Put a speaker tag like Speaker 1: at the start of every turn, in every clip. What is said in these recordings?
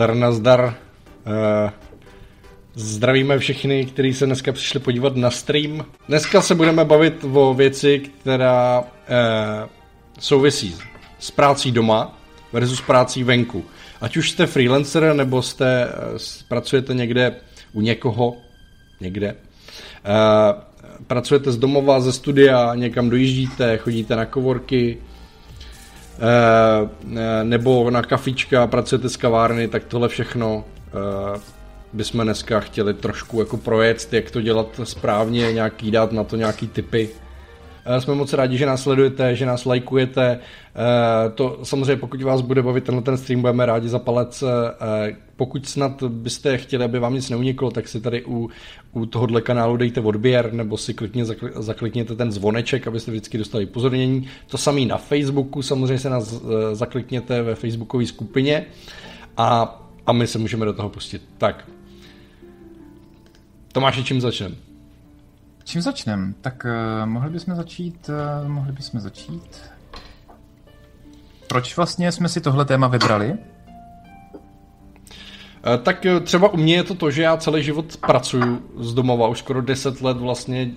Speaker 1: Nazdar, nazdar. Uh, zdravíme všechny, kteří se dneska přišli podívat na stream. Dneska se budeme bavit o věci, která uh, souvisí s prácí doma versus prácí venku. Ať už jste freelancer, nebo jste, uh, pracujete někde u někoho, někde, uh, pracujete z domova, ze studia, někam dojíždíte, chodíte na kovorky, Eh, eh, nebo na kafička, pracujete z kavárny, tak tohle všechno eh, bychom dneska chtěli trošku jako projet, jak to dělat správně, nějaký dát na to nějaký typy. Jsme moc rádi, že nás sledujete, že nás lajkujete. To samozřejmě, pokud vás bude bavit tenhle ten stream, budeme rádi za palec pokud snad byste chtěli, aby vám nic neuniklo, tak si tady u, u tohohle kanálu dejte odběr, nebo si klidně zaklikněte ten zvoneček, abyste vždycky dostali pozornění. To samý na Facebooku, samozřejmě se nás eh, zaklikněte ve facebookové skupině a, a my se můžeme do toho pustit. Tak. Tomáši, čím začneme?
Speaker 2: Čím začneme? Tak uh, mohli bychom začít, uh, mohli bychom začít. Proč vlastně jsme si tohle téma vybrali?
Speaker 1: Eh, tak třeba u mě je to to, že já celý život pracuju z domova, už skoro 10 let vlastně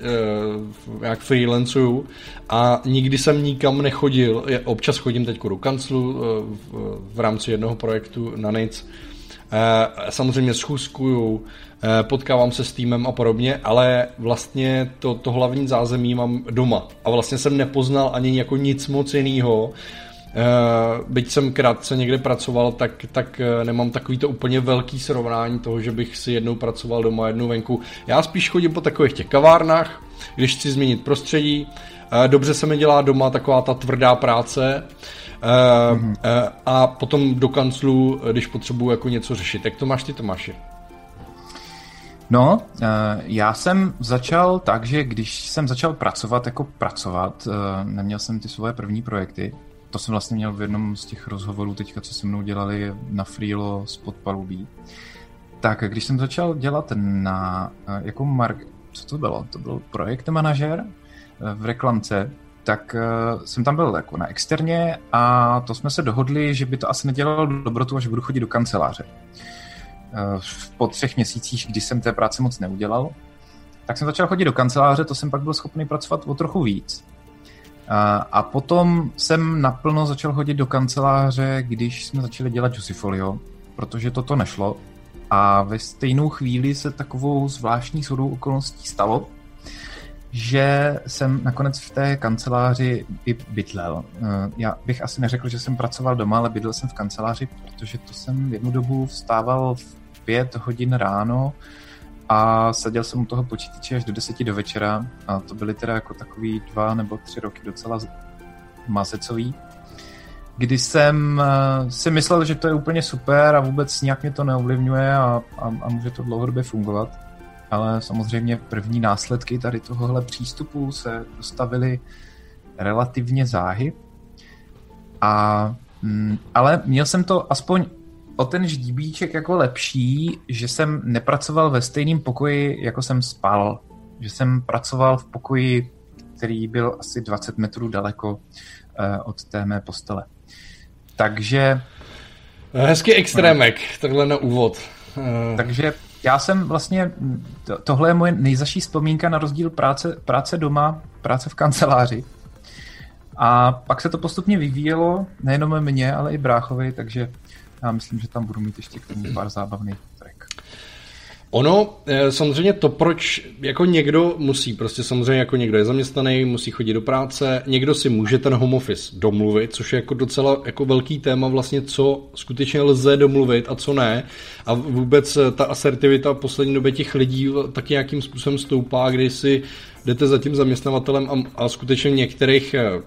Speaker 1: jak freelancuju a nikdy jsem nikam nechodil. Občas chodím teď do kanclu v rámci jednoho projektu na nic. Samozřejmě schůzkuju, potkávám se s týmem a podobně, ale vlastně to, to hlavní zázemí mám doma. A vlastně jsem nepoznal ani jako nic moc jiného, Uh, byť jsem krátce někde pracoval, tak, tak uh, nemám takový to úplně velký srovnání toho, že bych si jednou pracoval doma, jednou venku. Já spíš chodím po takových těch kavárnách, když chci změnit prostředí. Dobře se mi dělá doma taková ta tvrdá práce. Mm-hmm. a potom do kanclu, když potřebuji jako něco řešit. Jak to máš ty, Tomáši?
Speaker 2: No, já jsem začal tak, že když jsem začal pracovat jako pracovat, neměl jsem ty svoje první projekty, to jsem vlastně měl v jednom z těch rozhovorů teďka, co se mnou dělali na Freelo z podpalubí. Tak když jsem začal dělat na, eh, jako mark, co to bylo? To byl projekt manažer eh, v reklamce, tak jsem tam byl jako na externě a to jsme se dohodli, že by to asi nedělalo dobrotu, až budu chodit do kanceláře. Uh, po třech měsících, kdy jsem té práce moc neudělal, tak jsem začal chodit do kanceláře, to jsem pak byl schopný pracovat o trochu víc. A potom jsem naplno začal chodit do kanceláře, když jsme začali dělat Juicyfolio, protože toto nešlo. A ve stejnou chvíli se takovou zvláštní shodou okolností stalo, že jsem nakonec v té kanceláři i bydlel. Já bych asi neřekl, že jsem pracoval doma, ale bydlel jsem v kanceláři, protože to jsem jednu dobu vstával v pět hodin ráno a seděl jsem u toho počítače až do deseti do večera a to byly teda jako takový dva nebo tři roky docela masecový, kdy jsem eh, si myslel, že to je úplně super a vůbec nějak mě to neovlivňuje a, a, a může to dlouhodobě fungovat. Ale samozřejmě první následky tady tohohle přístupu se dostavily relativně záhy. A, mm, ale měl jsem to aspoň o ten ždíbíček jako lepší, že jsem nepracoval ve stejném pokoji, jako jsem spal. Že jsem pracoval v pokoji, který byl asi 20 metrů daleko uh, od té mé postele. Takže...
Speaker 1: Hezký extrémek, uh, takhle na úvod.
Speaker 2: Uh. Takže já jsem vlastně, to, tohle je moje nejzaší vzpomínka na rozdíl práce, práce doma, práce v kanceláři. A pak se to postupně vyvíjelo, nejenom mě, ale i bráchovi, takže já myslím, že tam budu mít ještě k tomu pár zábavných track.
Speaker 1: Ono, eh, samozřejmě to, proč jako někdo musí, prostě samozřejmě jako někdo je zaměstnaný, musí chodit do práce, někdo si může ten home office domluvit, což je jako docela jako velký téma vlastně, co skutečně lze domluvit a co ne. A vůbec eh, ta asertivita v poslední době těch lidí tak nějakým způsobem stoupá, kdy si jdete za tím zaměstnavatelem a, a skutečně v některých eh,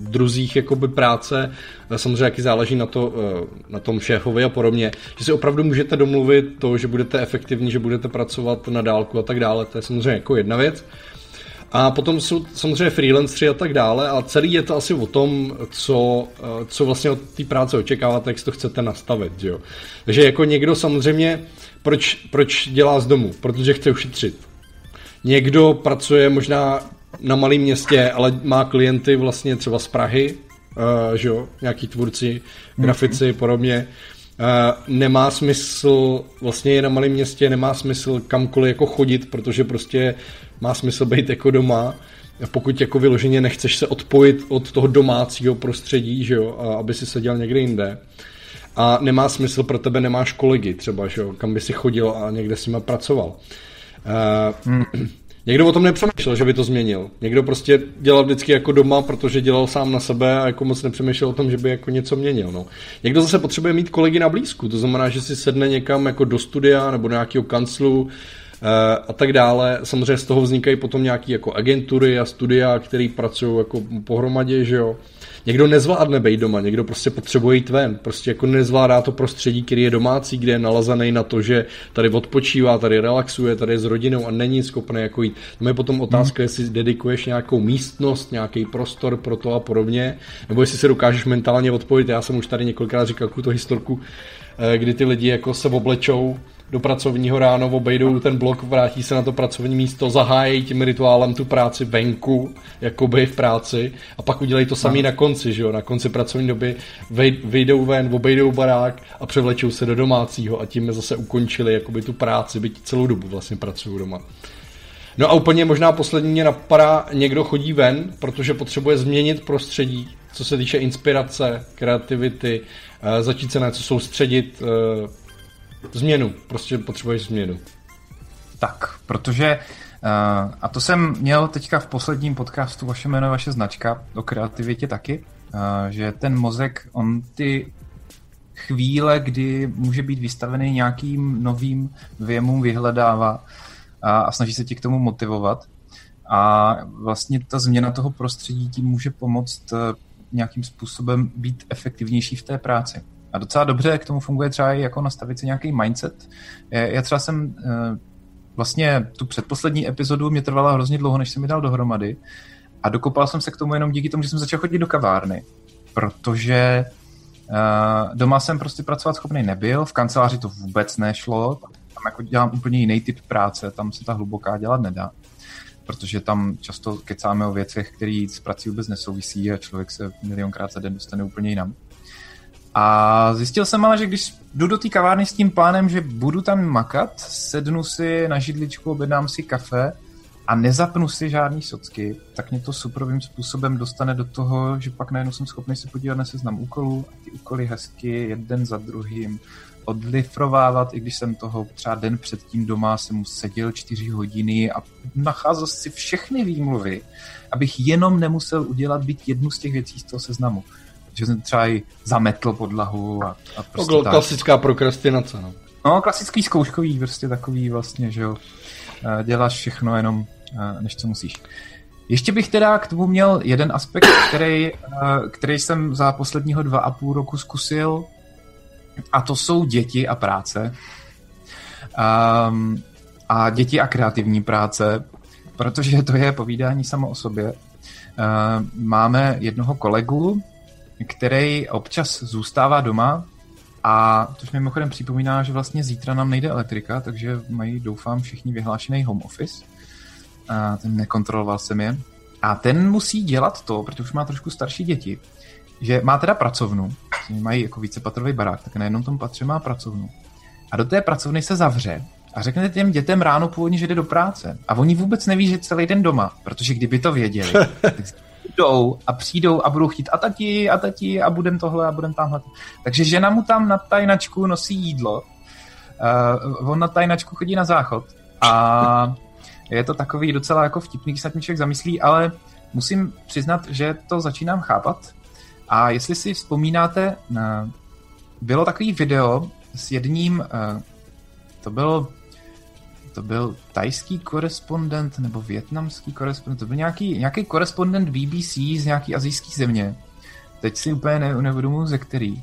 Speaker 1: druzích jakoby práce, eh, samozřejmě jaký záleží na, to, eh, na tom šéfovi a podobně, že si opravdu můžete domluvit to, že budete efektivní, že budete pracovat na dálku a tak dále, to je samozřejmě jako jedna věc. A potom jsou samozřejmě freelancři a tak dále a celý je to asi o tom, co, co vlastně od té práce očekáváte, jak si to chcete nastavit. Jo? Takže jako někdo samozřejmě, proč, proč dělá z domu? Protože chce ušetřit Někdo pracuje možná na malém městě, ale má klienty vlastně třeba z Prahy, uh, že jo, nějaký tvůrci, grafici, podobně. nemá smysl, vlastně je na malém městě, nemá smysl kamkoliv jako chodit, protože prostě má smysl být jako doma pokud jako vyloženě nechceš se odpojit od toho domácího prostředí, že jo, a aby si seděl někde jinde. A nemá smysl pro tebe, nemáš kolegy třeba, že jo, kam by si chodil a někde s nimi pracoval. Hmm. Někdo o tom nepřemýšlel, že by to změnil. Někdo prostě dělal vždycky jako doma, protože dělal sám na sebe a jako moc nepřemýšlel o tom, že by jako něco měnil. No. Někdo zase potřebuje mít kolegy na blízku, to znamená, že si sedne někam jako do studia nebo do nějakého kanclu, Eh, a tak dále. Samozřejmě z toho vznikají potom nějaké jako agentury a studia, které pracují jako pohromadě, že jo. Někdo nezvládne být doma, někdo prostě potřebuje jít ven, prostě jako nezvládá to prostředí, který je domácí, kde je nalazený na to, že tady odpočívá, tady relaxuje, tady je s rodinou a není schopný jako jít. Tam je potom otázka, hmm. jestli dedikuješ nějakou místnost, nějaký prostor pro to a podobně, nebo jestli se dokážeš mentálně odpojit. Já jsem už tady několikrát říkal tu historku, eh, kdy ty lidi jako se oblečou do pracovního ráno, obejdou ten blok, vrátí se na to pracovní místo, zahájí tím rituálem tu práci venku, jako by v práci, a pak udělají to samý no. na konci, že jo, na konci pracovní doby vyjdou ven, obejdou barák a převlečou se do domácího a tím zase ukončili jakoby tu práci, byť celou dobu vlastně pracují doma. No a úplně možná poslední mě napadá, někdo chodí ven, protože potřebuje změnit prostředí, co se týče inspirace, kreativity, eh, začít se na něco soustředit, eh, Změnu, prostě potřebuješ změnu.
Speaker 2: Tak, protože Uh, a to jsem měl teďka v posledním podcastu, vaše jméno, vaše značka, o kreativitě taky, uh, že ten mozek, on ty chvíle, kdy může být vystavený nějakým novým věmům, vyhledává a, a snaží se ti k tomu motivovat. A vlastně ta změna toho prostředí tím může pomoct uh, nějakým způsobem být efektivnější v té práci. A docela dobře k tomu funguje třeba i jako nastavit si nějaký mindset. Já třeba jsem eh, vlastně tu předposlední epizodu mě trvala hrozně dlouho, než jsem mi dal dohromady a dokopal jsem se k tomu jenom díky tomu, že jsem začal chodit do kavárny, protože uh, doma jsem prostě pracovat schopný nebyl, v kanceláři to vůbec nešlo, tam jako dělám úplně jiný typ práce, tam se ta hluboká dělat nedá protože tam často kecáme o věcech, které s prací vůbec nesouvisí a člověk se milionkrát za den dostane úplně jinam. A zjistil jsem ale, že když jdu do té kavárny s tím plánem, že budu tam makat, sednu si na židličku, objednám si kafe a nezapnu si žádný socky, tak mě to suprovým způsobem dostane do toho, že pak najednou jsem schopný se podívat na seznam úkolů a ty úkoly hezky jeden za druhým odlifrovávat, i když jsem toho třeba den předtím doma jsem seděl čtyři hodiny a nacházel si všechny výmluvy, abych jenom nemusel udělat být jednu z těch věcí z toho seznamu že jsem třeba i zametl podlahu a, a
Speaker 1: prostě to klasická prokrastinace, no.
Speaker 2: No, klasický zkouškový, prostě takový vlastně, že jo. Eh, děláš všechno jenom, eh, než co musíš. Ještě bych teda k tomu měl jeden aspekt, který, eh, který jsem za posledního dva a půl roku zkusil, a to jsou děti a práce. Um, a děti a kreativní práce, protože to je povídání samo o sobě. Uh, máme jednoho kolegu, který občas zůstává doma a to mi mimochodem připomíná, že vlastně zítra nám nejde elektrika, takže mají, doufám, všichni vyhlášený home office. A ten nekontroloval jsem je. A ten musí dělat to, protože už má trošku starší děti, že má teda pracovnu, mají jako vícepatrový barák, tak na jednom tom patře má pracovnu. A do té pracovny se zavře a řekne těm dětem ráno původně, že jde do práce. A oni vůbec neví, že celý den doma, protože kdyby to věděli, tak jdou a přijdou a budou chtít a tati, a tati, a budem tohle, a budem tamhle. Takže žena mu tam na tajnačku nosí jídlo, uh, on na tajnačku chodí na záchod a je to takový docela jako vtipný, když se nad člověk zamyslí, ale musím přiznat, že to začínám chápat. A jestli si vzpomínáte, uh, bylo takový video s jedním, uh, to byl to byl tajský korespondent nebo větnamský korespondent, to byl nějaký, nějaký korespondent BBC z nějaký azijský země. Teď si úplně ne, nevědomu ze který.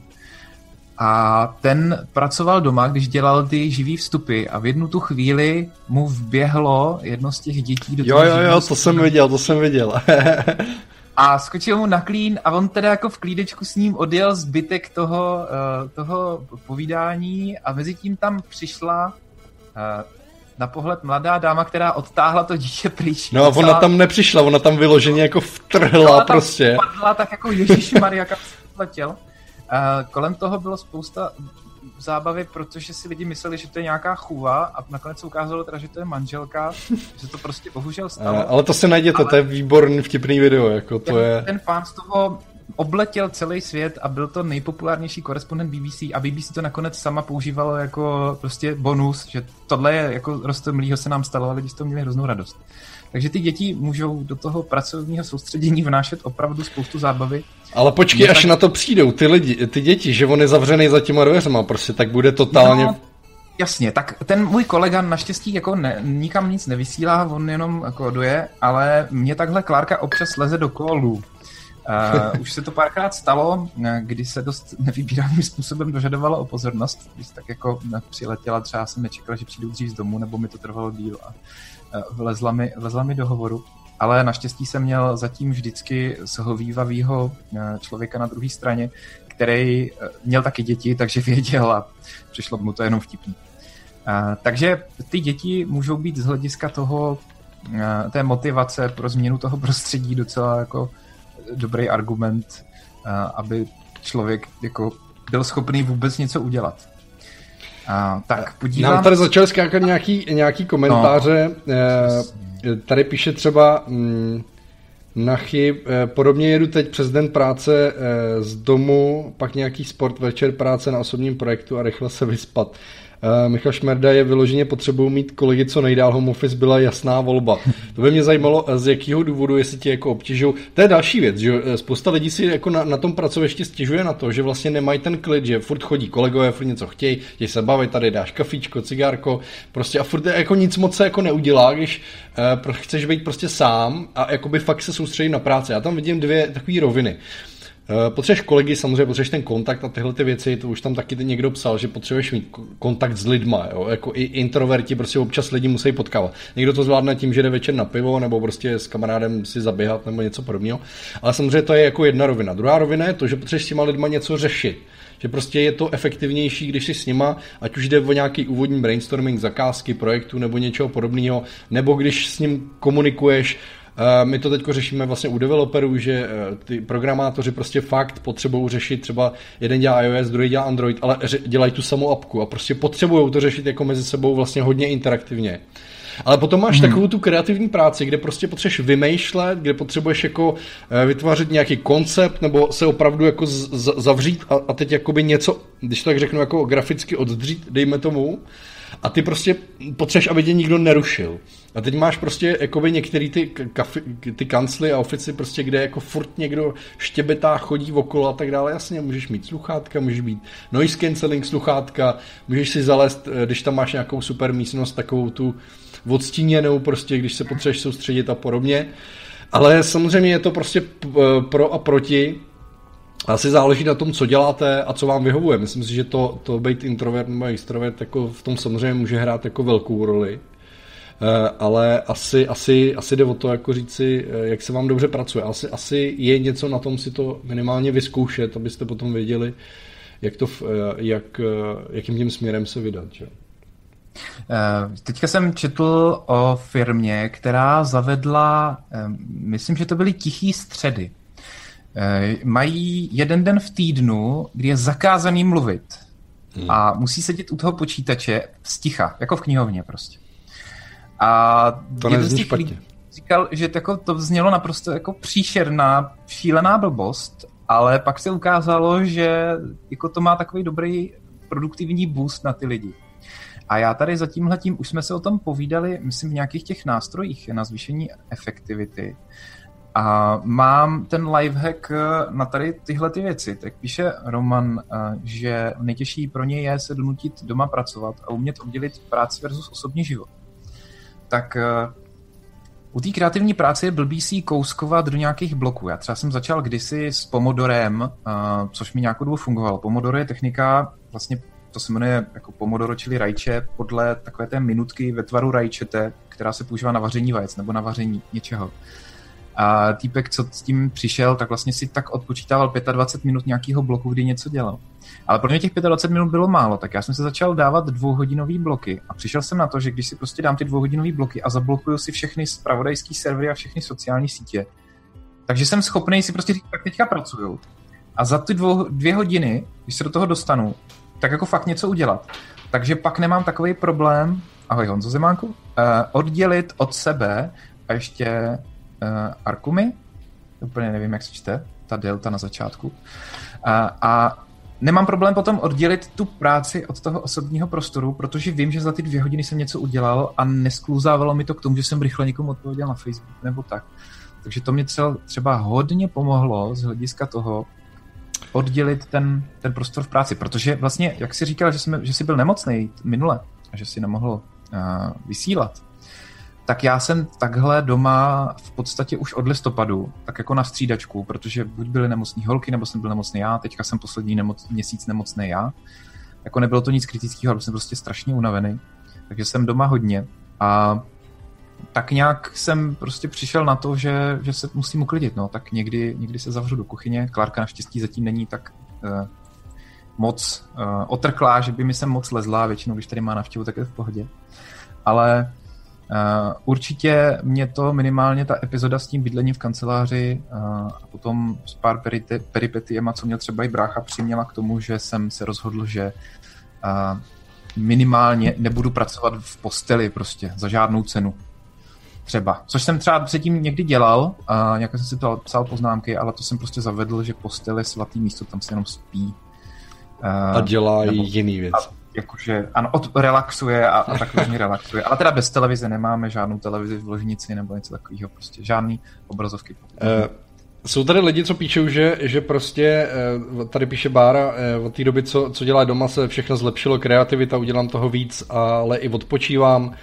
Speaker 2: A ten pracoval doma, když dělal ty živý vstupy a v jednu tu chvíli mu vběhlo jedno z těch dětí do
Speaker 1: Jo, jo, jo, to jsem viděl, to jsem viděl.
Speaker 2: a skočil mu na klín a on teda jako v klídečku s ním odjel zbytek toho, uh, toho povídání a mezi tím tam přišla uh, na pohled mladá dáma, která odtáhla to dítě pryč.
Speaker 1: No a ona tam nepřišla, ona tam vyloženě jako vtrhla ona prostě.
Speaker 2: Padla tak jako Ježíš Maria, kam letěl. Uh, kolem toho bylo spousta zábavy, protože si lidi mysleli, že to je nějaká chůva a nakonec se ukázalo teda, že to je manželka, že to prostě bohužel stalo.
Speaker 1: Ale to se najděte, ale... to je výborný vtipný video, jako to
Speaker 2: ten,
Speaker 1: je...
Speaker 2: Ten fán z toho obletěl celý svět a byl to nejpopulárnější korespondent BBC a BBC to nakonec sama používalo jako prostě bonus, že tohle je jako rostomlýho se nám stalo a lidi z toho měli hroznou radost. Takže ty děti můžou do toho pracovního soustředění vnášet opravdu spoustu zábavy.
Speaker 1: Ale počkej, až tak... na to přijdou ty lidi, ty děti, že on je zavřený za těma dveřma, prostě tak bude totálně... No,
Speaker 2: jasně, tak ten můj kolega naštěstí jako ne, nikam nic nevysílá, on jenom kóduje, ale mě takhle Klárka občas leze do kolu. Uh, už se to párkrát stalo, kdy se dost nevybíraným způsobem dožadovalo o pozornost. Když tak jako přiletěla, třeba jsem nečekal, že přijdu dřív z domu, nebo mi to trvalo díl a vlezla mi, vlezla mi do hovoru. Ale naštěstí jsem měl zatím vždycky shovívavýho člověka na druhé straně, který měl taky děti, takže věděl a přišlo mu to jenom vtipný. Uh, takže ty děti můžou být z hlediska toho, té motivace pro změnu toho prostředí docela jako dobrý argument, eh, aby člověk jako byl schopný vůbec něco udělat. A, tak podívám...
Speaker 1: Nám tady začaly skákat nějaký, nějaký komentáře. No, eh, tady píše třeba mm, Nachy, eh, podobně jedu teď přes den práce z domu, pak nějaký sport, večer práce na osobním projektu a rychle se vyspat. Uh, Michal Šmerda je vyloženě potřebují mít kolegy co nejdál, home office byla jasná volba. To by mě zajímalo, z jakého důvodu, jestli ti jako obtěžují. To je další věc, že eh, spousta lidí si jako na, na tom pracovišti stěžuje na to, že vlastně nemají ten klid, že furt chodí kolegové, furt něco chtějí, chtějí se bavit, tady dáš kafíčko, cigárko, prostě a furt jako nic moc se jako neudělá, když chceš být prostě sám a jakoby fakt se soustředit na práci. Já tam vidím dvě takové roviny. Eh, potřebuješ kolegy, samozřejmě potřebuješ ten kontakt a tyhle ty věci, to už tam taky někdo psal, že potřebuješ mít kontakt s lidma, jo? jako i introverti prostě občas lidi musí potkávat. Někdo to zvládne tím, že jde večer na pivo nebo prostě s kamarádem si zaběhat nebo něco podobného, ale samozřejmě to je jako jedna rovina. Druhá rovina je to, že potřebuješ s těma lidma něco řešit že prostě je to efektivnější, když si s nima, ať už jde o nějaký úvodní brainstorming zakázky, projektu nebo něčeho podobného, nebo když s ním komunikuješ my to teď řešíme vlastně u developerů, že eh, ty programátoři prostě fakt potřebují řešit třeba jeden dělá iOS, druhý dělá Android, ale dělají tu samou apku a prostě potřebují to řešit jako mezi sebou vlastně hodně interaktivně. Ale potom máš hmm. takovou tu kreativní práci, kde prostě potřebuješ vymýšlet, kde potřebuješ jako eh, vytvářet nějaký koncept nebo se opravdu jako z- zavřít a, a teď jakoby něco, když to tak řeknu, jako graficky oddřít, dejme tomu, a ty prostě potřebuješ, aby tě nikdo nerušil. A teď máš prostě jakoby některý ty, kafi, ty kancly a ofici prostě, kde jako furt někdo štěbetá, chodí okolo a tak dále. Jasně, můžeš mít sluchátka, můžeš mít noise cancelling sluchátka, můžeš si zalézt, eh, když tam máš nějakou super místnost, takovou tu odstíněnou prostě, když se potřebuješ soustředit a podobně. Ale samozřejmě je to prostě pro a proti. Asi záleží na tom, co děláte a co vám vyhovuje. Myslím si, že to, to být introvert nebo extrovert jako v tom samozřejmě může hrát jako velkou roli. Eh, ale asi, asi, asi jde o to, jako říci, eh, jak se vám dobře pracuje. Asi, asi je něco na tom si to minimálně vyzkoušet, abyste potom věděli, jak to, eh, jak, jakým tím směrem se vydat. Že?
Speaker 2: Teďka jsem četl o firmě, která zavedla, myslím, že to byly tichý středy. Mají jeden den v týdnu, kdy je zakázaný mluvit. Hmm. A musí sedět u toho počítače sticha, jako v knihovně prostě. A
Speaker 1: to jeden z těch lidí
Speaker 2: říkal, že jako to znělo naprosto jako příšerná, šílená blbost, ale pak se ukázalo, že jako to má takový dobrý produktivní boost na ty lidi. A já tady za tímhletím, už jsme se o tom povídali, myslím, v nějakých těch nástrojích na zvýšení efektivity. A mám ten lifehack na tady tyhle ty věci. Tak píše Roman, eh, že nejtěžší pro něj je se donutit doma pracovat a umět oddělit práci versus osobní život tak uh, u té kreativní práce je blbý si kouskovat do nějakých bloků. Já třeba jsem začal kdysi s Pomodorem, uh, což mi nějakou dobu fungovalo. Pomodoro je technika, vlastně to se jmenuje jako Pomodoro, čili rajče, podle takové té minutky ve tvaru rajčete, která se používá na vaření vajec nebo na vaření něčeho. A týpek, co s tím přišel, tak vlastně si tak odpočítával 25 minut nějakého bloku, kdy něco dělal. Ale pro mě těch 25 minut bylo málo, tak já jsem se začal dávat dvouhodinové bloky a přišel jsem na to, že když si prostě dám ty dvouhodinové bloky a zablokuju si všechny spravodajské servery a všechny sociální sítě, takže jsem schopný si prostě říct, tak teďka pracuju. A za ty dvou, dvě hodiny, když se do toho dostanu, tak jako fakt něco udělat. Takže pak nemám takový problém, ahoj Honzo Zemánku, uh, oddělit od sebe a ještě uh, Arkumy, úplně nevím, jak se čte, ta delta na začátku. Uh, a nemám problém potom oddělit tu práci od toho osobního prostoru, protože vím, že za ty dvě hodiny jsem něco udělal a neskluzávalo mi to k tomu, že jsem rychle někomu odpověděl na Facebook nebo tak. Takže to mě třeba hodně pomohlo z hlediska toho, oddělit ten, ten prostor v práci, protože vlastně, jak jsi říkal, že, jsme, že jsi byl nemocný minule a že jsi nemohl uh, vysílat, tak já jsem takhle doma v podstatě už od listopadu, tak jako na střídačku, protože buď byly nemocný holky, nebo jsem byl nemocný já, teďka jsem poslední nemoc, měsíc nemocný já. Jako nebylo to nic kritického, ale jsem prostě strašně unavený, takže jsem doma hodně. A tak nějak jsem prostě přišel na to, že, že se musím uklidit, no, tak někdy, někdy se zavřu do kuchyně, Klárka naštěstí zatím není tak uh, moc uh, otrklá, že by mi sem moc lezla, většinou, když tady má navštěvu, tak je v pohodě. Ale Uh, určitě mě to minimálně ta epizoda s tím bydlením v kanceláři uh, a potom s pár perite, peripetiema, co měl třeba i brácha, přiměla k tomu, že jsem se rozhodl, že uh, minimálně nebudu pracovat v posteli prostě za žádnou cenu. Třeba. Což jsem třeba předtím někdy dělal, a nějak jsem si to psal poznámky, ale to jsem prostě zavedl, že postel je svatý místo, tam se jenom spí.
Speaker 1: A dělá nebo, jiný věc. A,
Speaker 2: jakože, ano, od, relaxuje a, a tak různě relaxuje. Ale teda bez televize nemáme žádnou televizi v ložnici nebo něco takového, prostě žádný obrazovky. Uh,
Speaker 1: jsou tady lidi, co píšou, že, že prostě, uh, tady píše Bára, uh, od té doby, co, co dělá doma, se všechno zlepšilo, kreativita, udělám toho víc, ale i odpočívám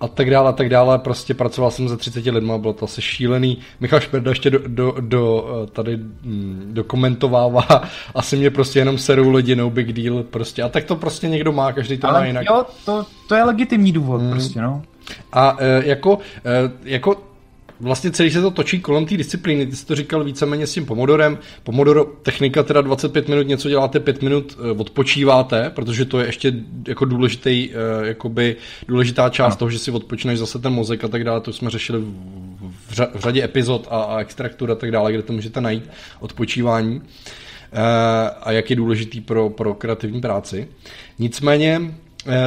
Speaker 1: a tak dále a tak dále. Prostě pracoval jsem se 30 lidma, bylo to asi šílený. Michal Šperda ještě do, do, do tady mm, dokumentovává, asi mě prostě jenom serou lidi, no big deal, prostě. A tak to prostě někdo má, každý to Ale má jinak.
Speaker 2: Jo, to, to je legitimní důvod, hmm. prostě, no.
Speaker 1: A e, jako, e, jako vlastně celý se to točí kolem té disciplíny. Ty jsi to říkal víceméně s tím Pomodorem. Pomodoro technika teda 25 minut něco děláte, 5 minut eh, odpočíváte, protože to je ještě jako důležitý, eh, jakoby důležitá část no. toho, že si odpočneš zase ten mozek a tak dále. To jsme řešili v, řadě epizod a, a extraktur a tak dále, kde to můžete najít odpočívání eh, a jak je důležitý pro, pro kreativní práci. Nicméně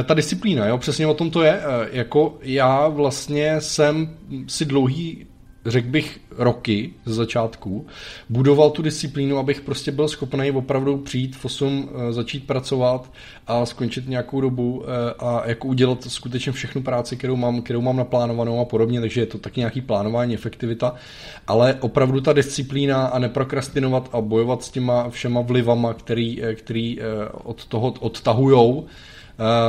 Speaker 1: ta disciplína, jo, přesně o tom to je. Eh, jako já vlastně jsem si dlouhý řekl bych roky ze začátku, budoval tu disciplínu, abych prostě byl schopný opravdu přijít v 8, eh, začít pracovat a skončit nějakou dobu a jako udělat skutečně všechnu práci, kterou mám, kterou mám naplánovanou a podobně, takže je to taky nějaký plánování, efektivita, ale opravdu ta disciplína a neprokrastinovat a bojovat s těma všema vlivama, který, který od toho odtahujou, Eh,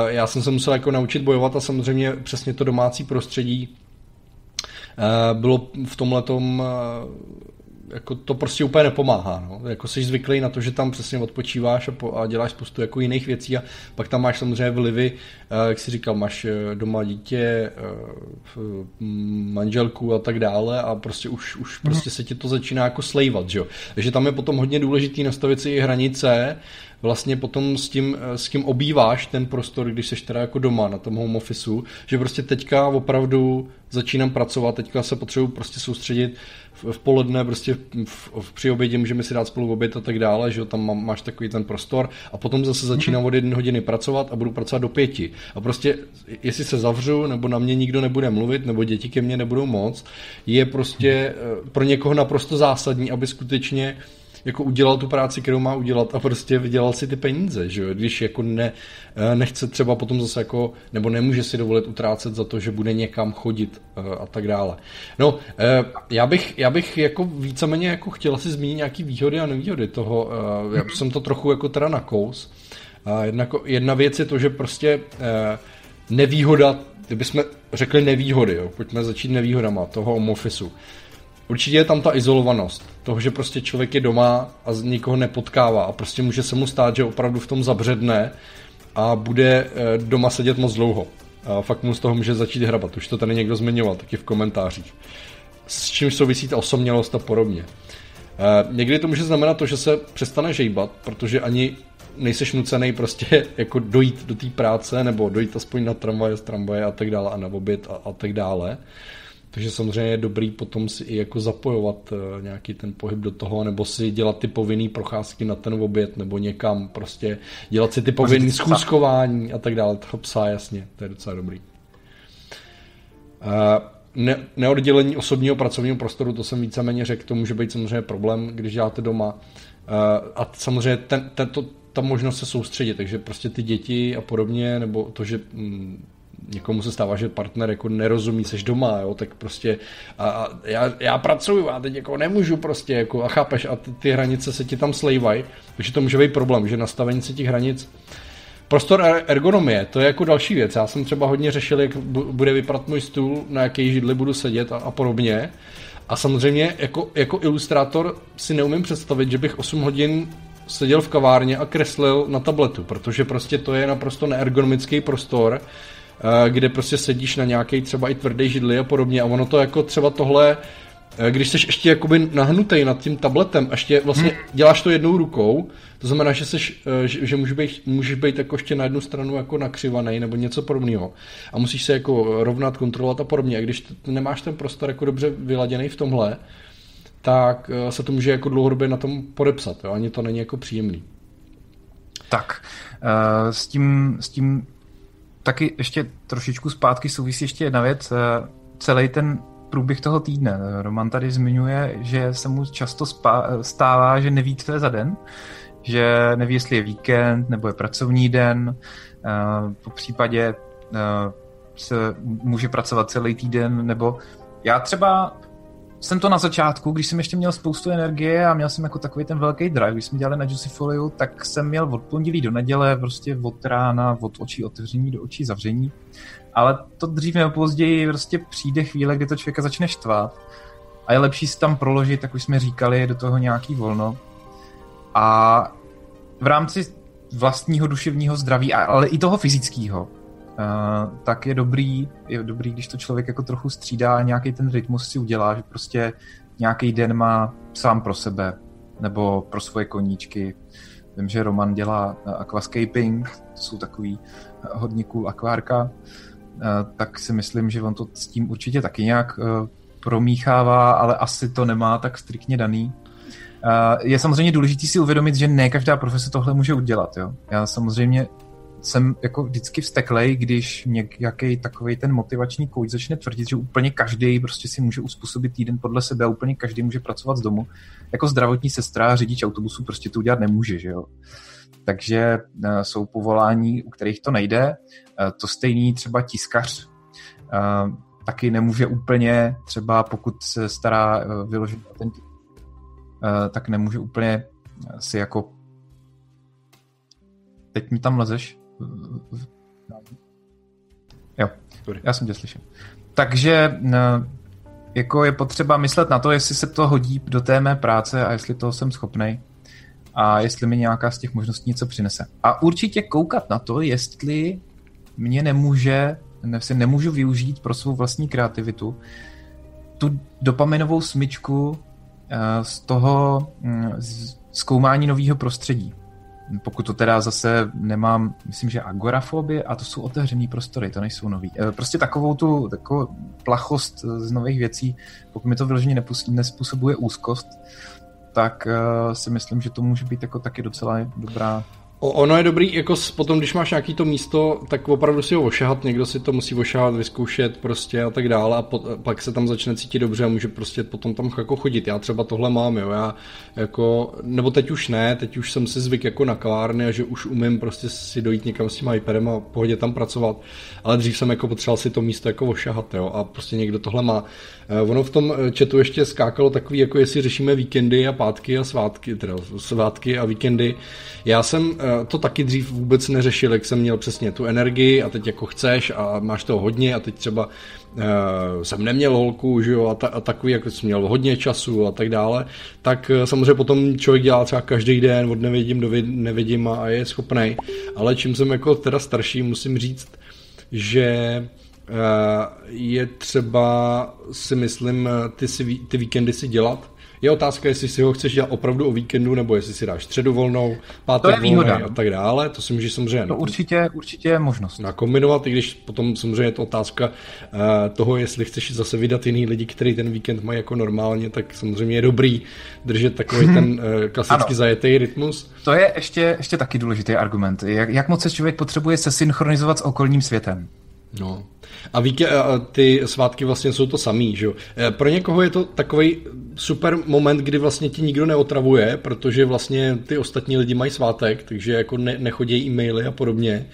Speaker 1: já jsem se musel jako naučit bojovat a samozřejmě přesně to domácí prostředí eh, bylo v tomhle tom eh, jako to prostě úplně nepomáhá. No. Jako jsi zvyklý na to, že tam přesně odpočíváš a, po, a děláš spoustu jako jiných věcí a pak tam máš samozřejmě vlivy, jak jsi říkal, máš doma dítě, manželku a tak dále a prostě už, už mhm. prostě se ti to začíná jako slejvat, že jo. Takže tam je potom hodně důležitý nastavit si i hranice, vlastně potom s tím, eh, s kým obýváš ten prostor, když seš teda jako doma na tom home officeu, že prostě teďka opravdu začínám pracovat, teďka se potřebuji prostě soustředit v, v poledne, prostě v, v, při obědě můžeme si dát spolu oběd a tak dále, že tam má, máš takový ten prostor a potom zase začínám mhm. od jedné hodiny pracovat a budu pracovat do pěti. A prostě, jestli se zavřu, nebo na mě nikdo nebude mluvit, nebo děti ke mně nebudou moc, je prostě eh, pro někoho naprosto zásadní, aby skutečně jako udělal tu práci, kterou má udělat a prostě vydělal si ty peníze, že jo? Když jako ne, eh, nechce třeba potom zase jako, nebo nemůže si dovolit utrácet za to, že bude někam chodit eh, a tak dále. No, eh, já bych, já bych jako víceméně jako chtěl si zmínit nějaký výhody a nevýhody toho, já jsem to trochu jako teda nakous. Jedna, jedna věc je to, že prostě nevýhoda, kdybychom řekli nevýhody, jo? pojďme začít nevýhodama toho home officeu. Určitě je tam ta izolovanost. Toho, že prostě člověk je doma a nikoho nepotkává a prostě může se mu stát, že opravdu v tom zabředne a bude eh, doma sedět moc dlouho. A fakt mu z toho může začít hrabat. Už to tady někdo zmiňoval, taky v komentářích. S čím souvisí ta osamělost a podobně. E, někdy to může znamenat to, že se přestane žejbat, protože ani nejseš nucený prostě jako dojít do té práce, nebo dojít aspoň na tramvaje, z tramvaje a tak dále a na oběd a, a tak dále. Takže samozřejmě je dobrý potom si i jako zapojovat eh, nějaký ten pohyb do toho, nebo si dělat ty povinné procházky na ten oběd, nebo někam prostě dělat si ty povinné schůzkování a tak dále. Toho psa, jasně, to je docela dobrý. Uh, ne, neoddělení osobního pracovního prostoru, to jsem víceméně řekl, to může být samozřejmě problém, když děláte doma. Uh, a samozřejmě ten, ten, to, ta možnost se soustředit, takže prostě ty děti a podobně, nebo to, že mm, někomu se stává, že partner jako nerozumí, seš doma, jo, tak prostě a, a já, já pracuju a teď jako nemůžu prostě, jako a chápeš, a ty, ty hranice se ti tam slejvají, takže to může být problém, že nastavení se těch hranic Prostor er, ergonomie, to je jako další věc. Já jsem třeba hodně řešil, jak bude vypadat můj stůl, na jaký židli budu sedět a, a podobně. A samozřejmě jako, jako ilustrátor si neumím představit, že bych 8 hodin seděl v kavárně a kreslil na tabletu, protože prostě to je naprosto neergonomický prostor, kde prostě sedíš na nějaký třeba i tvrdý židli a podobně a ono to jako třeba tohle Eh, když jsi ještě jakoby nahnutý nad tím tabletem a ještě vlastně hmm. děláš to jednou rukou, to znamená, že, seš, eh, že, že můžeš, být, můžeš být jako ještě na jednu stranu jako nakřivaný nebo něco podobného a musíš se jako rovnat, kontrolovat a podobně. A když t- nemáš ten prostor jako dobře vyladěný v tomhle, tak eh, se to může jako dlouhodobě na tom podepsat. Jo? Ani to není jako příjemný.
Speaker 2: Tak, s tím, s tím taky ještě trošičku zpátky souvisí ještě jedna věc. Celý ten průběh toho týdne. Roman tady zmiňuje, že se mu často stává, že neví, co je za den, že neví, jestli je víkend nebo je pracovní den. Eh, po případě eh, se může pracovat celý týden, nebo já třeba jsem to na začátku, když jsem ještě měl spoustu energie a měl jsem jako takový ten velký drive, když jsme dělali na Juicy Folio, tak jsem měl od pondělí do neděle, prostě od rána, od očí otevření do očí zavření ale to dřív nebo později prostě přijde chvíle, kdy to člověka začne štvát a je lepší si tam proložit, jak už jsme říkali, do toho nějaký volno. A v rámci vlastního duševního zdraví, ale i toho fyzického, Uh, tak je dobrý, je dobrý, když to člověk jako trochu střídá a nějaký ten rytmus si udělá, že prostě nějaký den má sám pro sebe nebo pro svoje koníčky. Vím, že Roman dělá aquascaping, to jsou takový hodně cool akvárka, Eh, tak si myslím, že on to s tím určitě taky nějak eh, promíchává, ale asi to nemá tak striktně daný. Eh, je samozřejmě důležité si uvědomit, že ne každá profese tohle může udělat. Jo? Já samozřejmě jsem jako vždycky vsteklej, když nějaký takový ten motivační kouč začne tvrdit, že úplně každý prostě si může uspůsobit týden podle sebe a úplně každý může pracovat z domu. Jako zdravotní sestra, řidič autobusu prostě to udělat nemůže, že jo. Takže jsou povolání, u kterých to nejde. Eh, to stejný třeba tiskař eh, taky nemůže úplně, třeba pokud se stará eh, vyložit patenty, tak nemůže úplně si jako teď mi tam lezeš jo, já jsem tě slyšel takže jako je potřeba myslet na to, jestli se to hodí do té mé práce a jestli toho jsem schopnej a jestli mi nějaká z těch možností něco přinese. A určitě koukat na to, jestli mě nemůže, ne, si nemůžu využít pro svou vlastní kreativitu tu dopaminovou smyčku uh, z toho um, zkoumání nového prostředí. Pokud to teda zase nemám, myslím, že agorafobie a to jsou otevřený prostory, to nejsou nový. Uh, prostě takovou tu takovou plachost z nových věcí, pokud mi to vyloženě nespůsobuje úzkost, tak uh, si myslím, že to může být jako taky docela dobrá
Speaker 1: Ono je dobrý, jako potom, když máš nějaký to místo, tak opravdu si ho ošahat, někdo si to musí ošahat, vyzkoušet prostě a tak dále a po, pak se tam začne cítit dobře a může prostě potom tam jako chodit. Já třeba tohle mám, jo, já jako, nebo teď už ne, teď už jsem si zvyk jako na kavárny a že už umím prostě si dojít někam s tím iPadem a pohodě tam pracovat, ale dřív jsem jako potřeboval si to místo jako ošahat, jo, a prostě někdo tohle má. Eh, ono v tom eh, chatu ještě skákalo takový, jako jestli řešíme víkendy a pátky a svátky, teda svátky a víkendy. Já jsem eh, to taky dřív vůbec neřešil, jak jsem měl přesně tu energii a teď jako chceš a máš toho hodně a teď třeba jsem neměl holku, že jo, a, ta, a takový, jako jsem měl hodně času a tak dále, tak samozřejmě potom člověk dělá třeba každý den od nevidím do nevidím a, je schopný. Ale čím jsem jako teda starší, musím říct, že je třeba si myslím ty, si, ty víkendy si dělat. Je otázka, jestli si ho chceš dělat opravdu o víkendu, nebo jestli si dáš středu volnou, pátek volnou a tak dále. To si můžeš samozřejmě...
Speaker 2: To určitě, určitě je možnost.
Speaker 1: Nakombinovat, i když potom samozřejmě je to otázka uh, toho, jestli chceš zase vydat jiný lidi, který ten víkend mají jako normálně, tak samozřejmě je dobrý držet takový ten uh, klasicky zajetý rytmus.
Speaker 2: To je ještě, ještě taky důležitý argument. Jak, jak moc se člověk potřebuje se synchronizovat s okolním světem?
Speaker 1: No. A víte, ty svátky vlastně jsou to samý, že jo? E, pro někoho je to takový super moment, kdy vlastně ti nikdo neotravuje, protože vlastně ty ostatní lidi mají svátek, takže jako ne, nechodí e-maily a podobně.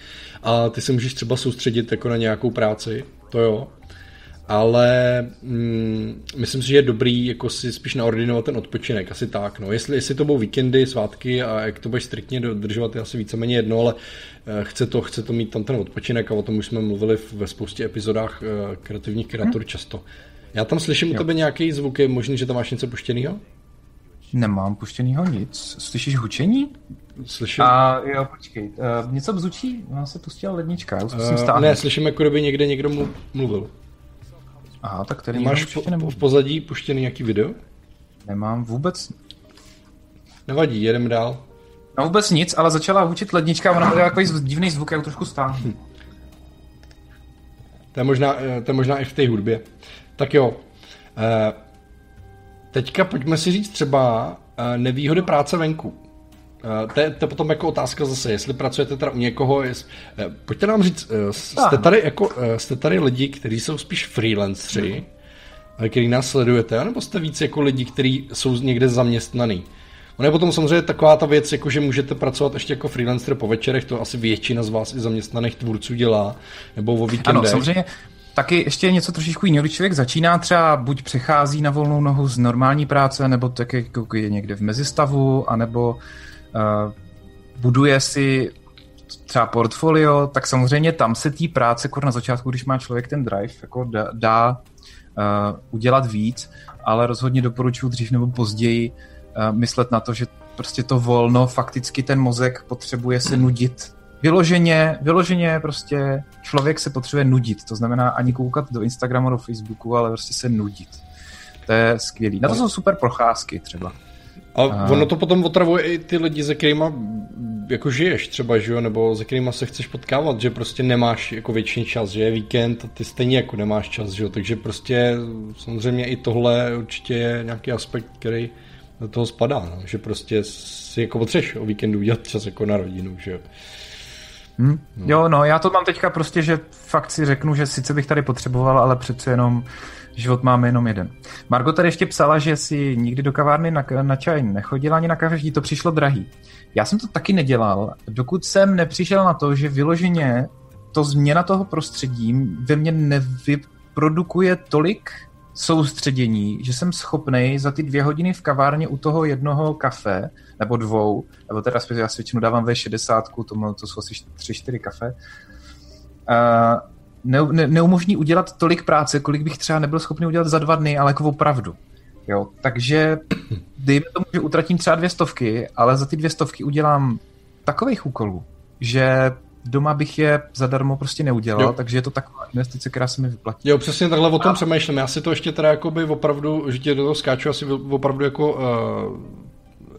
Speaker 1: A ty se můžeš třeba soustředit jako na nějakou práci, to jo ale mm, myslím si, že je dobrý jako si spíš naordinovat ten odpočinek, asi tak. No. Jestli, jestli to budou víkendy, svátky a jak to budeš striktně dodržovat, je asi víceméně jedno, ale eh, chce to, chce to mít tam ten odpočinek a o tom už jsme mluvili ve spoustě epizodách eh, kreativních kreatur hmm. často. Já tam slyším jo. u tebe nějaký zvuk, je možný, že tam máš něco puštěného?
Speaker 2: Nemám puštěného nic. Slyšíš hučení?
Speaker 1: Slyším.
Speaker 2: A jo, počkej. Uh, něco bzučí? Ona se pustila lednička. Já už
Speaker 1: uh, ne, slyším, jako kdyby někde někdo mluvil.
Speaker 2: Aha, tak tady
Speaker 1: Máš po, v pozadí puštěný nějaký video?
Speaker 2: Nemám vůbec.
Speaker 1: Nevadí, jedem dál.
Speaker 2: No vůbec nic, ale začala hučit lednička, ona byla takový divný zvuk, jak trošku stáhnu. Hm.
Speaker 1: To je, možná, eh, to je možná i v té hudbě. Tak jo. Eh, teďka pojďme si říct třeba eh, nevýhody práce venku. Uh, to, je, to je potom jako otázka zase, jestli pracujete teda u někoho, jest, uh, pojďte nám říct, uh, jste, tady jako, jste tady lidi, kteří jsou spíš freelanceri, mm. který nás sledujete, nebo jste víc jako lidi, kteří jsou někde zaměstnaný? Ono je potom samozřejmě taková ta věc, jako že můžete pracovat ještě jako freelancer po večerech, to asi většina z vás i zaměstnaných tvůrců dělá, nebo o víkendech. Ano,
Speaker 2: samozřejmě taky ještě něco trošičku jiného, když člověk začíná třeba buď přechází na volnou nohu z normální práce, nebo tak jako je někde v mezistavu, anebo uh, buduje si třeba portfolio, tak samozřejmě tam se té práce, jako na začátku, když má člověk ten drive, jako dá, dá uh, udělat víc, ale rozhodně doporučuji dřív nebo později uh, myslet na to, že prostě to volno, fakticky ten mozek potřebuje se nudit. Vyloženě, vyloženě prostě člověk se potřebuje nudit, to znamená ani koukat do Instagramu, do Facebooku, ale prostě se nudit. To je skvělý. Na to jsou super procházky třeba.
Speaker 1: A ono to potom otravuje i ty lidi, se kterými jako žiješ třeba, že jo, nebo se kterými se chceš potkávat, že prostě nemáš jako větší čas, že je víkend a ty stejně jako nemáš čas, že jo, takže prostě samozřejmě i tohle určitě je nějaký aspekt, který do toho spadá, no? že prostě si jako potřeš o víkendu udělat čas jako na rodinu, že jo.
Speaker 2: Hmm. No. Jo, no, já to mám teďka prostě, že fakt si řeknu, že sice bych tady potřeboval, ale přece jenom Život máme jenom jeden. Margot tady ještě psala, že si nikdy do kavárny na, na čaj nechodila ani na kafe, to přišlo drahý. Já jsem to taky nedělal, dokud jsem nepřišel na to, že vyloženě to změna toho prostředí ve mně nevyprodukuje tolik soustředění, že jsem schopný za ty dvě hodiny v kavárně u toho jednoho kafe, nebo dvou, nebo teda já si většinou dávám ve 60, to, to jsou asi 3-4 kafe, uh, ne, ne, neumožní udělat tolik práce, kolik bych třeba nebyl schopný udělat za dva dny, ale jako opravdu. Jo, takže dejme tomu, že utratím třeba dvě stovky, ale za ty dvě stovky udělám takových úkolů, že doma bych je zadarmo prostě neudělal, jo. takže je to taková investice, která se mi vyplatí.
Speaker 1: Jo, přesně takhle o tom a... přemýšlím. Já si to ještě teda jakoby opravdu, že tě do toho skáču, asi opravdu jako uh,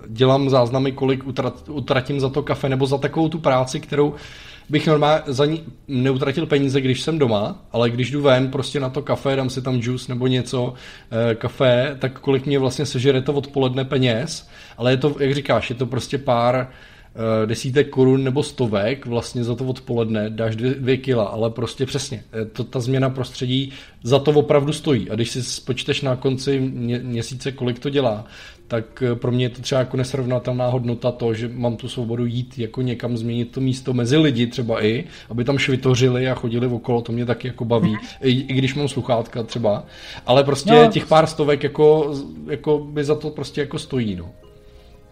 Speaker 1: dělám záznamy, kolik utrat, utratím za to kafe nebo za takovou tu práci, kterou bych normálně za ní neutratil peníze, když jsem doma, ale když jdu ven prostě na to kafe, dám si tam juice nebo něco, e, kafe, tak kolik mě vlastně sežere to odpoledne peněz, ale je to, jak říkáš, je to prostě pár desítek korun nebo stovek vlastně za to odpoledne, dáš dvě, dvě kila, ale prostě přesně, eh, to, ta změna prostředí za to opravdu stojí a když si spočteš na konci mě, měsíce, kolik to dělá, tak eh, pro mě je to třeba jako nesrovnatelná hodnota to, že mám tu svobodu jít jako někam změnit to místo mezi lidi třeba i, aby tam švitořili a chodili okolo, to mě taky jako baví, mhm. I, i když mám sluchátka třeba, ale prostě no. těch pár stovek jako, jako by za to prostě jako stojí, no.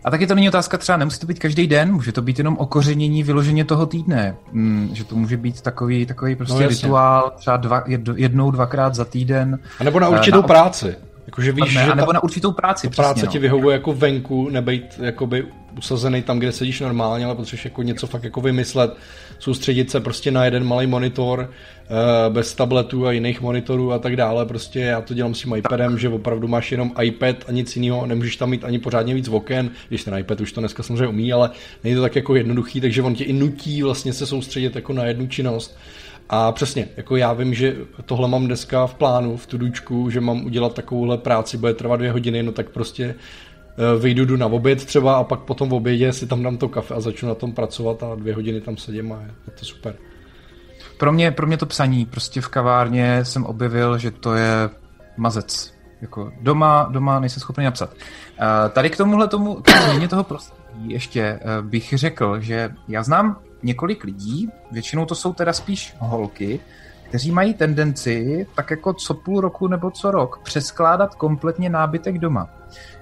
Speaker 2: A taky to není otázka třeba, nemusí to být každý den, může to být jenom okořenění vyloženě toho týdne. Mm, že to může být takový, takový prostě no, rituál, třeba dva, jednou, dvakrát za týden.
Speaker 1: A nebo na určitou na, práci. Jakože víš, že
Speaker 2: nebo ta, na určitou práci.
Speaker 1: Ta práce no. ti vyhovuje jako venku, nebejt jakoby usazený tam, kde sedíš normálně, ale potřebuješ jako něco fakt jako vymyslet, soustředit se prostě na jeden malý monitor, uh, bez tabletů a jiných monitorů a tak dále. Prostě já to dělám s tím iPadem, že opravdu máš jenom iPad a nic jiného, nemůžeš tam mít ani pořádně víc oken, když ten iPad už to dneska samozřejmě umí, ale není to tak jako jednoduchý, takže on tě i nutí vlastně se soustředit jako na jednu činnost. A přesně, jako já vím, že tohle mám dneska v plánu, v tudučku, že mám udělat takovouhle práci, bude trvat dvě hodiny, no tak prostě eh, vyjdu jdu na oběd třeba a pak potom v obědě si tam dám to kafe a začnu na tom pracovat a dvě hodiny tam sedím a je to super.
Speaker 2: Pro mě, pro mě to psaní, prostě v kavárně jsem objevil, že to je mazec. Jako doma, doma nejsem schopný napsat. Uh, tady k tomuhle tomu, k toho prostředí ještě uh, bych řekl, že já znám několik lidí, většinou to jsou teda spíš holky, kteří mají tendenci tak jako co půl roku nebo co rok přeskládat kompletně nábytek doma.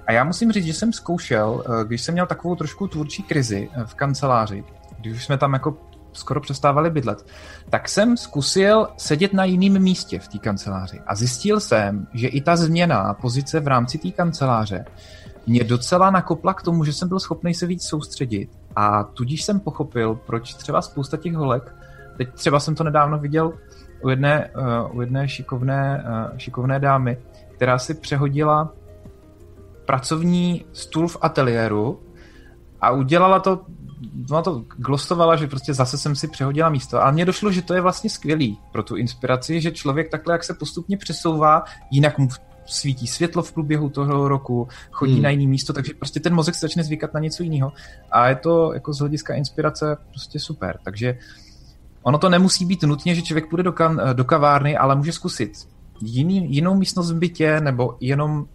Speaker 2: A já musím říct, že jsem zkoušel, eh, když jsem měl takovou trošku tvůrčí krizi v kanceláři, když jsme tam jako skoro přestávali bydlet, tak jsem zkusil sedět na jiném místě v té kanceláři a zjistil jsem, že i ta změna pozice v rámci té kanceláře mě docela nakopla k tomu, že jsem byl schopný se víc soustředit a tudíž jsem pochopil, proč třeba spousta těch holek, teď třeba jsem to nedávno viděl u jedné, uh, u jedné šikovné, uh, šikovné dámy, která si přehodila pracovní stůl v ateliéru a udělala to ona to glostovala, že prostě zase jsem si přehodila místo. A mně došlo, že to je vlastně skvělý pro tu inspiraci, že člověk takhle, jak se postupně přesouvá, jinak mu svítí světlo v průběhu toho roku, chodí hmm. na jiné místo, takže prostě ten mozek se začne zvykat na něco jiného. A je to jako z hlediska inspirace prostě super. Takže ono to nemusí být nutně, že člověk půjde do, kan, do kavárny, ale může zkusit jiný, jinou místnost v bytě nebo jenom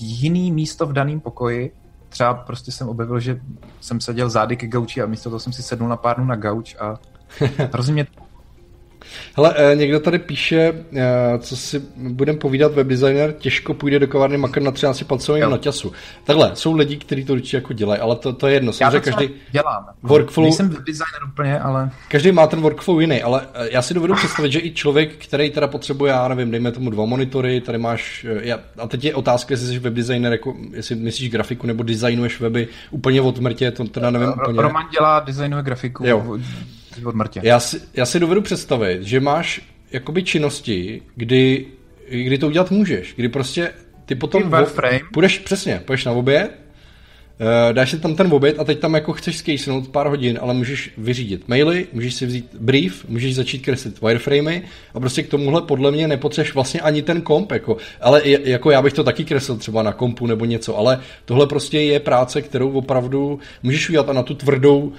Speaker 2: jiný místo v daném pokoji. Třeba prostě jsem objevil, že jsem seděl zády ke gauči a místo toho jsem si sednul na pár dnů na gauč a hrozně mě
Speaker 1: Hele, eh, někdo tady píše, eh, co si budem povídat, webdesigner těžko půjde do kavárny makat na 13 palcovém noťasu. Takhle, jsou lidi, kteří to určitě jako dělají, ale to, to je jedno.
Speaker 2: Já to každý dělám.
Speaker 1: Workflow,
Speaker 2: Nejsem webdesigner úplně, ale...
Speaker 1: Každý má ten workflow jiný, ale eh, já si dovedu představit, že i člověk, který teda potřebuje, já nevím, dejme tomu dva monitory, tady máš, já, a teď je otázka, jestli jsi webdesigner, jako, jestli myslíš grafiku nebo designuješ weby úplně od mrtě, to teda nevím úplně.
Speaker 2: Roman dělá, designuje grafiku. Jo od mrtě.
Speaker 1: Já si, já si dovedu představit, že máš jakoby činnosti, kdy, kdy to udělat můžeš, kdy prostě ty potom
Speaker 2: vo,
Speaker 1: půjdeš, přesně, půjdeš na oběd, dáš si tam ten oběd a teď tam jako chceš skejsnout pár hodin, ale můžeš vyřídit maily, můžeš si vzít brief, můžeš začít kreslit wireframey a prostě k tomuhle podle mě nepotřebuješ vlastně ani ten komp, jako, ale jako já bych to taky kreslil třeba na kompu nebo něco, ale tohle prostě je práce, kterou opravdu můžeš udělat a na tu tvrdou uh,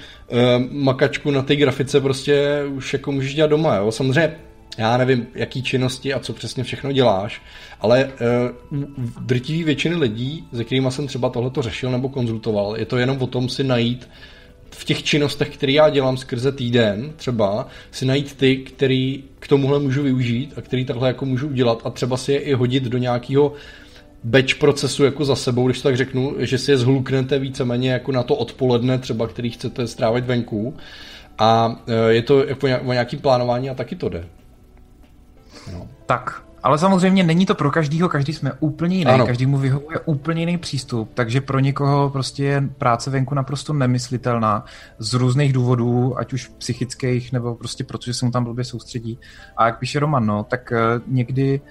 Speaker 1: makačku na té grafice prostě už jako můžeš dělat doma, jo. Samozřejmě já nevím, jaký činnosti a co přesně všechno děláš, ale uh, drtivý většiny lidí, se kterými jsem třeba tohleto řešil nebo konzultoval, je to jenom o tom si najít v těch činnostech, které já dělám skrze týden třeba, si najít ty, který k tomuhle můžu využít a který takhle jako můžu udělat a třeba si je i hodit do nějakého batch procesu jako za sebou, když tak řeknu, že si je zhluknete víceméně jako na to odpoledne třeba, který chcete strávit venku a eh, je to jako o nějakým plánování a taky to jde.
Speaker 2: No. Tak, ale samozřejmě není to pro každýho, každý jsme úplně jiný, ano. každý mu vyhovuje úplně jiný přístup, takže pro někoho prostě je práce venku naprosto nemyslitelná z různých důvodů, ať už psychických, nebo prostě protože se mu tam blbě soustředí. A jak píše Roman, no, tak uh, někdy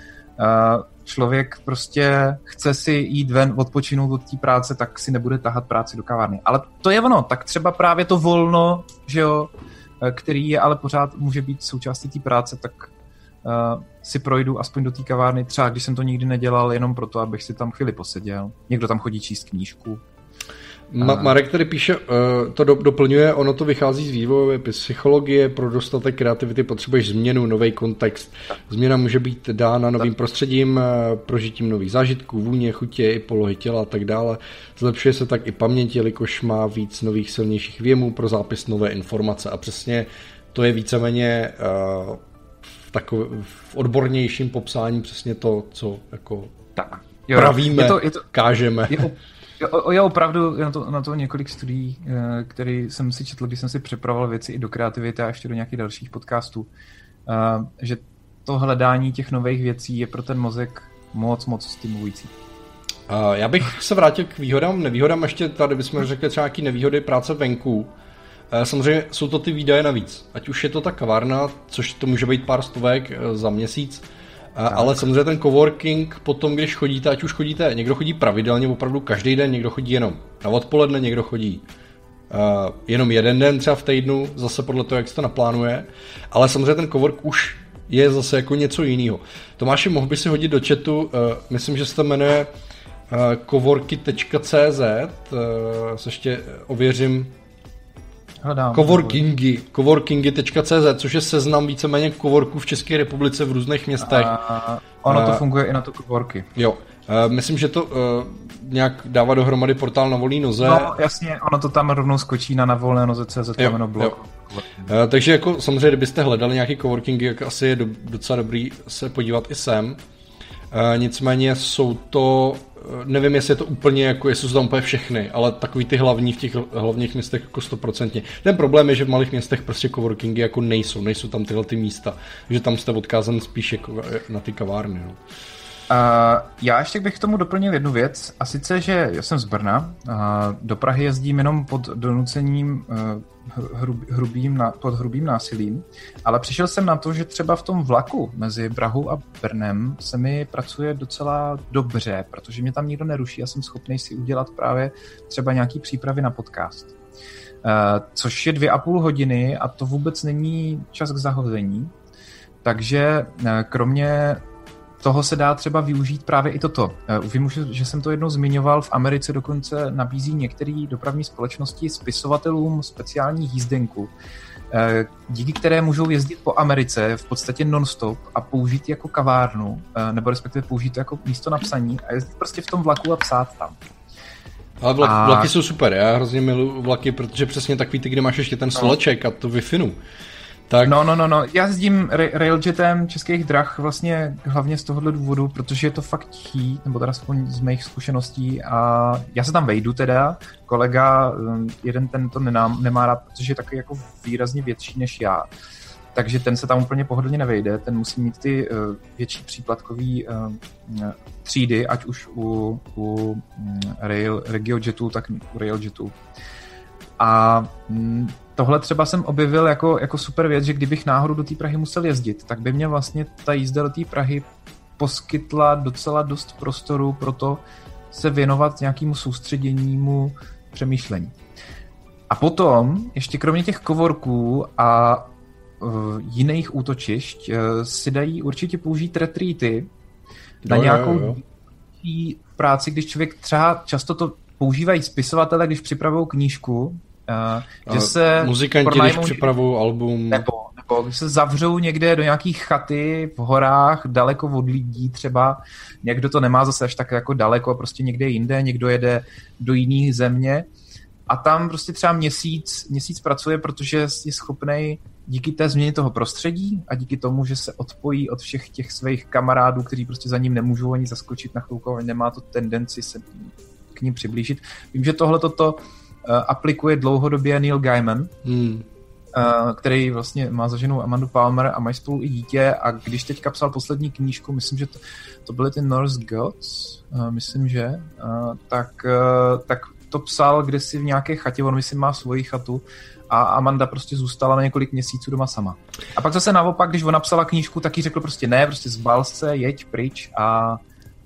Speaker 2: uh, člověk prostě chce si jít ven, odpočinout od té práce, tak si nebude tahat práci do kavárny. Ale to je ono, tak třeba právě to volno, že jo, eh, který je ale pořád může být součástí té práce, tak si projdu aspoň do té kavárny, třeba když jsem to nikdy nedělal, jenom proto, abych si tam chvíli poseděl. Někdo tam chodí číst knížku.
Speaker 1: Ma- Marek tady píše, uh, to do- doplňuje, ono to vychází z vývojové psychologie, pro dostatek kreativity potřebuješ změnu, nový kontext. Změna může být dána novým prostředím, uh, prožitím nových zážitků, vůně, chutě i polohy těla a tak dále. Zlepšuje se tak i paměť, jelikož má víc nových silnějších věmů pro zápis nové informace a přesně to je víceméně uh, takov, v odbornějším popsání přesně to, co jako tak. Jo, pravíme, je to, je to, kážeme.
Speaker 2: Je, je, je opravdu na to, na to několik studií, eh, které jsem si četl, když jsem si připravoval věci i do kreativity a ještě do nějakých dalších podcastů, eh, že to hledání těch nových věcí je pro ten mozek moc, moc stimulující.
Speaker 1: Uh, já bych se vrátil k výhodám, nevýhodám, ještě tady bychom řekli třeba nějaký nevýhody práce venku. Uh, samozřejmě jsou to ty výdaje navíc. Ať už je to ta kavárna, což to může být pár stovek uh, za měsíc, tak. Ale samozřejmě ten coworking potom, když chodíte, ať už chodíte, někdo chodí pravidelně, opravdu každý den, někdo chodí jenom na odpoledne, někdo chodí uh, jenom jeden den třeba v týdnu, zase podle toho, jak se to naplánuje. Ale samozřejmě ten cowork už je zase jako něco jiného. Tomáši, mohl by si hodit do chatu, uh, myslím, že se to jmenuje uh, coworky.cz, uh, se ještě ověřím,
Speaker 2: Hledám.
Speaker 1: Coworkingy, coworkingy.cz, což je seznam víceméně coworků v České republice v různých městech. A
Speaker 2: ono to funguje i na to coworky.
Speaker 1: Jo, Uh, myslím, že to uh, nějak dává dohromady portál na volný noze.
Speaker 2: No, jasně, ono to tam rovnou skočí na navolné noze CZ jo, blog.
Speaker 1: Jo. Uh, takže jako samozřejmě, kdybyste hledali nějaký coworkingy, tak asi je do, docela dobrý se podívat i sem. Uh, nicméně jsou to nevím, jestli je to úplně jako, jestli jsou tam úplně všechny, ale takový ty hlavní v těch hlavních městech jako stoprocentně. Ten problém je, že v malých městech prostě coworkingy jako nejsou, nejsou tam tyhle ty místa, že tam jste odkázan spíš jako na ty kavárny. No.
Speaker 2: Uh, já ještě bych k tomu doplnil jednu věc, a sice, že já jsem z Brna, uh, do Prahy jezdím jenom pod donucením uh, hrub, hrubým, pod hrubým násilím, ale přišel jsem na to, že třeba v tom vlaku mezi Prahou a Brnem se mi pracuje docela dobře, protože mě tam nikdo neruší a jsem schopný si udělat právě třeba nějaký přípravy na podcast. Uh, což je dvě a půl hodiny a to vůbec není čas k zahození, takže kromě toho se dá třeba využít právě i toto. Eh, vím už, že jsem to jednou zmiňoval, v Americe dokonce nabízí některé dopravní společnosti spisovatelům speciální jízdenku, eh, díky které můžou jezdit po Americe v podstatě non-stop a použít jako kavárnu, eh, nebo respektive použít jako místo na psaní a jezdit prostě v tom vlaku a psát tam.
Speaker 1: Ale vlak, a... vlaky jsou super, já hrozně miluji vlaky, protože přesně takový ty, kde máš ještě ten sleček a to wi
Speaker 2: tak... No, no, no, no. Já jezdím railjetem českých drah vlastně hlavně z tohohle důvodu, protože je to fakt tichý, nebo teda aspoň z mých zkušeností a já se tam vejdu teda, kolega, um, jeden ten to nemá, rád, protože je takový jako výrazně větší než já. Takže ten se tam úplně pohodlně nevejde, ten musí mít ty uh, větší příplatkový uh, třídy, ať už u, u um, rail, regiojetu, tak u railjetu. A um, tohle třeba jsem objevil jako, jako super věc, že kdybych náhodou do té Prahy musel jezdit, tak by mě vlastně ta jízda do té Prahy poskytla docela dost prostoru pro to se věnovat nějakému soustředěnímu přemýšlení. A potom, ještě kromě těch kovorků a uh, jiných útočišť, uh, si dají určitě použít retreaty na jo, nějakou jo, jo. práci, když člověk třeba často to používají spisovatele, když připravují knížku,
Speaker 1: Uh, že se Muzikanti, pronajmou, když připravují album.
Speaker 2: Nebo, nebo když se zavřou někde do nějakých chaty v horách, daleko od lidí třeba. Někdo to nemá zase až tak jako daleko, prostě někde jinde, někdo jede do jiných země. A tam prostě třeba měsíc, měsíc pracuje, protože je schopný díky té změně toho prostředí a díky tomu, že se odpojí od všech těch svých kamarádů, kteří prostě za ním nemůžou ani zaskočit na chvilku, nemá to tendenci se k ním přiblížit. Vím, že tohle toto Eh, aplikuje dlouhodobě Neil Gaiman, hmm. Uh, který vlastně má za ženou Amandu Palmer a mají spolu i dítě a když teďka psal poslední knížku, myslím, že to, to byly ty Norse Gods, uh, myslím, že, tak, tak to psal kdysi v nějaké chatě, on myslím má svoji chatu a Amanda prostě zůstala na několik měsíců doma sama. A pak zase naopak, když ona psala knížku, tak jí řekl prostě ne, prostě zbal se, jeď pryč a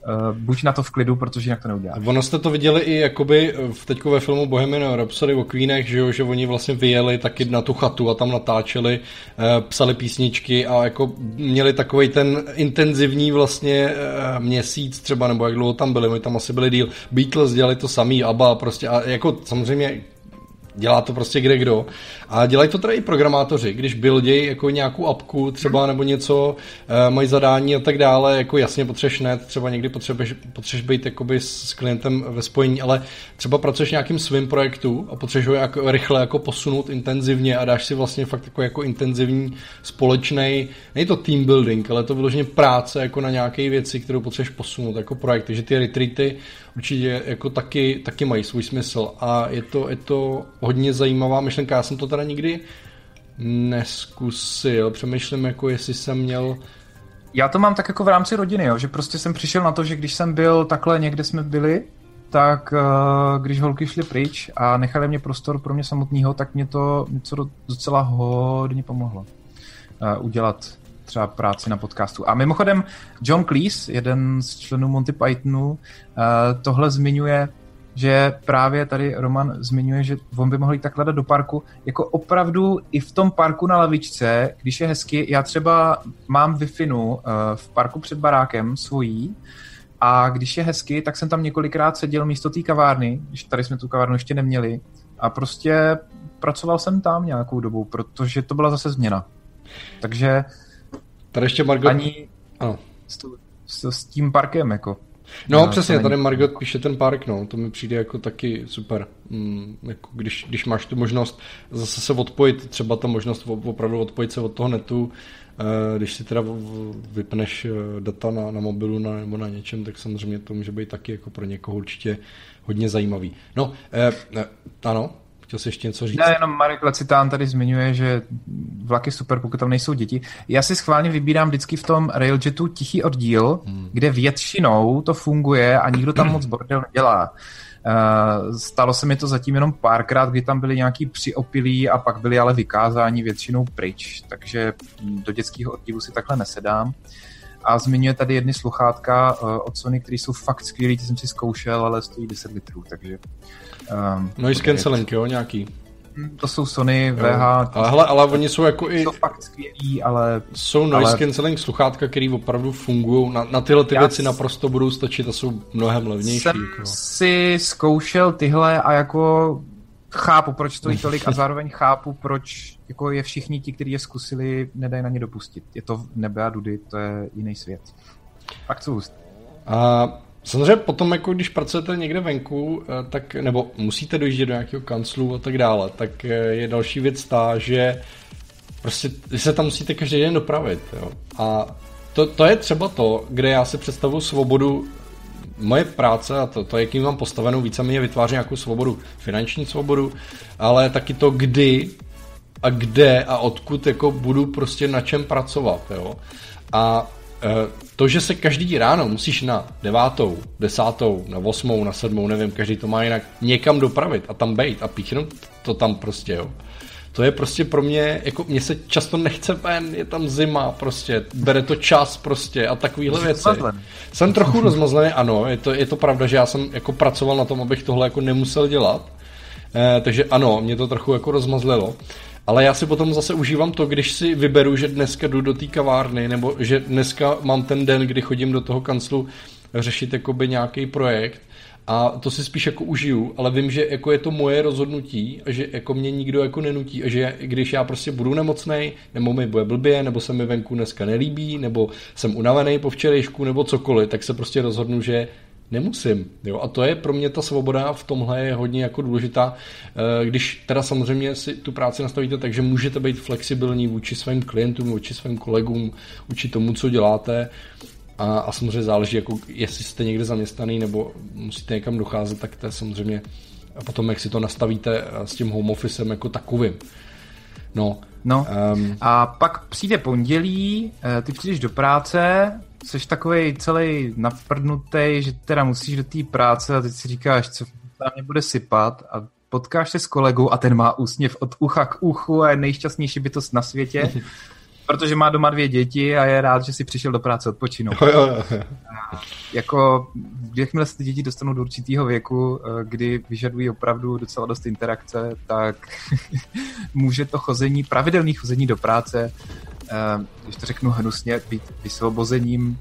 Speaker 2: Uh, buď na to v klidu, protože jinak to neudělá.
Speaker 1: Ono jste to viděli i jakoby v teďko ve filmu Bohemian Rhapsody o Queenech, že, jo, že oni vlastně vyjeli taky na tu chatu a tam natáčeli, uh, psali písničky a jako měli takový ten intenzivní vlastně uh, měsíc třeba, nebo jak dlouho tam byli, oni tam asi byli díl. Beatles dělali to samý, ABBA prostě a jako samozřejmě dělá to prostě kde kdo. A dělají to teda i programátoři, když buildějí jako nějakou apku třeba nebo něco, e, mají zadání a tak dále, jako jasně potřebuješ net, třeba někdy potřebuješ, potřebuješ být jakoby s klientem ve spojení, ale třeba pracuješ nějakým svým projektu a potřebuješ ho jako rychle jako posunout intenzivně a dáš si vlastně fakt jako, jako intenzivní společný, není to team building, ale to vyloženě práce jako na nějaké věci, kterou potřebuješ posunout jako projekt, takže ty retreaty určitě jako taky, taky mají svůj smysl a je to, je to hodně zajímavá myšlenka, já jsem to teda nikdy neskusil, přemýšlím jako jestli jsem měl
Speaker 2: Já to mám tak jako v rámci rodiny, jo, že prostě jsem přišel na to, že když jsem byl takhle někde jsme byli, tak uh, když holky šly pryč a nechali mě prostor pro mě samotného, tak mě to něco docela hodně pomohlo uh, udělat třeba práci na podcastu. A mimochodem John Cleese, jeden z členů Monty Pythonu, uh, tohle zmiňuje že právě tady Roman zmiňuje, že on by mohl jít takhle do parku, jako opravdu i v tom parku na lavičce, když je hezky, já třeba mám wi uh, v parku před barákem svojí a když je hezky, tak jsem tam několikrát seděl místo té kavárny, když tady jsme tu kavárnu ještě neměli a prostě pracoval jsem tam nějakou dobu, protože to byla zase změna. Takže
Speaker 1: tady ještě Margot...
Speaker 2: ani ano. S, s, s tím parkem jako
Speaker 1: No, no přesně, tady Margot píše ten park, no, to mi přijde jako taky super. Mm, jako když, když máš tu možnost zase se odpojit, třeba ta možnost opravdu odpojit se od toho netu, eh, když si teda vypneš eh, data na, na mobilu na, nebo na něčem, tak samozřejmě to může být taky jako pro někoho určitě hodně zajímavý. No, eh, eh ano, Chtěl jsi ještě něco říct?
Speaker 2: Ne, jenom Marek Lecitán tady zmiňuje, že vlaky super, pokud tam nejsou děti. Já si schválně vybírám vždycky v tom Railjetu tichý oddíl, hmm. kde většinou to funguje a nikdo tam moc bordel nedělá. Uh, stalo se mi to zatím jenom párkrát, kdy tam byli nějaký přiopilí a pak byli ale vykázáni většinou pryč, takže do dětského oddílu si takhle nesedám. A zmiňuje tady jedny sluchátka uh, od Sony, které jsou fakt skvělý, ty jsem si zkoušel, ale stojí 10 litrů, takže
Speaker 1: Um, Noise cancelling, jo, nějaký.
Speaker 2: Hm, to jsou Sony VH.
Speaker 1: Ale, hele, ale oni jsou jako i...
Speaker 2: Jsou fakt skvělý, ale...
Speaker 1: Jsou noise ale... cancelling sluchátka, které opravdu fungují. Na, na tyhle ty Já věci naprosto budou stačit a jsou mnohem levnější.
Speaker 2: Jsem jako. si zkoušel tyhle a jako chápu, proč stojí tolik a zároveň chápu, proč jako je všichni ti, kteří je zkusili, nedají na ně dopustit. Je to nebe a dudy, to je jiný svět. Fakt jsou hustý.
Speaker 1: A Samozřejmě potom, jako když pracujete někde venku, eh, tak, nebo musíte dojíždět do nějakého kanclu a tak dále, tak eh, je další věc ta, že prostě vy se tam musíte každý den dopravit. Jo? A to, to je třeba to, kde já si představuji svobodu moje práce a to, to jakým mám postavenou, víceméně vytváří nějakou svobodu, finanční svobodu, ale taky to, kdy a kde a odkud jako budu prostě na čem pracovat. Jo? A to, že se každý ráno musíš na devátou, desátou, na osmou, na sedmou, nevím, každý to má jinak, někam dopravit a tam bejt a píchnout to tam prostě, jo. To je prostě pro mě, jako mě se často nechce ven, je tam zima prostě, bere to čas prostě a takovýhle věci. Jsem trochu rozmazlený, ano, je to, je to pravda, že já jsem jako pracoval na tom, abych tohle jako nemusel dělat, eh, takže ano, mě to trochu jako rozmazlilo. Ale já si potom zase užívám to, když si vyberu, že dneska jdu do té kavárny, nebo že dneska mám ten den, kdy chodím do toho kanclu řešit jakoby nějaký projekt, a to si spíš jako užiju, ale vím, že jako je to moje rozhodnutí a že jako mě nikdo jako nenutí a že když já prostě budu nemocný, nebo mi bude blbě, nebo se mi venku dneska nelíbí, nebo jsem unavený po včerejšku, nebo cokoliv, tak se prostě rozhodnu, že nemusím. Jo? A to je pro mě ta svoboda v tomhle je hodně jako důležitá. Eh, když teda samozřejmě si tu práci nastavíte tak, že můžete být flexibilní vůči svým klientům, vůči svým kolegům, vůči tomu, co děláte, a, a samozřejmě záleží, jako jestli jste někde zaměstnaný nebo musíte někam docházet, tak to je samozřejmě a potom, jak si to nastavíte eh, s tím home officem jako takovým. No,
Speaker 2: no. Um, a pak přijde pondělí, eh, ty přijdeš do práce, jsi takový celý naprdnutý, že teda musíš do té práce a teď si říkáš, co tam mě bude sypat a potkáš se s kolegou a ten má úsměv od ucha k uchu a je nejšťastnější bytost na světě, protože má doma dvě děti a je rád, že si přišel do práce odpočinout. Jo, jo, jo. Jako, jakmile se ty děti dostanou do určitého věku, eh, kdy vyžadují opravdu docela dost interakce, tak může to chození, pravidelné chození do práce když to řeknu hnusně, být vysvobozením.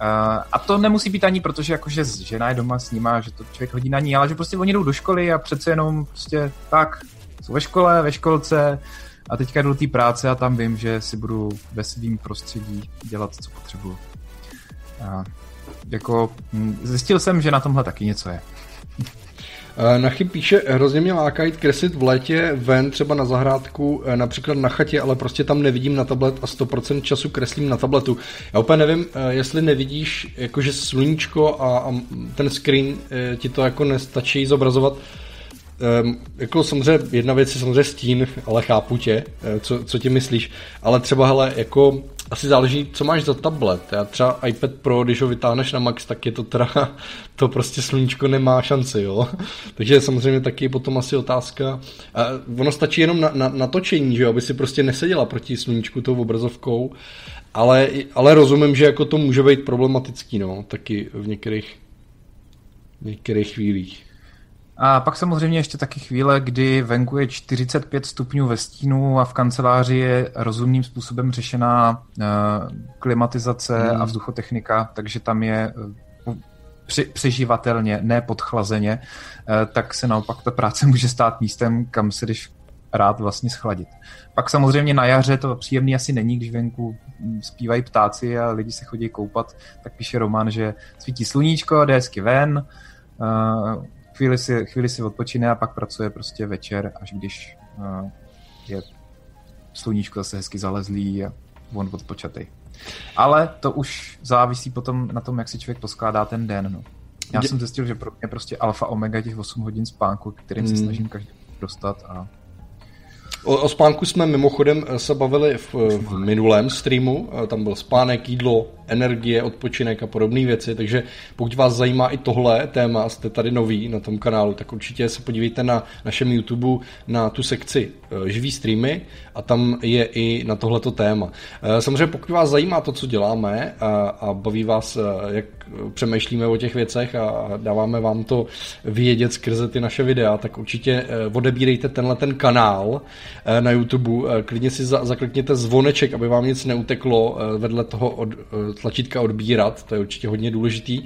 Speaker 2: Eh, a to nemusí být ani proto, že jakože žena je doma s nima, že to člověk hodí na ní, ale že prostě oni jdou do školy a přece jenom prostě tak, jsou ve škole, ve školce a teďka jdu do té práce a tam vím, že si budu ve svým prostředí dělat, co potřebuju. A jako hm, zjistil jsem, že na tomhle taky něco je.
Speaker 1: Eh, Nachy píše, hrozně mě láká jít kreslit v létě ven, třeba na zahrádku, eh, například na chatě, ale prostě tam nevidím na tablet a 100% času kreslím na tabletu. Já úplně nevím, eh, jestli nevidíš, jakože sluníčko a, a ten screen ti to jako nestačí zobrazovat. um, jako samozřejmě jedna věc je samozřejmě stín, ale chápu tě, co, co ti myslíš, ale třeba hele, jako asi záleží, co máš za tablet. Já třeba iPad Pro, když ho vytáhneš na max, tak je to teda, to prostě sluníčko nemá šanci, jo. Takže samozřejmě taky potom asi otázka. A ono stačí jenom na, na, na točení, že jo, aby si prostě neseděla proti sluníčku tou obrazovkou, ale, ale rozumím, že jako to může být problematický, no, taky v některých, v některých chvílích.
Speaker 2: A pak samozřejmě ještě taky chvíle, kdy venku je 45 stupňů ve stínu a v kanceláři je rozumným způsobem řešená uh, klimatizace hmm. a vzduchotechnika, takže tam je uh, při, přeživatelně, ne podchlazeně, uh, tak se naopak ta práce může stát místem, kam se jdeš rád vlastně schladit. Pak samozřejmě na jaře to příjemný asi není, když venku hm, zpívají ptáci a lidi se chodí koupat, tak píše Roman, že svítí sluníčko, jde hezky ven, chvíli si, chvíli si odpočine a pak pracuje prostě večer, až když uh, je sluníčko zase hezky zalezlý a on odpočatý. Ale to už závisí potom na tom, jak si člověk poskládá ten den. No. Já Dě... jsem zjistil, že pro mě prostě alfa omega těch 8 hodin spánku, kterým hmm. se snažím každý dostat a
Speaker 1: O, o spánku jsme mimochodem se bavili v, v minulém streamu, tam byl spánek, jídlo, energie, odpočinek a podobné věci, takže pokud vás zajímá i tohle téma, jste tady nový na tom kanálu, tak určitě se podívejte na našem YouTube na tu sekci eh, živý streamy a tam je i na tohleto téma. Eh, samozřejmě pokud vás zajímá to, co děláme a, a baví vás, eh, jak přemýšlíme o těch věcech a dáváme vám to vědět skrze ty naše videa, tak určitě odebírejte tenhle ten kanál na YouTube, klidně si zaklikněte zvoneček, aby vám nic neuteklo vedle toho od, tlačítka odbírat, to je určitě hodně důležitý.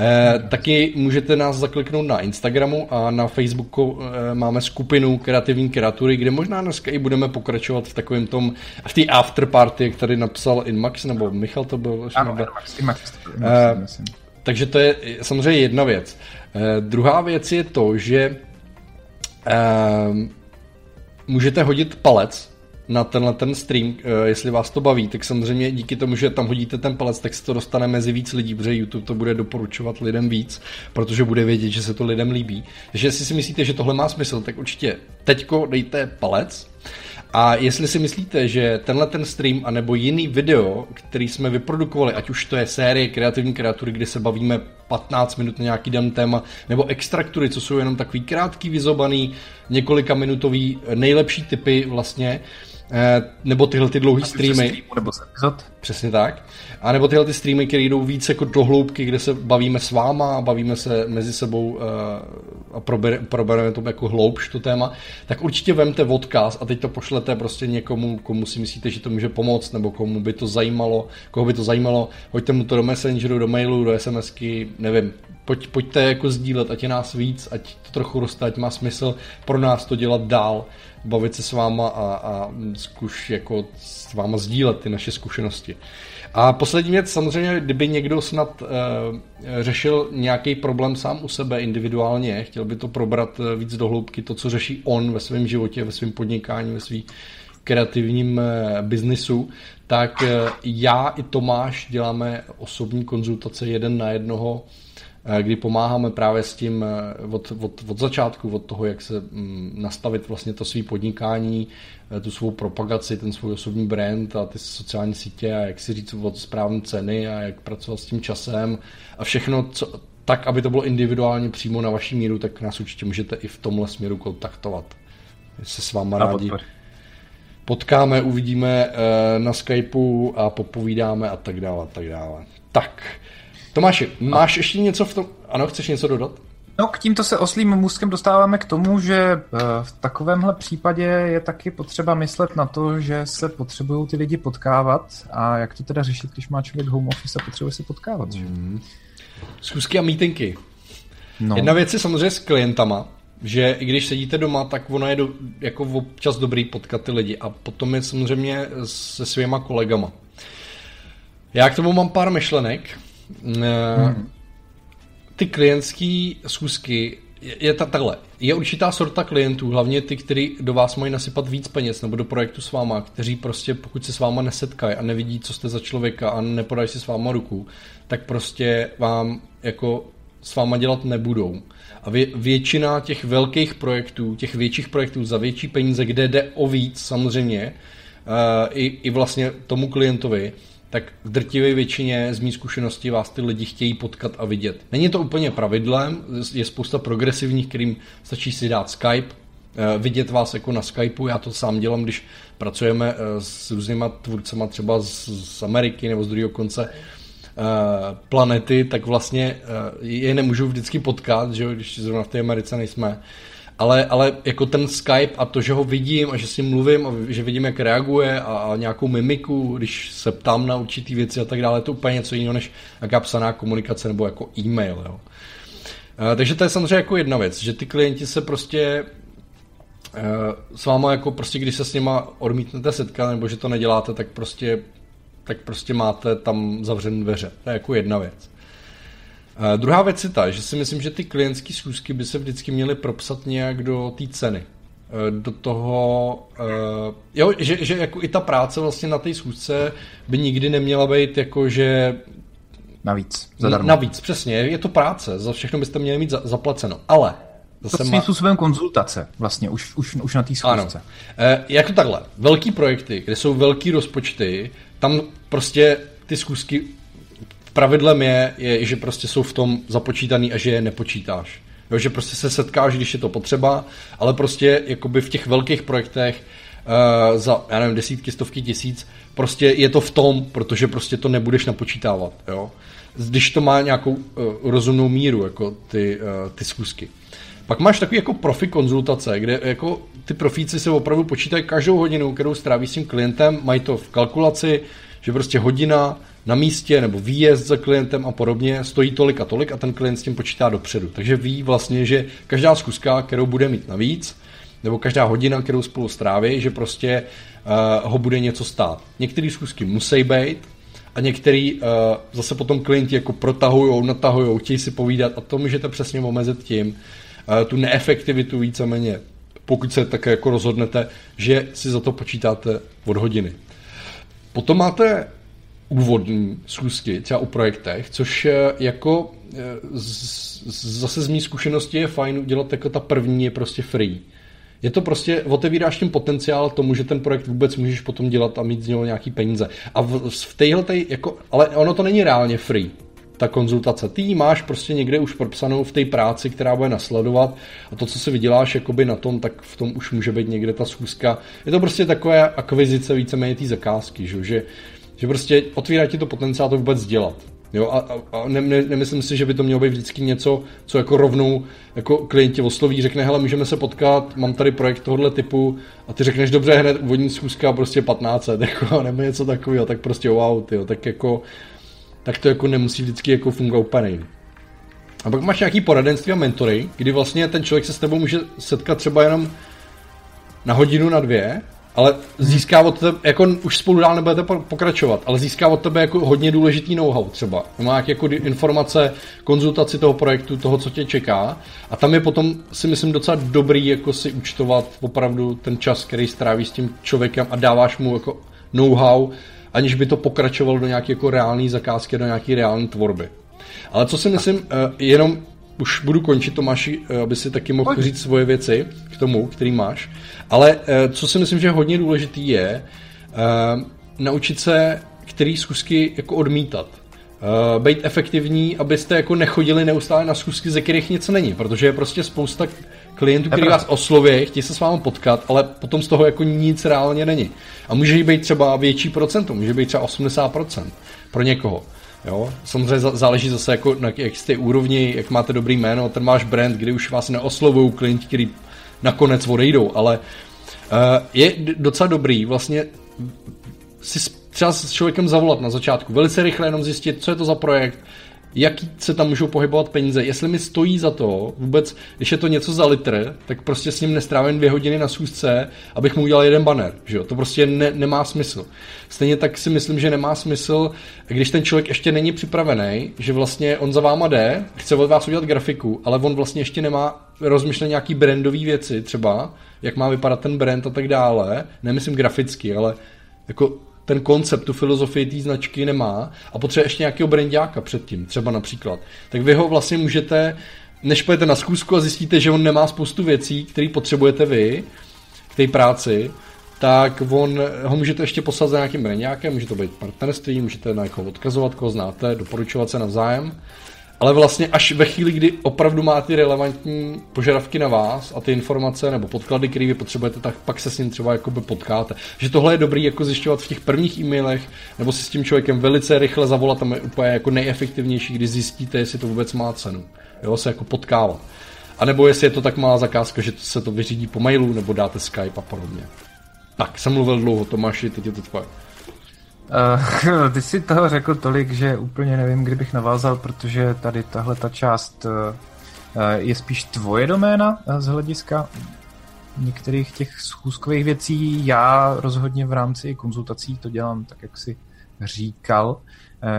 Speaker 1: Eh, taky můžete nás zakliknout na Instagramu a na Facebooku eh, máme skupinu kreativní kreatury, kde možná dneska i budeme pokračovat v takovém tom, v té afterparty, jak tady napsal Inmax, nebo Michal to byl.
Speaker 2: Ano, Inmax, Inmax,
Speaker 1: Inmax, eh, takže to je samozřejmě jedna věc. Eh, druhá věc je to, že eh, můžete hodit palec na tenhle ten stream, eh, jestli vás to baví, tak samozřejmě díky tomu, že tam hodíte ten palec, tak se to dostane mezi víc lidí, protože YouTube to bude doporučovat lidem víc, protože bude vědět, že se to lidem líbí. Takže jestli si myslíte, že tohle má smysl, tak určitě teďko dejte palec, a jestli si myslíte, že tenhle ten stream anebo jiný video, který jsme vyprodukovali, ať už to je série kreativní kreatury, kde se bavíme 15 minut na nějaký den téma, nebo extraktury, co jsou jenom takový krátký, vyzobaný, několika minutový nejlepší typy vlastně, Eh, nebo tyhle ty dlouhé streamy.
Speaker 2: Nebo z epizod.
Speaker 1: Přesně tak. A nebo tyhle ty streamy, které jdou víc jako do hloubky, kde se bavíme s váma a bavíme se mezi sebou uh, a prober, probereme to jako hloubš to téma, tak určitě vemte odkaz a teď to pošlete prostě někomu, komu si myslíte, že to může pomoct, nebo komu by to zajímalo, koho by to zajímalo, hoďte mu to do Messengeru, do mailu, do SMSky, nevím, pojď, pojďte jako sdílet, ať je nás víc, ať to trochu roste, ať má smysl pro nás to dělat dál, bavit se s váma a, a zkuš jako s váma sdílet ty naše zkušenosti. A poslední věc, samozřejmě, kdyby někdo snad uh, řešil nějaký problém sám u sebe individuálně, chtěl by to probrat uh, víc do hloubky, to, co řeší on ve svém životě, ve svém podnikání, ve svém kreativním uh, biznisu, tak já i Tomáš děláme osobní konzultace jeden na jednoho Eh, kdy pomáháme právě s tím eh, od, od, od začátku, od toho, jak se mm, nastavit vlastně to svý podnikání, eh, tu svou propagaci, ten svůj osobní brand a ty sociální sítě a jak si říct od správné ceny a jak pracovat s tím časem a všechno, co, tak, aby to bylo individuálně přímo na vaší míru, tak nás určitě můžete i v tomhle směru kontaktovat. Se s váma rádi potkáme, uvidíme na Skypeu a popovídáme a tak dále, a tak dále. Tak, Tomáši, máš a... ještě něco v tom? Ano, chceš něco dodat?
Speaker 2: No, k tímto se oslým můstkem dostáváme k tomu, že eh, v takovémhle případě je taky potřeba myslet na to, že se potřebují ty lidi potkávat a jak to teda řešit, když má člověk home office a potřebuje se potkávat. Mm.
Speaker 1: Zkusky a mítinky. No. Jedna věc je samozřejmě s klientama, že i když sedíte doma, tak ono je do, jako občas dobrý potkat ty lidi a potom je samozřejmě se svýma kolegama. Já k tomu mám pár myšlenek. Hmm. Ty klientské schůzky je, je ta, takhle. Je určitá sorta klientů, hlavně ty, kteří do vás mají nasypat víc peněz nebo do projektu s váma, kteří prostě pokud se s váma nesetkají a nevidí, co jste za člověka a nepodají si s váma ruku, tak prostě vám jako s váma dělat nebudou. A vě, většina těch velkých projektů, těch větších projektů za větší peníze, kde jde o víc samozřejmě, uh, i, i vlastně tomu klientovi, tak v drtivé většině z mých zkušeností vás ty lidi chtějí potkat a vidět. Není to úplně pravidlem, je spousta progresivních, kterým stačí si dát Skype, eh, vidět vás jako na Skypeu, já to sám dělám, když pracujeme eh, s různýma tvůrcema třeba z, Ameriky nebo z druhého konce eh, planety, tak vlastně je nemůžu vždycky potkat, že když zrovna v té Americe nejsme, ale, ale jako ten Skype a to, že ho vidím a že s ním mluvím a že vidím, jak reaguje a, a nějakou mimiku, když se ptám na určitý věci a tak dále, to úplně něco jiného než jaká psaná komunikace nebo jako e-mail. Jo. Uh, takže to je samozřejmě jako jedna věc, že ty klienti se prostě uh, s váma jako prostě, když se s nima odmítnete setkat nebo že to neděláte, tak prostě tak prostě máte tam zavřené dveře. To je jako jedna věc. Uh, druhá věc je ta, že si myslím, že ty klientské schůzky by se vždycky měly propsat nějak do té ceny. Uh, do toho, uh, jo, že, že jako i ta práce vlastně na té schůzce by nikdy neměla být jako, že
Speaker 2: Navíc,
Speaker 1: zadarmo. Navíc, přesně. Je to práce, za všechno byste měli mít za, zaplaceno. Ale
Speaker 2: to svým má... způsobem konzultace, vlastně, už, už, už na té schůzce. Ano.
Speaker 1: E, jako takhle, velký projekty, kde jsou velký rozpočty, tam prostě ty schůzky pravidlem je, je, že prostě jsou v tom započítaný a že je nepočítáš. Jo, že prostě se setkáš, když je to potřeba, ale prostě jakoby v těch velkých projektech uh, za, já nevím, desítky, stovky tisíc, prostě je to v tom, protože prostě to nebudeš napočítávat, jo. Když to má nějakou uh, rozumnou míru, jako ty, uh, ty zkusky. Pak máš takový jako profi konzultace, kde jako ty profíci se opravdu počítají každou hodinu, kterou stráví s tím klientem, mají to v kalkulaci, že prostě hodina na místě nebo výjezd za klientem a podobně stojí tolik a tolik a ten klient s tím počítá dopředu. Takže ví vlastně, že každá zkuska, kterou bude mít navíc, nebo každá hodina, kterou spolu stráví, že prostě uh, ho bude něco stát. Některé zkusky musí být a některý uh, zase potom klienti jako protahují, natahují, chtějí si povídat a to můžete přesně omezit tím, uh, tu neefektivitu víceméně, pokud se také jako rozhodnete, že si za to počítáte od hodiny. Potom máte úvodní schůzky, třeba u projektech, což jako z, zase z mý zkušenosti je fajn udělat jako ta první je prostě free. Je to prostě, otevíráš tím potenciál tomu, že ten projekt vůbec můžeš potom dělat a mít z něho nějaký peníze. A v, v téhle, jako, ale ono to není reálně free, ta konzultace. Ty ji máš prostě někde už propsanou v té práci, která bude nasledovat a to, co si vyděláš jakoby na tom, tak v tom už může být někde ta schůzka. Je to prostě takové akvizice víceméně té zakázky, že, že prostě otvírá ti to potenciál to vůbec dělat. Jo, a, a, a ne, ne, nemyslím si, že by to mělo být vždycky něco, co jako rovnou jako klienti osloví, řekne, hele, můžeme se potkat, mám tady projekt tohohle typu a ty řekneš, dobře, hned úvodní schůzka prostě 15, jako, nebo něco takového, tak prostě wow, tyjo, tak jako, tak to jako nemusí vždycky jako fungovat úplně A pak máš nějaký poradenství a mentory, kdy vlastně ten člověk se s tebou může setkat třeba jenom na hodinu, na dvě ale získá od tebe, jako už spolu dál nebudete pokračovat, ale získá od tebe jako hodně důležitý know-how třeba. Má jako informace, konzultaci toho projektu, toho, co tě čeká a tam je potom si myslím docela dobrý jako si účtovat opravdu ten čas, který stráví s tím člověkem a dáváš mu jako know-how, aniž by to pokračovalo do nějaké jako reální zakázky, do nějaké reální tvorby. Ale co si myslím, eh, jenom už budu končit, Tomáši, eh, aby si taky mohl říct svoje věci k tomu, který máš. Ale eh, co si myslím, že je hodně důležitý je uh, naučit se, který schůzky jako odmítat. Uh, být efektivní, abyste jako nechodili neustále na schůzky, ze kterých nic není, protože je prostě spousta klientů, který vás osloví, chtějí se s vámi potkat, ale potom z toho jako nic reálně není. A může být třeba větší procento, může být třeba 80% pro někoho. Jo? Samozřejmě záleží zase, jako, na jak jste úrovni, jak máte dobrý jméno, ten máš brand, kdy už vás neoslovují klienti, kteří nakonec odejdou, ale uh, je docela dobrý vlastně si třeba s člověkem zavolat na začátku, velice rychle jenom zjistit, co je to za projekt, jaký se tam můžou pohybovat peníze. Jestli mi stojí za to, vůbec, když je to něco za litr, tak prostě s ním nestrávím dvě hodiny na schůzce, abych mu udělal jeden banner. Že jo? To prostě ne, nemá smysl. Stejně tak si myslím, že nemá smysl, když ten člověk ještě není připravený, že vlastně on za váma jde, chce od vás udělat grafiku, ale on vlastně ještě nemá rozmyšlené nějaký brandové věci třeba, jak má vypadat ten brand a tak dále. Nemyslím graficky, ale jako ten koncept, tu filozofii té značky nemá a potřebuje ještě nějakého brandáka předtím, třeba například, tak vy ho vlastně můžete, než pojete na zkusku a zjistíte, že on nemá spoustu věcí, které potřebujete vy k té práci, tak on ho můžete ještě poslat za nějakým brandákem, může to být partnerství, můžete na někoho odkazovat, koho znáte, doporučovat se navzájem ale vlastně až ve chvíli, kdy opravdu má ty relevantní požadavky na vás a ty informace nebo podklady, které vy potřebujete, tak pak se s ním třeba jakoby potkáte. Že tohle je dobrý jako zjišťovat v těch prvních e-mailech, nebo si s tím člověkem velice rychle zavolat, tam je úplně jako nejefektivnější, když zjistíte, jestli to vůbec má cenu. Jo, se jako potkávat. A nebo jestli je to tak malá zakázka, že se to vyřídí po mailu, nebo dáte Skype a podobně. Tak, jsem mluvil dlouho, Tomáši, teď je to tvoje.
Speaker 2: Uh, ty si toho řekl tolik, že úplně nevím, kdybych navázal, protože tady tahle ta část uh, je spíš tvoje doména z hlediska některých těch schůzkových věcí. Já rozhodně v rámci konzultací to dělám tak, jak si říkal,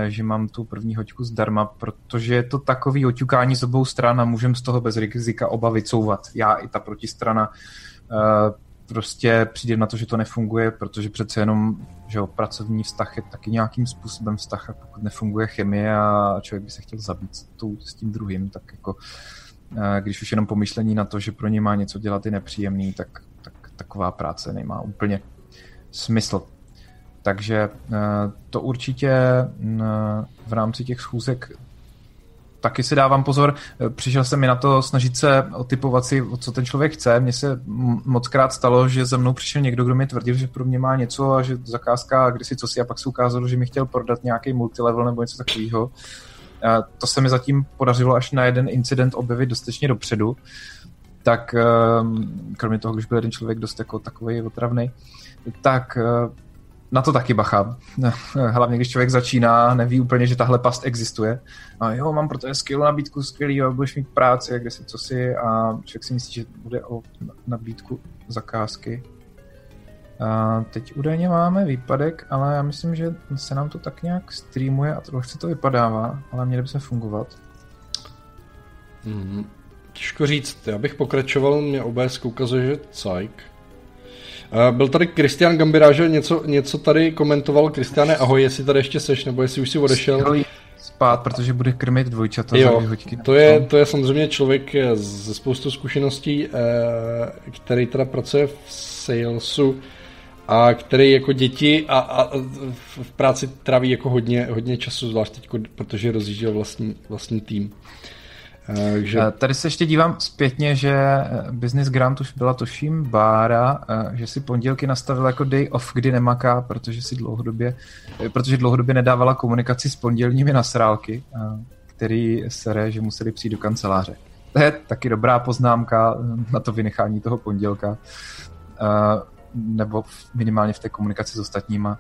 Speaker 2: že mám tu první hoďku zdarma, protože je to takový oťukání z obou stran a můžem z toho bez rizika oba vycouvat. Já i ta protistrana prostě přijde na to, že to nefunguje, protože přece jenom že jo, pracovní vztah je taky nějakým způsobem vztah a pokud nefunguje chemie a člověk by se chtěl zabít s, tou, s tím druhým, tak jako eh, když už jenom pomyšlení na to, že pro ně má něco dělat i nepříjemný, tak, tak taková práce nemá úplně smysl. Takže eh, to určitě mm, v rámci těch schůzek taky si dávám pozor. Přišel jsem mi na to snažit se otypovat si, co ten člověk chce. Mně se moc krát stalo, že za mnou přišel někdo, kdo mi tvrdil, že pro mě má něco a že zakázka kdysi co si a pak se ukázalo, že mi chtěl prodat nějaký multilevel nebo něco takového. To se mi zatím podařilo až na jeden incident objevit dostatečně dopředu. Tak ehm, kromě toho, když byl jeden člověk dost jako takový otravný, tak na to taky bacha. Hlavně, když člověk začíná, neví úplně, že tahle past existuje. A jo, mám pro to skvělou nabídku, skvělý, budeš mít práci, kde si, co si, a člověk si myslí, že bude o nabídku zakázky. A teď údajně máme výpadek, ale já myslím, že se nám to tak nějak streamuje a trochu se to vypadává, ale měli by se fungovat.
Speaker 1: Mm, těžko říct, já bych pokračoval, mě OBS ukazuje, že cajk. Uh, byl tady Kristian Gambira, že něco, něco tady komentoval. Kristiane, ahoj, jestli tady ještě seš, nebo jestli už si odešel.
Speaker 2: Spát, protože bude krmit dvojčata
Speaker 1: jo, za výhoďky. To je, to je samozřejmě člověk ze spoustu zkušeností, eh, který teda pracuje v salesu a který jako děti a, a v práci tráví jako hodně, hodně času, zvlášť teď, protože rozjížděl vlastní, vlastní tým.
Speaker 2: Takže... Tady se ještě dívám zpětně, že eh, Business Grant už byla toším Bára, eh, že si pondělky nastavil jako day off, kdy nemaká, protože si dlouhodobě, eh, protože dlouhodobě nedávala komunikaci s pondělními nasrálky, který sere, že museli přijít do kanceláře. To je taky dobrá poznámka na to vynechání toho pondělka, nebo minimálně v té komunikaci s ostatníma.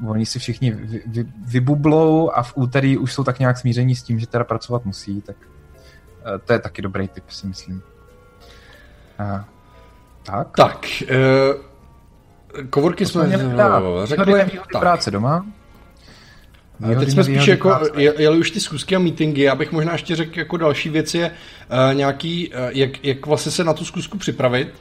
Speaker 2: Uh, oni si všichni vy, vy, vybublou a v úterý už jsou tak nějak smíření s tím, že teda pracovat musí, tak Eh, to je taky dobrý tip, si myslím. A, tak.
Speaker 1: Tak. Uh, kovorky jsme
Speaker 2: řekli. Tak. práce doma.
Speaker 1: A teď jsme spíš jako, jeli už ty zkusky a meetingy, já bych možná ještě řekl jako další věc je uh, nějaký, uh, jak, jak vlastně se na tu zkusku připravit,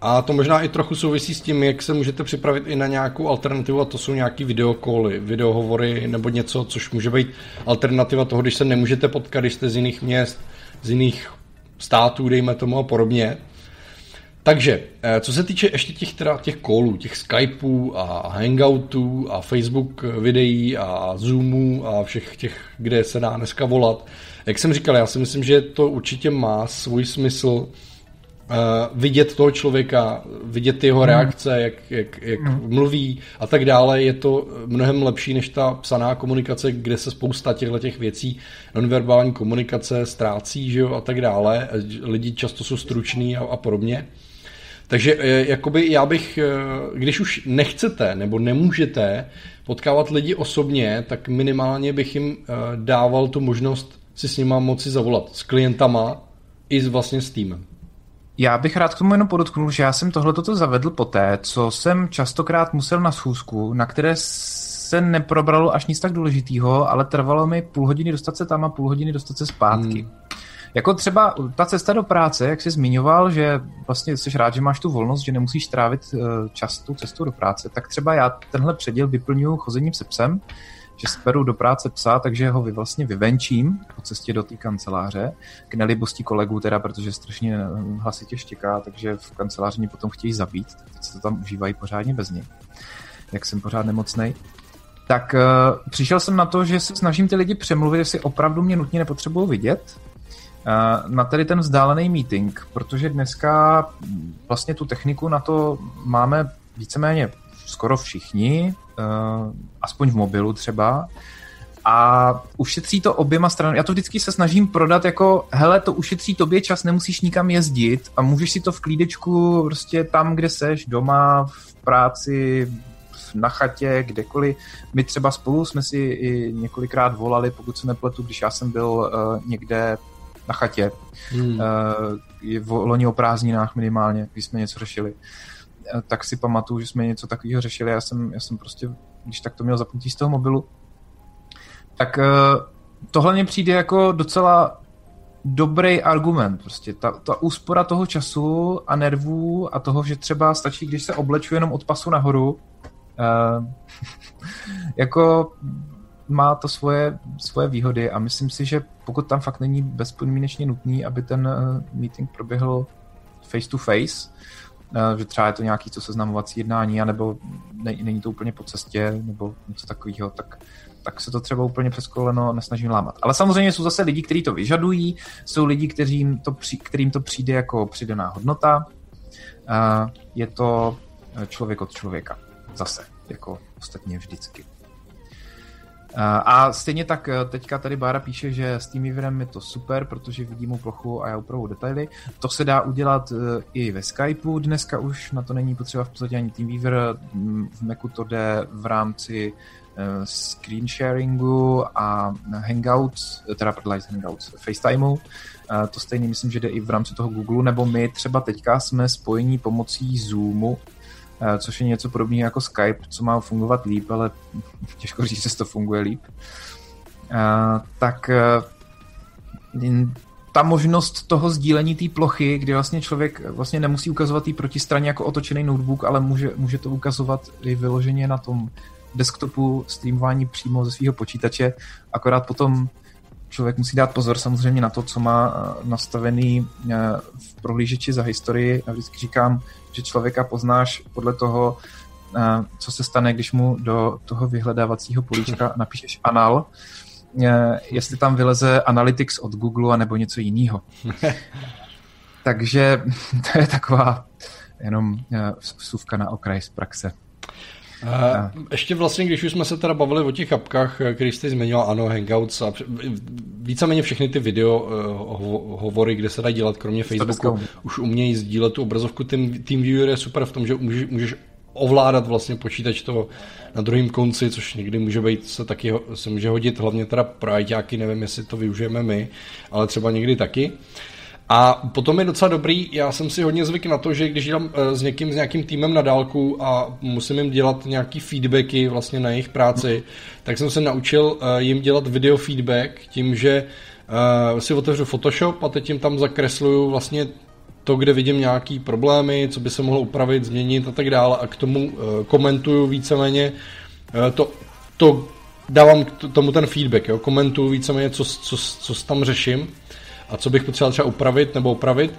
Speaker 1: a to možná i trochu souvisí s tím, jak se můžete připravit i na nějakou alternativu, a to jsou nějaký videokoly, videohovory nebo něco, což může být alternativa toho, když se nemůžete potkat, když jste z jiných měst, z jiných států, dejme tomu a podobně. Takže, eh, co se týče ještě těch, teda, těch callů, těch Skypeů a Hangoutů a Facebook videí a Zoomů a všech těch, kde se dá dneska volat, jak jsem říkal, já si myslím, že to určitě má svůj smysl, uh, vidět toho člověka, vidět jeho hmm. reakce, jak, jak, jak hmm. mluví a tak dále, je to mnohem lepší než ta psaná komunikace, kde se spousta těchto těch věcí, nonverbální komunikace ztrácí že jo, a tak dále. Lidi často jsou struční a, a podobně. Takže eh, jakoby já bych, eh, když už nechcete nebo nemůžete potkávat lidi osobně, tak minimálně bych jim dával tu možnost si s nima moci zavolat s klientama i vlastně s týmem.
Speaker 2: Já bych rád k tomu jenom podotknul, že já jsem tohle toto zavedl poté, co jsem častokrát musel na schůzku, na které se neprobralo až nic tak důležitého, ale trvalo mi půl hodiny dostat se tam a půl hodiny dostat se zpátky. Hmm. Jako třeba ta cesta do práce, jak jsi zmiňoval, že vlastně jsi rád, že máš tu volnost, že nemusíš trávit eh, čas tu cestu do práce, tak třeba já tenhle předěl vyplňuji chozením se psem, že speru do práce psa, takže ho vy vlastně vyvenčím po cestě do té kanceláře, k nelibosti kolegů teda, protože strašně eh, hlasitě štěká, takže v kanceláři mě potom chtějí zabít, teď se to tam užívají pořádně bez něj, jak jsem pořád nemocnej. Tak uh, přišel jsem na to, že se snažím ty lidi přemluvit, jestli opravdu mě nutně nepotřebují vidět, uh, na tady ten vzdálený meeting, protože dneska vlastně tu techniku na to máme víceméně skoro všichni, uh, aspoň v mobilu třeba, a ušetří to oběma stranami. Já to vždycky se snažím prodat jako, hele, to ušetří tobě čas, nemusíš nikam jezdit a můžeš si to v klídečku prostě tam, kde seš, doma, v práci, na chatě, kdekoliv. My třeba spolu jsme si i několikrát volali, pokud se nepletu, když já jsem byl uh, někde na chatě. Hmm. Uh, v loni o prázdninách minimálně, když jsme něco řešili. Uh, tak si pamatuju, že jsme něco takového řešili. Já jsem, já jsem prostě, když tak to měl zapnutí z toho mobilu, tak uh, tohle mě přijde jako docela dobrý argument. Prostě ta, ta úspora toho času a nervů a toho, že třeba stačí, když se obleču jenom od pasu nahoru, uh, jako má to svoje, svoje výhody a myslím si, že pokud tam fakt není bezpodmínečně nutný, aby ten meeting proběhl face to face, že třeba je to nějaký co seznamovací jednání, anebo ne, není to úplně po cestě, nebo něco takového, tak tak se to třeba úplně přes koleno nesnažím lámat. Ale samozřejmě jsou zase lidi, kteří to vyžadují, jsou lidi, kterým to, při, kterým to přijde jako přidaná hodnota. Uh, je to člověk od člověka. Zase, jako ostatně vždycky. A stejně tak eh, teďka tady Bára píše, že s TeamViewerem je to super, protože vidím mu plochu a já upravu detaily. To se dá udělat eh, i ve Skypeu dneska už, na to není potřeba v podstatě ani TeamViewer. V Macu to jde v rámci eh, screen sharingu a Hangouts, teda pardon, Hangouts, FaceTimeu. To stejně myslím, že jde i v rámci toho Google, nebo my třeba teďka jsme spojení pomocí Zoomu, což je něco podobného jako Skype, co má fungovat líp, ale těžko říct, že to funguje líp. Eh, tak eh, ta možnost toho sdílení té plochy, kdy vlastně člověk vlastně nemusí ukazovat té protistraně jako otočený notebook, ale může, může to ukazovat i vyloženě na tom desktopu streamování přímo ze svého počítače, akorát potom člověk musí dát pozor samozřejmě na to, co má nastavený v prohlížeči za historii. Já vždycky říkám, že člověka poznáš podle toho, eh, co se stane, když mu do toho vyhledávacího políčka napíšeš anal, eh, jestli tam vyleze Analytics od Google nebo něco jiného. Takže to je taková jenom eh, vsuvka na okraj z praxe.
Speaker 1: A ještě vlastně, když už jsme se teda bavili o těch apkách, který jste zmiňoval, ano, Hangouts a víceméně všechny ty video uh, hovory, kde se dá dělat, kromě Facebooku, už umějí sdílet tu obrazovku. Team, TeamViewer je super v tom, že můžeš, můžeš ovládat vlastně počítač toho na druhém konci, což někdy může být, se taky se může hodit, hlavně teda pro ajťáky, nevím, jestli to využijeme my, ale třeba někdy taky. Uh, a potom je docela dobrý, já jsem si hodně zvyk na to, že když dělám eh, s někým, s nějakým týmem na dálku a musím jim dělat nějaký feedbacky vlastně na jejich práci, tak jsem se naučil eh, jim dělat video feedback tím, že eh, si otevřu Photoshop a teď jim tam zakresluju vlastně to, kde vidím nějaký problémy, co by se mohlo upravit, změnit a tak dále a k tomu komentuju víceméně to, to dávám tomu ten feedback, jo? komentuju víceméně, co, co, co tam řeším a co bych potřeboval třeba upravit nebo opravit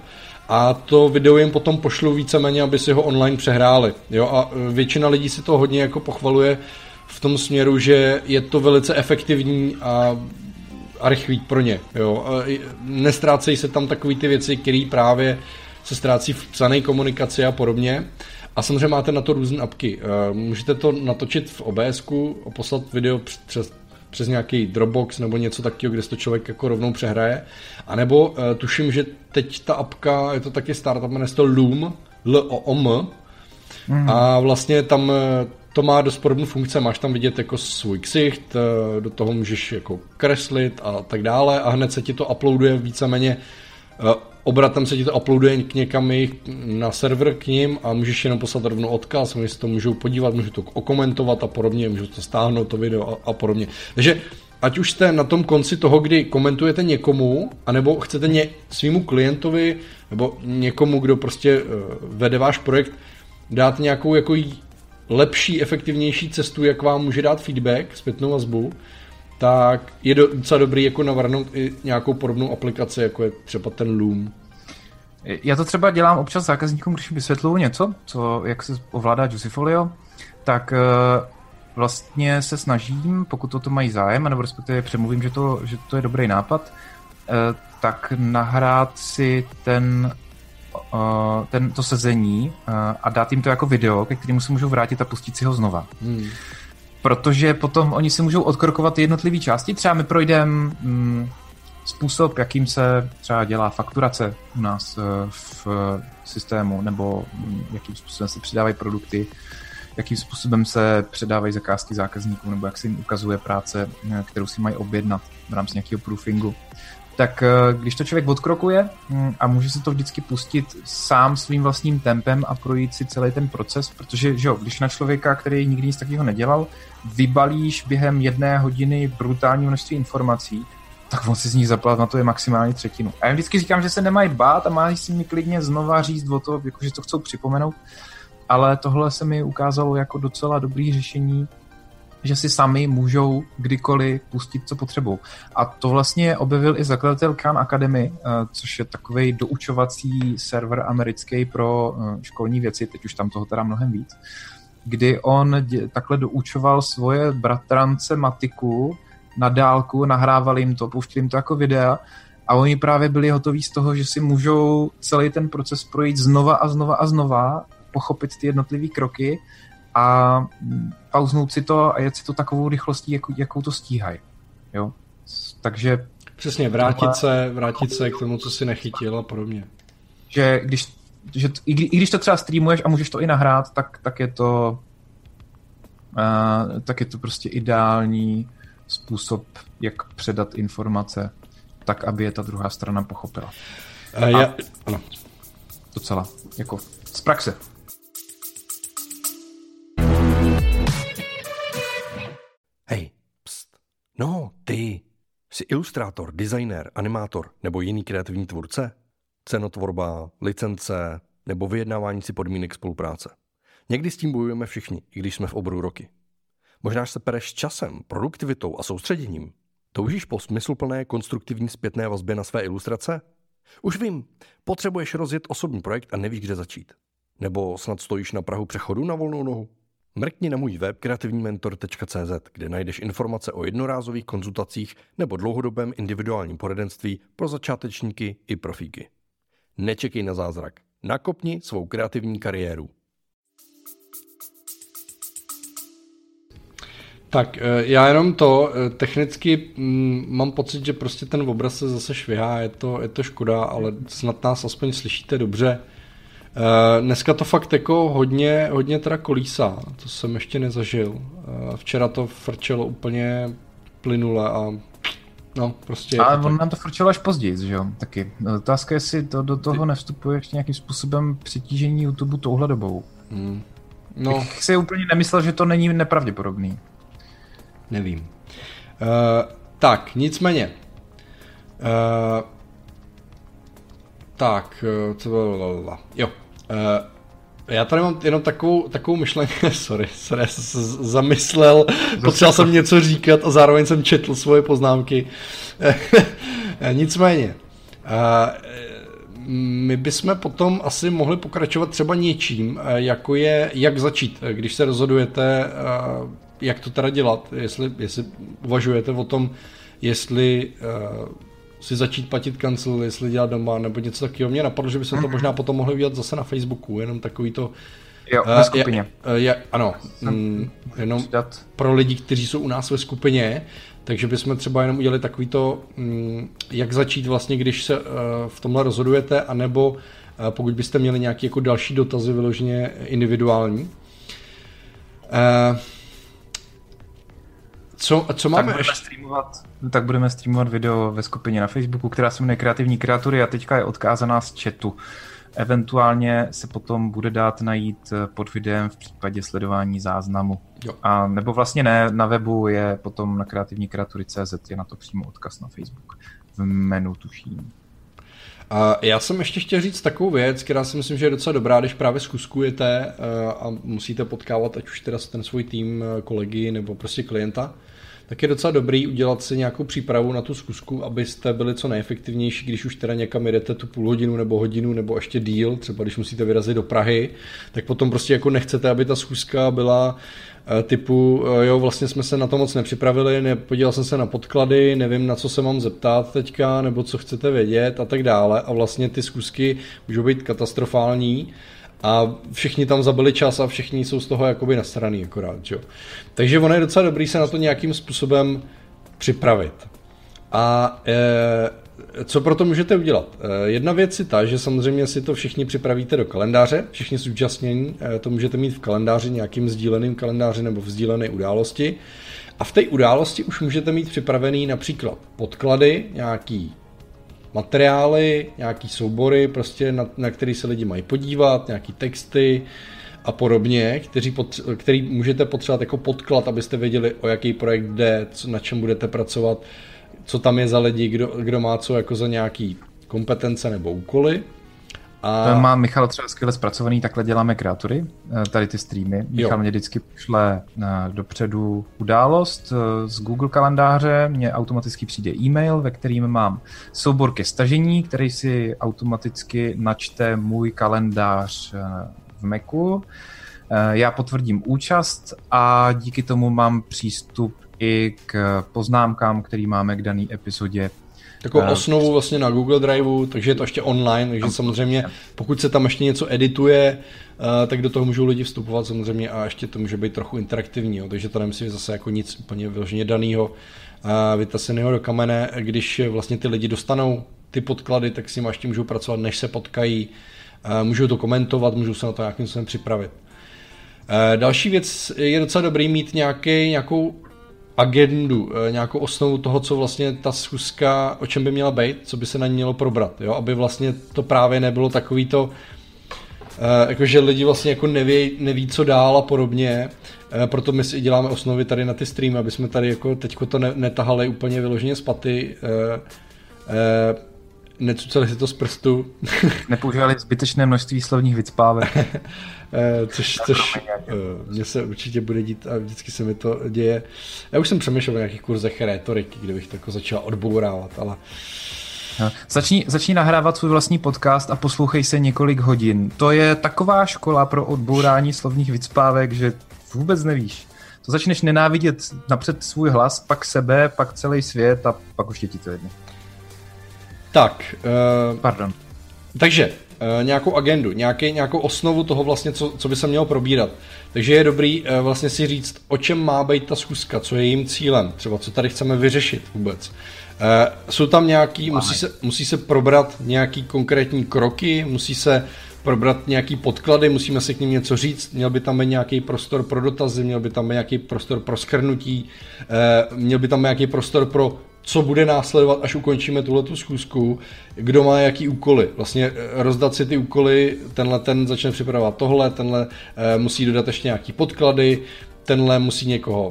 Speaker 1: a to video jim potom pošlu víceméně, aby si ho online přehráli. Jo? A e, většina lidí si to hodně jako pochvaluje v tom směru, že je to velice efektivní a, a pro ně. Jo? Nestrácejí se tam takové ty věci, které právě se ztrácí v psané komunikaci a podobně. A samozřejmě máte na to různé apky. E, můžete to natočit v OBS a poslat video přes přes nějaký Dropbox nebo něco takového, kde se to člověk jako rovnou přehraje. A nebo uh, tuším, že teď ta apka, je to taky startup, jmenuje se to Loom, L-O-M, mm. a vlastně tam eh, to má dost podobnou funkce, máš tam vidět jako svůj ksicht, eh, do toho můžeš jako kreslit a tak dále a hned se ti to uploaduje víceméně obratem se ti to uploaduje k někam na server k ním a můžeš jenom poslat rovnou odkaz, oni si to můžou podívat, můžou to okomentovat a podobně, můžou to stáhnout, to video a, a podobně. Takže ať už jste na tom konci toho, kdy komentujete někomu, anebo chcete ně, svýmu klientovi, nebo někomu, kdo prostě uh, vede váš projekt, dát nějakou jako lepší, efektivnější cestu, jak vám může dát feedback, zpětnou vazbu, tak je docela dobrý jako navrhnout i nějakou podobnou aplikaci, jako je třeba ten Loom.
Speaker 2: Já to třeba dělám občas zákazníkům, když vysvětluju něco, co, jak se ovládá Juicyfolio, tak uh, vlastně se snažím, pokud o to mají zájem, nebo respektive přemluvím, že to, že to je dobrý nápad, uh, tak nahrát si ten uh, ten, to sezení a dát jim to jako video, ke kterému se můžou vrátit a pustit si ho znova. Hmm. Protože potom oni si můžou odkrokovat jednotlivé části. Třeba my projdeme mm, způsob, jakým se třeba dělá fakturace u nás uh, v systému, nebo mm, jakým způsobem se přidávají produkty, jakým způsobem se předávají zakázky zákazníkům, nebo jak se jim ukazuje práce, kterou si mají objednat v rámci nějakého proofingu tak eh, když to člověk odkrokuje hm, a může se to vždycky pustit sám svým vlastním tempem a projít si celý ten proces, protože že jo, když na člověka, který nikdy nic takového nedělal, vybalíš během jedné hodiny brutální množství informací, tak on si z nich zaplat na to je maximálně třetinu. A já vždycky říkám, že se nemají bát a mají si mi klidně znova říct o to, jako že to chcou připomenout, ale tohle se mi ukázalo jako docela dobrý řešení, že si sami můžou kdykoliv pustit, co potřebují. A to vlastně objevil i zakladatel Khan Academy, eh, což je takový doučovací server americký pro eh, školní věci, teď už tam toho teda mnohem víc, kdy on takhle doučoval svoje bratrance matiku na dálku, nahrával jim to, pouštěl jim to jako videa a oni právě byli hotoví z toho, že si můžou celý ten proces projít znova a znova a znova, pochopit ty jednotlivé kroky a pauznout si to a jet si to takovou rychlostí, jakou, jakou to stíhají. Jo? Takže...
Speaker 1: Přesně, vrátit, tohle... se, vrátit se k tomu, co si nechytil a podobně.
Speaker 2: Že když, že i, i když to třeba streamuješ a můžeš to i nahrát, tak, tak je to uh, tak je to prostě ideální způsob, jak předat informace tak, aby je ta druhá strana pochopila.
Speaker 1: Uh, já, ano.
Speaker 2: Docela, jako z praxe.
Speaker 3: No, ty. Jsi ilustrátor, designer, animátor nebo jiný kreativní tvůrce? Cenotvorba, licence nebo vyjednávání si podmínek spolupráce. Někdy s tím bojujeme všichni, i když jsme v oboru roky. Možná se pereš časem, produktivitou a soustředěním. Toužíš po smysluplné konstruktivní zpětné vazbě na své ilustrace? Už vím, potřebuješ rozjet osobní projekt a nevíš, kde začít. Nebo snad stojíš na Prahu přechodu na volnou nohu? Mrkni na můj web kreativnímentor.cz, kde najdeš informace o jednorázových konzultacích nebo dlouhodobém individuálním poradenství pro začátečníky i profíky. Nečekej na zázrak. Nakopni svou kreativní kariéru.
Speaker 1: Tak eh, já jenom to, eh, technicky mm, mám pocit, že prostě ten obraz se zase švihá, je to, je to škoda, ale snad nás aspoň slyšíte dobře. Uh, dneska to fakt jako hodně, hodně teda kolísá, to jsem ještě nezažil. Uh, včera to frčelo úplně plynule a no prostě...
Speaker 2: Ale on tak. nám to frčelo až později, že jo, taky. Otázka je, jestli to do toho Ty... nevstupuje ještě nějakým způsobem přitížení YouTube touhle dobou. Hmm. No. Bych si úplně nemyslel, že to není nepravděpodobný.
Speaker 1: Nevím. Uh, tak, nicméně. Uh, tak, co bylo? Jo, Uh, já tady mám jenom takovou, takovou myšlenku, sorry, sorry, já jsem se zamyslel, potřeboval jsem něco říkat a zároveň jsem četl svoje poznámky. Nicméně, uh, my bychom potom asi mohli pokračovat třeba něčím, jako je, jak začít, když se rozhodujete, jak to teda dělat, jestli, jestli uvažujete o tom, jestli si začít platit kancel, jestli dělat doma, nebo něco takového. Mě napadlo, že by se to mhm. možná potom mohli udělat zase na Facebooku, jenom takový to...
Speaker 2: Jo, ve skupině.
Speaker 1: Uh, je, je, ano, mm, jenom pro lidi, kteří jsou u nás ve skupině, takže bychom třeba jenom udělali takový to, mm, jak začít vlastně, když se uh, v tomhle rozhodujete, anebo uh, pokud byste měli nějaké jako další dotazy vyloženě individuální. Uh, co, co máme
Speaker 2: tak ještě? Streamovat, tak budeme streamovat video ve skupině na Facebooku, která se jmenuje Kreativní kreatury a teďka je odkázaná z chatu. Eventuálně se potom bude dát najít pod videem v případě sledování záznamu. Jo. A nebo vlastně ne, na webu je potom na kreativní kreatury.cz je na to přímo odkaz na Facebook v menu tuším.
Speaker 1: A já jsem ještě chtěl říct takovou věc, která si myslím, že je docela dobrá, když právě zkuskujete eh, a musíte potkávat ať už teda ten svůj tým eh, kolegy nebo prostě klienta, tak je docela dobrý udělat si nějakou přípravu na tu zkusku, abyste byli co nejefektivnější, když už teda někam jedete tu půl hodinu nebo hodinu nebo ještě díl, třeba když musíte vyrazit do Prahy, tak potom prostě jako nechcete, aby ta zkuska byla Eh, typu, eh, jo, vlastně jsme se na to moc nepřipravili, nepodíval jsem se na podklady, nevím, na co se mám zeptat teďka, nebo co chcete vědět a tak dále. A vlastně ty zkusky můžou být katastrofální a všichni tam zabili čas a všichni jsou z toho jakoby nasraný akorát, jo. Takže ono je docela dobrý se na to nějakým způsobem připravit. A e, co pro to můžete udělat? Eh, jedna věc je ta, že samozřejmě si to všichni připravíte do kalendáře, všichni zúčastnění, eh, to můžete mít v kalendáři nějakým sdíleným kalendáři nebo v sdílené události. A v té události už můžete mít připravený například podklady, nějaký materiály, nějaký soubory, prostě na, na který se lidi mají podívat, nějaký texty a podobně, kteří potře- který můžete potřebovat jako podklad, abyste věděli, o jaký projekt jde, co, na čem budete pracovat, co tam je za lidi, kdo, kdo má co jako za nějaký kompetence nebo úkoly.
Speaker 2: A... To má Michal třeba skvěle zpracovaný, takhle děláme kreatury, eh, tady ty streamy. Michal jo. mě vždycky pošle eh, dopředu událost eh, z Google kalendáře, mně automaticky přijde e-mail, ve kterým mám soubor ke stažení, který si automaticky načte můj kalendář v Macu. Já potvrdím účast a díky tomu mám přístup i k poznámkám, který máme k dané epizodě.
Speaker 1: Takovou uh, osnovu vlastně na Google Driveu, takže je to ještě online, takže samozřejmě pokud se tam ještě něco edituje, uh, tak do toho můžou lidi vstupovat samozřejmě a ještě to může být trochu interaktivní, jo, takže to nemusí zase jako nic úplně vyloženě daného, uh, vytaseného do kamene, když vlastně ty lidi dostanou ty podklady, tak s nimi ještě můžou pracovat, než se potkají, uh, můžou to komentovat, můžou se na to nějakým způsobem připravit. Další věc je docela dobrý mít nějaký, nějakou agendu, eh, nějakou osnovu toho, co vlastně ta schůzka, o čem by měla být, co by se na ní mělo probrat, jo? aby vlastně to právě nebylo takový to, eh, jakože lidi vlastně jako neví, neví, co dál a podobně, eh, proto my si děláme osnovy tady na ty streamy, aby jsme tady jako teďko to netahali úplně vyloženě z paty, necucali si to z prstu.
Speaker 2: Nepoužívali zbytečné množství slovních vycpávek.
Speaker 1: Eh, což, což uh, mně se určitě bude dít a vždycky se mi to děje. Já už jsem přemýšlel o nějakých kurzech rétoriky, kde bych to jako začal odbourávat, ale
Speaker 2: no, Začni, začni nahrávat svůj vlastní podcast a poslouchej se několik hodin. To je taková škola pro odbourání slovních vycpávek, že vůbec nevíš. To začneš nenávidět napřed svůj hlas, pak sebe, pak celý svět a pak už je ti to jedno.
Speaker 1: Tak.
Speaker 2: Uh, Pardon.
Speaker 1: Takže, uh, nějakou agendu, nějaký, nějakou osnovu toho vlastně, co, co by se mělo probírat. Takže je dobrý uh, vlastně si říct, o čem má být ta schůzka, co je jejím cílem, třeba co tady chceme vyřešit vůbec. Uh, jsou tam nějaký, musí se, musí se probrat nějaký konkrétní kroky, musí se probrat nějaký podklady, musíme si k ním něco říct, měl by tam být nějaký prostor pro dotazy, měl by tam být nějaký prostor pro schrnutí, měl by tam být nějaký prostor pro co bude následovat, až ukončíme tuhle tu schůzku, kdo má jaký úkoly. Vlastně eh, rozdat si ty úkoly, tenhle ten začne připravovat tohle, tenhle eh, musí dodat ještě nějaký podklady, tenhle musí někoho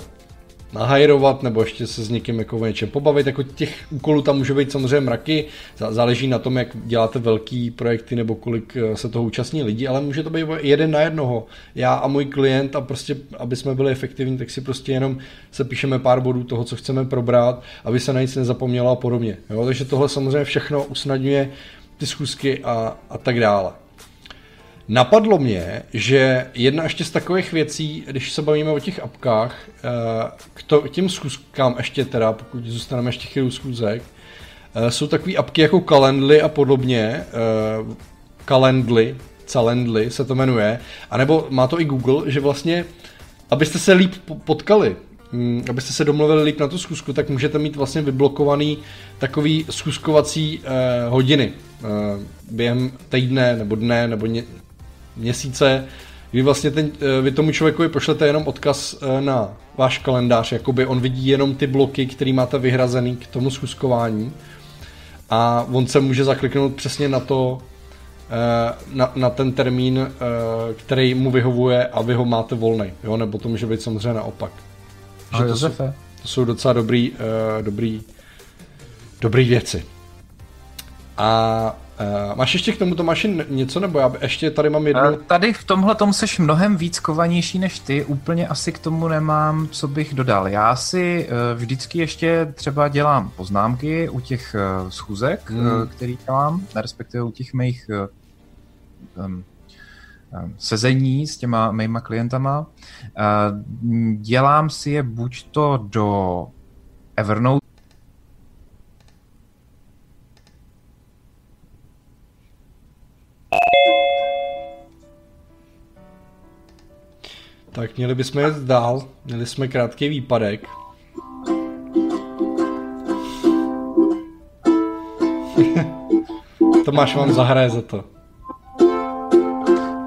Speaker 1: nahajrovat nebo ještě se s někým jako o něčem pobavit. Jako těch úkolů tam může být samozřejmě mraky, záleží na tom, jak děláte velký projekty nebo kolik eh, se toho účastní lidí, ale může to být jeden na jednoho. Já a můj klient a prostě, aby jsme byli efektivní, tak si prostě jenom se píšeme pár bodů toho, co chceme probrat, aby se na nic nezapomnělo a podobně. Jo? Takže tohle samozřejmě všechno usnadňuje ty schůzky a, a tak dále. Napadlo mě, že jedna ještě z takových věcí, když se bavíme o těch apkách, eh, k, těm schůzkám ještě teda, pokud zůstaneme ještě chvíli schůzek, eh, jsou takové apky jako Calendly a podobně, Calendly, eh, Calendly se to jmenuje, anebo má to i Google, že vlastně, abyste se líp potkali, hm, abyste se domluvili líp na tu schůzku, tak můžete mít vlastně vyblokovaný takový schůzkovací hodiny během týdne nebo dne nebo ně, měsíce, kdy vlastně ten, eh, vy tomu člověku pošlete jenom odkaz eh, na váš kalendář, jakoby on vidí jenom ty bloky, které máte vyhrazený k tomu schůzkování a on se může zakliknout přesně na to, na, na ten termín, který mu vyhovuje a vy ho máte volný, jo, nebo to může být samozřejmě naopak.
Speaker 2: Ahoj, to, jsou,
Speaker 1: to jsou docela dobrý, dobrý, dobrý věci. A Uh, máš ještě k tomu, Tomáši, něco, nebo já ještě tady mám jednu? Uh,
Speaker 2: tady v tomhle tom seš mnohem víc kovanější než ty, úplně asi k tomu nemám, co bych dodal. Já si uh, vždycky ještě třeba dělám poznámky u těch uh, schůzek, hmm. uh, který dělám, respektive u těch mých uh, um, sezení s těma mýma klientama. Dělám si je buď to do Evernote,
Speaker 1: Tak měli bychom jít dál. Měli jsme krátký výpadek. Tomáš vám zahraje za to.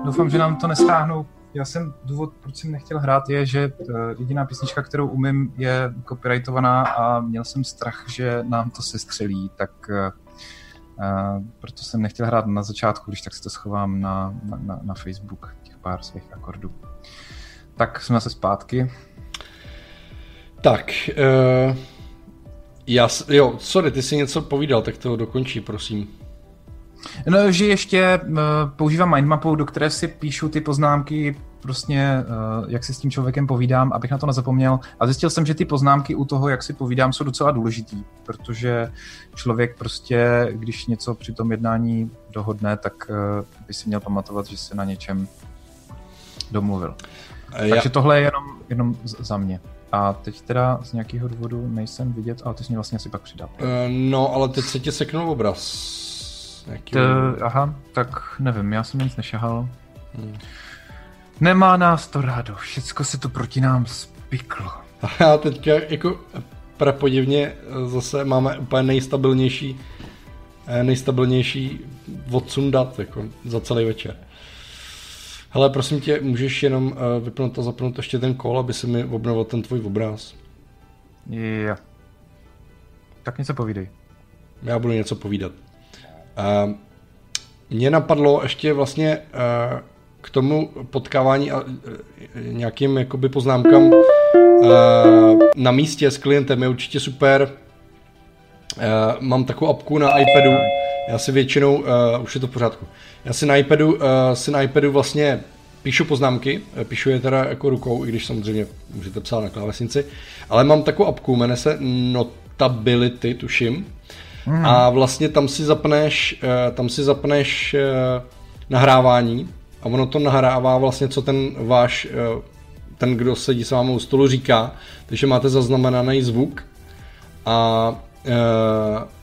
Speaker 2: Doufám, že nám to nestáhnou. Já jsem, důvod, proč jsem nechtěl hrát, je, že eh, jediná písnička, kterou umím, je copyrightovaná a měl jsem strach, že nám to sestřelí, tak uh, proto jsem nechtěl hrát na začátku, když tak si to schovám na, na, na Facebook, těch pár svých akordů. Tak jsme se zpátky.
Speaker 1: Tak, uh, já, jo, sorry, ty jsi něco povídal, tak to dokončí, prosím.
Speaker 2: No, že ještě uh, používám mindmapu, do které si píšu ty poznámky, prostě uh, jak si s tím člověkem povídám, abych na to nezapomněl. A zjistil jsem, že ty poznámky u toho, jak si povídám, jsou docela důležitý, protože člověk prostě, když něco při tom jednání dohodne, tak uh, by si měl pamatovat, že se na něčem domluvil. Já... Takže tohle je jenom, jenom za mě. A teď teda z nějakého důvodu nejsem vidět, ale ty jsi mě vlastně asi pak přidal. Uh,
Speaker 1: no, ale teď se ti seknul obraz.
Speaker 2: Nějaký... To, aha, tak nevím, já jsem nic nešahal. Hmm. Nemá nás to rádo, všecko se tu proti nám spiklo.
Speaker 1: A já teďka jako prapodivně zase máme úplně nejstabilnější eh, nejstabilnější odsun dat jako za celý večer. Hele, prosím tě, můžeš jenom uh, vypnout a zapnout ještě ten kol, aby se mi obnovil ten tvůj obraz.
Speaker 2: Jo. Tak něco povídej.
Speaker 1: Já budu něco povídat. Uh, mně napadlo ještě vlastně uh, k tomu potkávání a uh, nějakým jakoby poznámkám uh, na místě s klientem je určitě super. Uh, mám takovou apku na iPadu, já si většinou, uh, už je to v pořádku, já si na iPadu, uh, si na iPadu vlastně píšu poznámky, eh, píšu je teda jako rukou, i když samozřejmě můžete psát na klávesnici, ale mám takovou apku, jmenuje se Notability, tuším, hmm. a vlastně tam si zapneš, uh, tam si zapneš uh, nahrávání a ono to nahrává vlastně, co ten váš, uh, ten, kdo sedí s vámi u stolu říká, takže máte zaznamenaný zvuk a uh,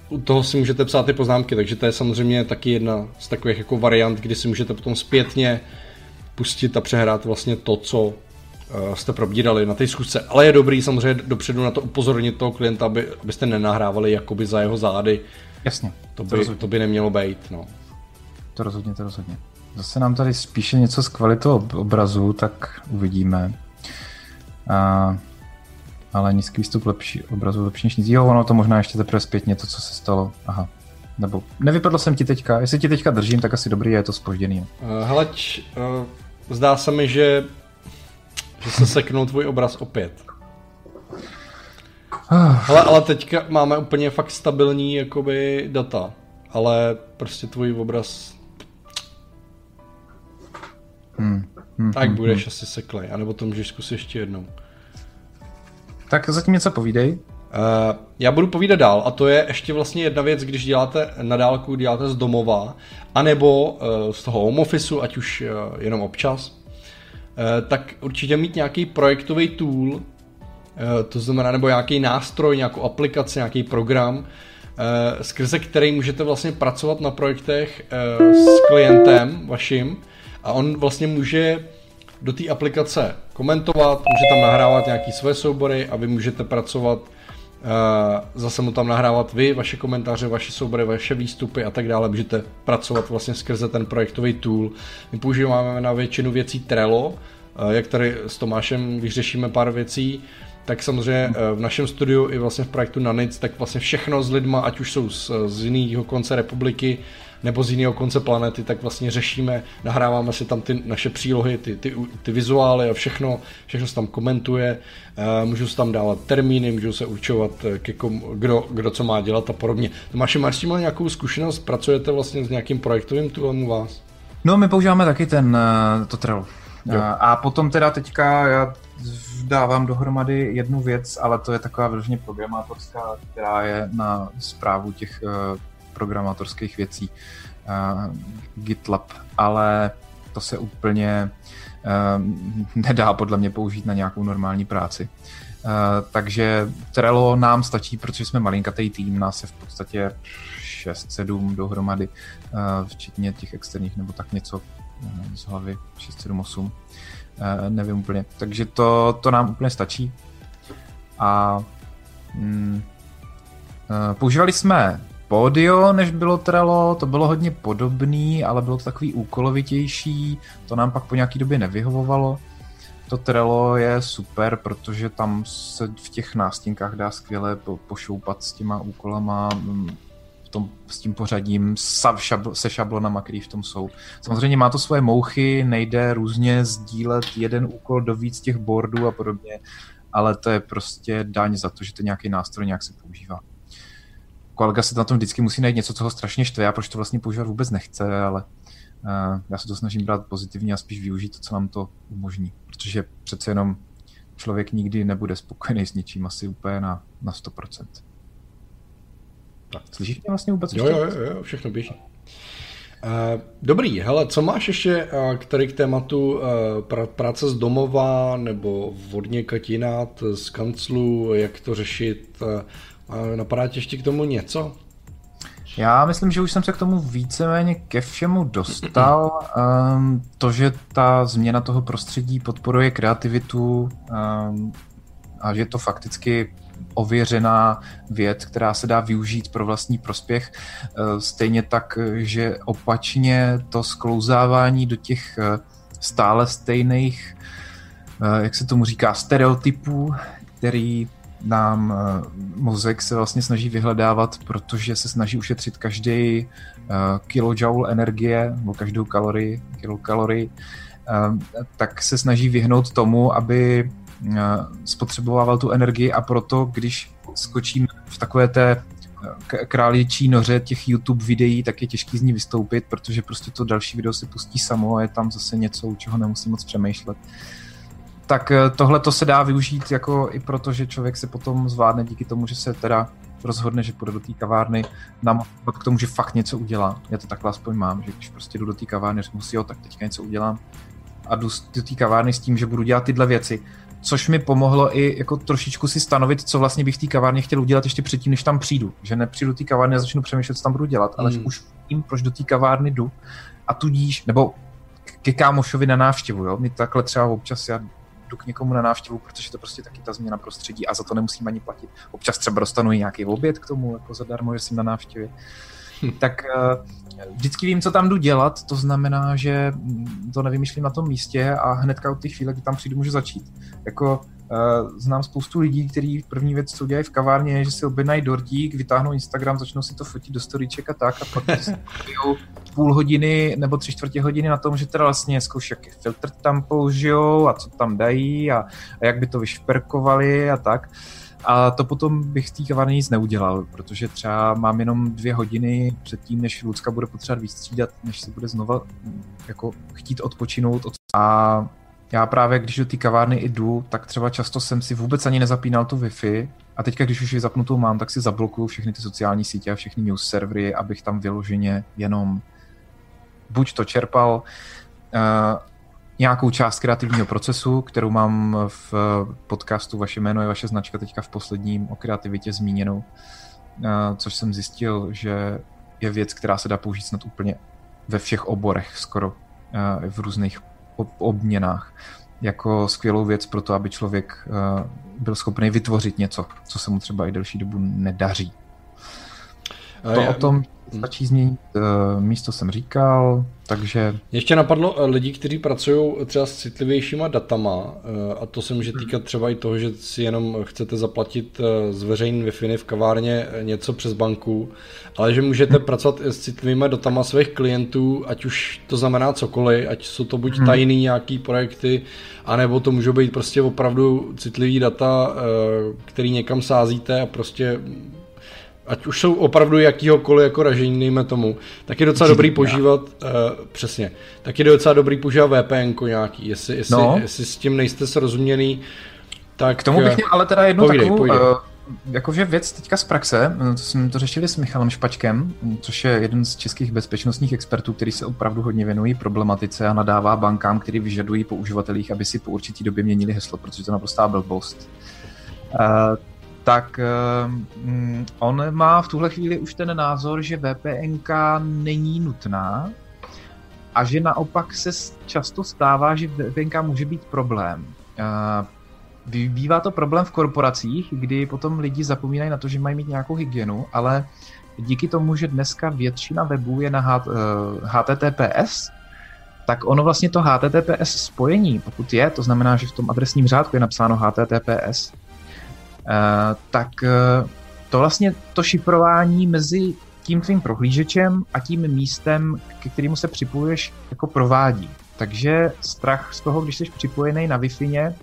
Speaker 1: u toho si můžete psát ty poznámky, takže to je samozřejmě taky jedna z takových jako variant, kdy si můžete potom zpětně pustit a přehrát vlastně to, co uh, jste probírali na té schůzce. Ale je dobrý samozřejmě dopředu na to upozornit toho klienta, aby, abyste nenahrávali jakoby za jeho zády.
Speaker 2: Jasně.
Speaker 1: To by, to, to by nemělo být, no.
Speaker 2: To rozhodně, to rozhodně. Zase nám tady spíše něco z kvalitou obrazu, tak uvidíme. A ale nízký výstup lepší, obrazu lepší než nic. Jo, ono to možná ještě teprve zpětně to, co se stalo. Aha. Nebo nevypadl jsem ti teďka, jestli ti teďka držím, tak asi dobrý, je to spožděný.
Speaker 1: Uh, heleč, uh, zdá se mi, že, že se seknul tvůj obraz opět. Hele, ale teďka máme úplně fakt stabilní jakoby data, ale prostě tvůj obraz hmm. Hmm, tak hmm, budeš hmm. asi seklej, anebo to můžeš zkusit ještě jednou.
Speaker 2: Tak zatím něco povídej.
Speaker 1: Uh, já budu povídat dál a to je ještě vlastně jedna věc, když děláte na dálku, děláte z domova, anebo uh, z toho home officeu, ať už uh, jenom občas, tak určitě mít nějaký projektový tool, to znamená, nebo nějaký nástroj, nějakou aplikaci, nějaký program, skrze který můžete vlastně pracovat na projektech s klientem vaším a on vlastně může do té aplikace komentovat, může tam nahrávat nějaké své soubory a vy můžete pracovat Uh, zase mu tam nahrávat vy, vaše komentáře, vaše soubory, vaše výstupy a tak dále. Můžete pracovat vlastně skrze ten projektový tool. My používáme na většinu věcí Trello, uh, jak tady s Tomášem vyřešíme pár věcí, tak samozřejmě uh, v našem studiu i vlastně v projektu Nanic, tak vlastně všechno s lidma, ať už jsou z, z jiného konce republiky, nebo z jiného konce planety, tak vlastně řešíme, nahráváme si tam ty naše přílohy, ty, ty, ty vizuály a všechno, všechno se tam komentuje, eh, můžou se tam dávat termíny, můžou se určovat, eh, ke komu, kdo, kdo co má dělat a podobně. Tomáši, máš s tím nějakou zkušenost? Pracujete vlastně s nějakým projektovým toolem u vás?
Speaker 2: No, my používáme taky ten, to Trello. Jo. A potom teda teďka já dávám dohromady jednu věc, ale to je taková vyloženě programátorská, která je na zprávu těch programátorských věcí. Uh, GitLab, ale to se úplně uh, nedá podle mě použít na nějakou normální práci. Uh, takže Trello nám stačí, protože jsme malinkatý tým, nás je v podstatě 6-7 dohromady, uh, včetně těch externích nebo tak něco z hlavy 6-7-8. Uh, nevím úplně. Takže to, to nám úplně stačí. A mm, používali jsme Podio, než bylo Trello, to bylo hodně podobný, ale bylo to takový úkolovitější, to nám pak po nějaký době nevyhovovalo. To Trello je super, protože tam se v těch nástěnkách dá skvěle pošoupat s těma úkolama, mm, tom, s tím pořadím, se šablonama, které v tom jsou. Samozřejmě má to svoje mouchy, nejde různě sdílet jeden úkol do víc těch boardů a podobně, ale to je prostě daň za to, že to nějaký nástroj nějak se používá. Kolega se na tom vždycky musí najít něco, co ho strašně štve a proč to vlastně používat vůbec nechce, ale uh, já se to snažím brát pozitivně a spíš využít to, co nám to umožní. Protože přece jenom člověk nikdy nebude spokojený s ničím asi úplně na, na 100%. Tak. Slyšíš mě vlastně vůbec?
Speaker 1: Jo, jo, jo, jo, všechno běží. Uh, dobrý, hele, co máš ještě uh, který k tématu uh, pra, práce z domova nebo vodně katinát z kanclu, jak to řešit? Napadá tě ještě k tomu něco?
Speaker 2: Já myslím, že už jsem se k tomu víceméně ke všemu dostal. Um, to, že ta změna toho prostředí podporuje kreativitu um, a že to fakticky ověřená věc, která se dá využít pro vlastní prospěch. Eh, stejně tak, že opačně to sklouzávání do těch eh, stále stejných, eh, jak se tomu říká, stereotypů, který nám mozek se vlastně snaží vyhledávat, protože se snaží ušetřit každý kilojoule energie, nebo každou kalorii, kilokalorii, tak se snaží vyhnout tomu, aby Eh, spotřebovával tu energii a proto, když skočím v takové té eh, králičí noře těch YouTube videí, tak je těžký z ní vystoupit, protože prostě to další video se pustí samo a je tam zase něco, u čeho nemusím moc přemýšlet. Tak eh, tohle to se dá využít jako i proto, že člověk se potom zvládne díky tomu, že se teda rozhodne, že půjde do té kavárny, nám k tomu, že fakt něco udělá. Já to takhle aspoň mám, že když prostě jdu do té kavárny, řeknu si, jo, tak teďka něco udělám a jdu do té kavárny s tím, že budu dělat tyhle věci, což mi pomohlo i jako trošičku si stanovit, co vlastně bych v té kavárně chtěl udělat ještě předtím, než tam přijdu. Že nepřijdu do té kavárny a začnu přemýšlet, co tam budu dělat, ale že hmm. už vím, proč do té kavárny jdu a tudíž, nebo ke kámošovi na návštěvu, jo. My takhle třeba občas já jdu k někomu na návštěvu, protože to prostě taky ta změna prostředí a za to nemusím ani platit. Občas třeba dostanu i nějaký oběd k tomu, jako zadarmo, že jsem na návštěvě. Hm. Tak uh, vždycky vím, co tam jdu dělat, to znamená, že to nevymýšlím na tom místě a hnedka od té chvíle, kdy tam přijdu, můžu začít. Jako znám spoustu lidí, kteří první věc, co dělají v kavárně, je, že si objednají dortík, vytáhnou Instagram, začnou si to fotit do storyček a tak a pak půl hodiny nebo tři čtvrtě hodiny na tom, že teda vlastně zkouší, jaký filtr tam použijou a co tam dají a, a jak by to vyšperkovali a tak. A to potom bych v té kavárně nic neudělal, protože třeba mám jenom dvě hodiny před tím, než Lucka bude potřebovat vystřídat, než se bude znova jako chtít odpočinout. A já právě, když do té kavárny jdu, tak třeba často jsem si vůbec ani nezapínal tu Wi-Fi. A teďka, když už ji zapnutou mám, tak si zablokuju všechny ty sociální sítě a všechny news servery, abych tam vyloženě jenom buď to čerpal uh, nějakou část kreativního procesu, kterou mám v podcastu Vaše jméno je vaše značka teďka v posledním o kreativitě zmíněnou, uh, což jsem zjistil, že je věc, která se dá použít snad úplně ve všech oborech skoro uh, v různých obměnách jako skvělou věc pro to, aby člověk byl schopný vytvořit něco, co se mu třeba i delší dobu nedaří. To o tom stačí změnit uh, místo jsem říkal, takže...
Speaker 1: Ještě napadlo uh, lidi, kteří pracují třeba s citlivějšíma datama uh, a to se může týkat třeba i toho, že si jenom chcete zaplatit z veřejné wi v kavárně něco přes banku, ale že můžete hmm. pracovat s citlivými datama svých klientů, ať už to znamená cokoliv, ať jsou to buď hmm. tajný nějaký projekty, anebo to můžou být prostě opravdu citlivý data, který někam sázíte a prostě ať už jsou opravdu jakýhokoliv jako ražení, dejme tomu, tak je docela dobrý používat, uh, přesně, tak je docela dobrý používat VPN nějaký, jestli, jestli, no. jestli s tím nejste srozuměný, tak...
Speaker 2: K tomu bych měl ale teda jednu povídej, takovou, povídej. Uh, jakože věc teďka z praxe, to jsme to řešili s Michalem Špačkem, což je jeden z českých bezpečnostních expertů, který se opravdu hodně věnují problematice a nadává bankám, který vyžadují po uživatelích, aby si po určitý době měnili heslo, protože to naprostá blbost. Uh, tak um, on má v tuhle chvíli už ten názor, že VPN není nutná a že naopak se často stává, že VPN může být problém. Uh, bývá to problém v korporacích, kdy potom lidi zapomínají na to, že mají mít nějakou hygienu, ale díky tomu, že dneska většina webů je na HTTPS, tak ono vlastně to HTTPS spojení, pokud je, to znamená, že v tom adresním řádku je napsáno HTTPS, Eh, tak eh, to vlastně to šifrování mezi tím tvým prohlížečem a tím místem, ke kterému se připojuješ, jako provádí. Takže strach z toho, když jsi připojený na Wi-Fi eh,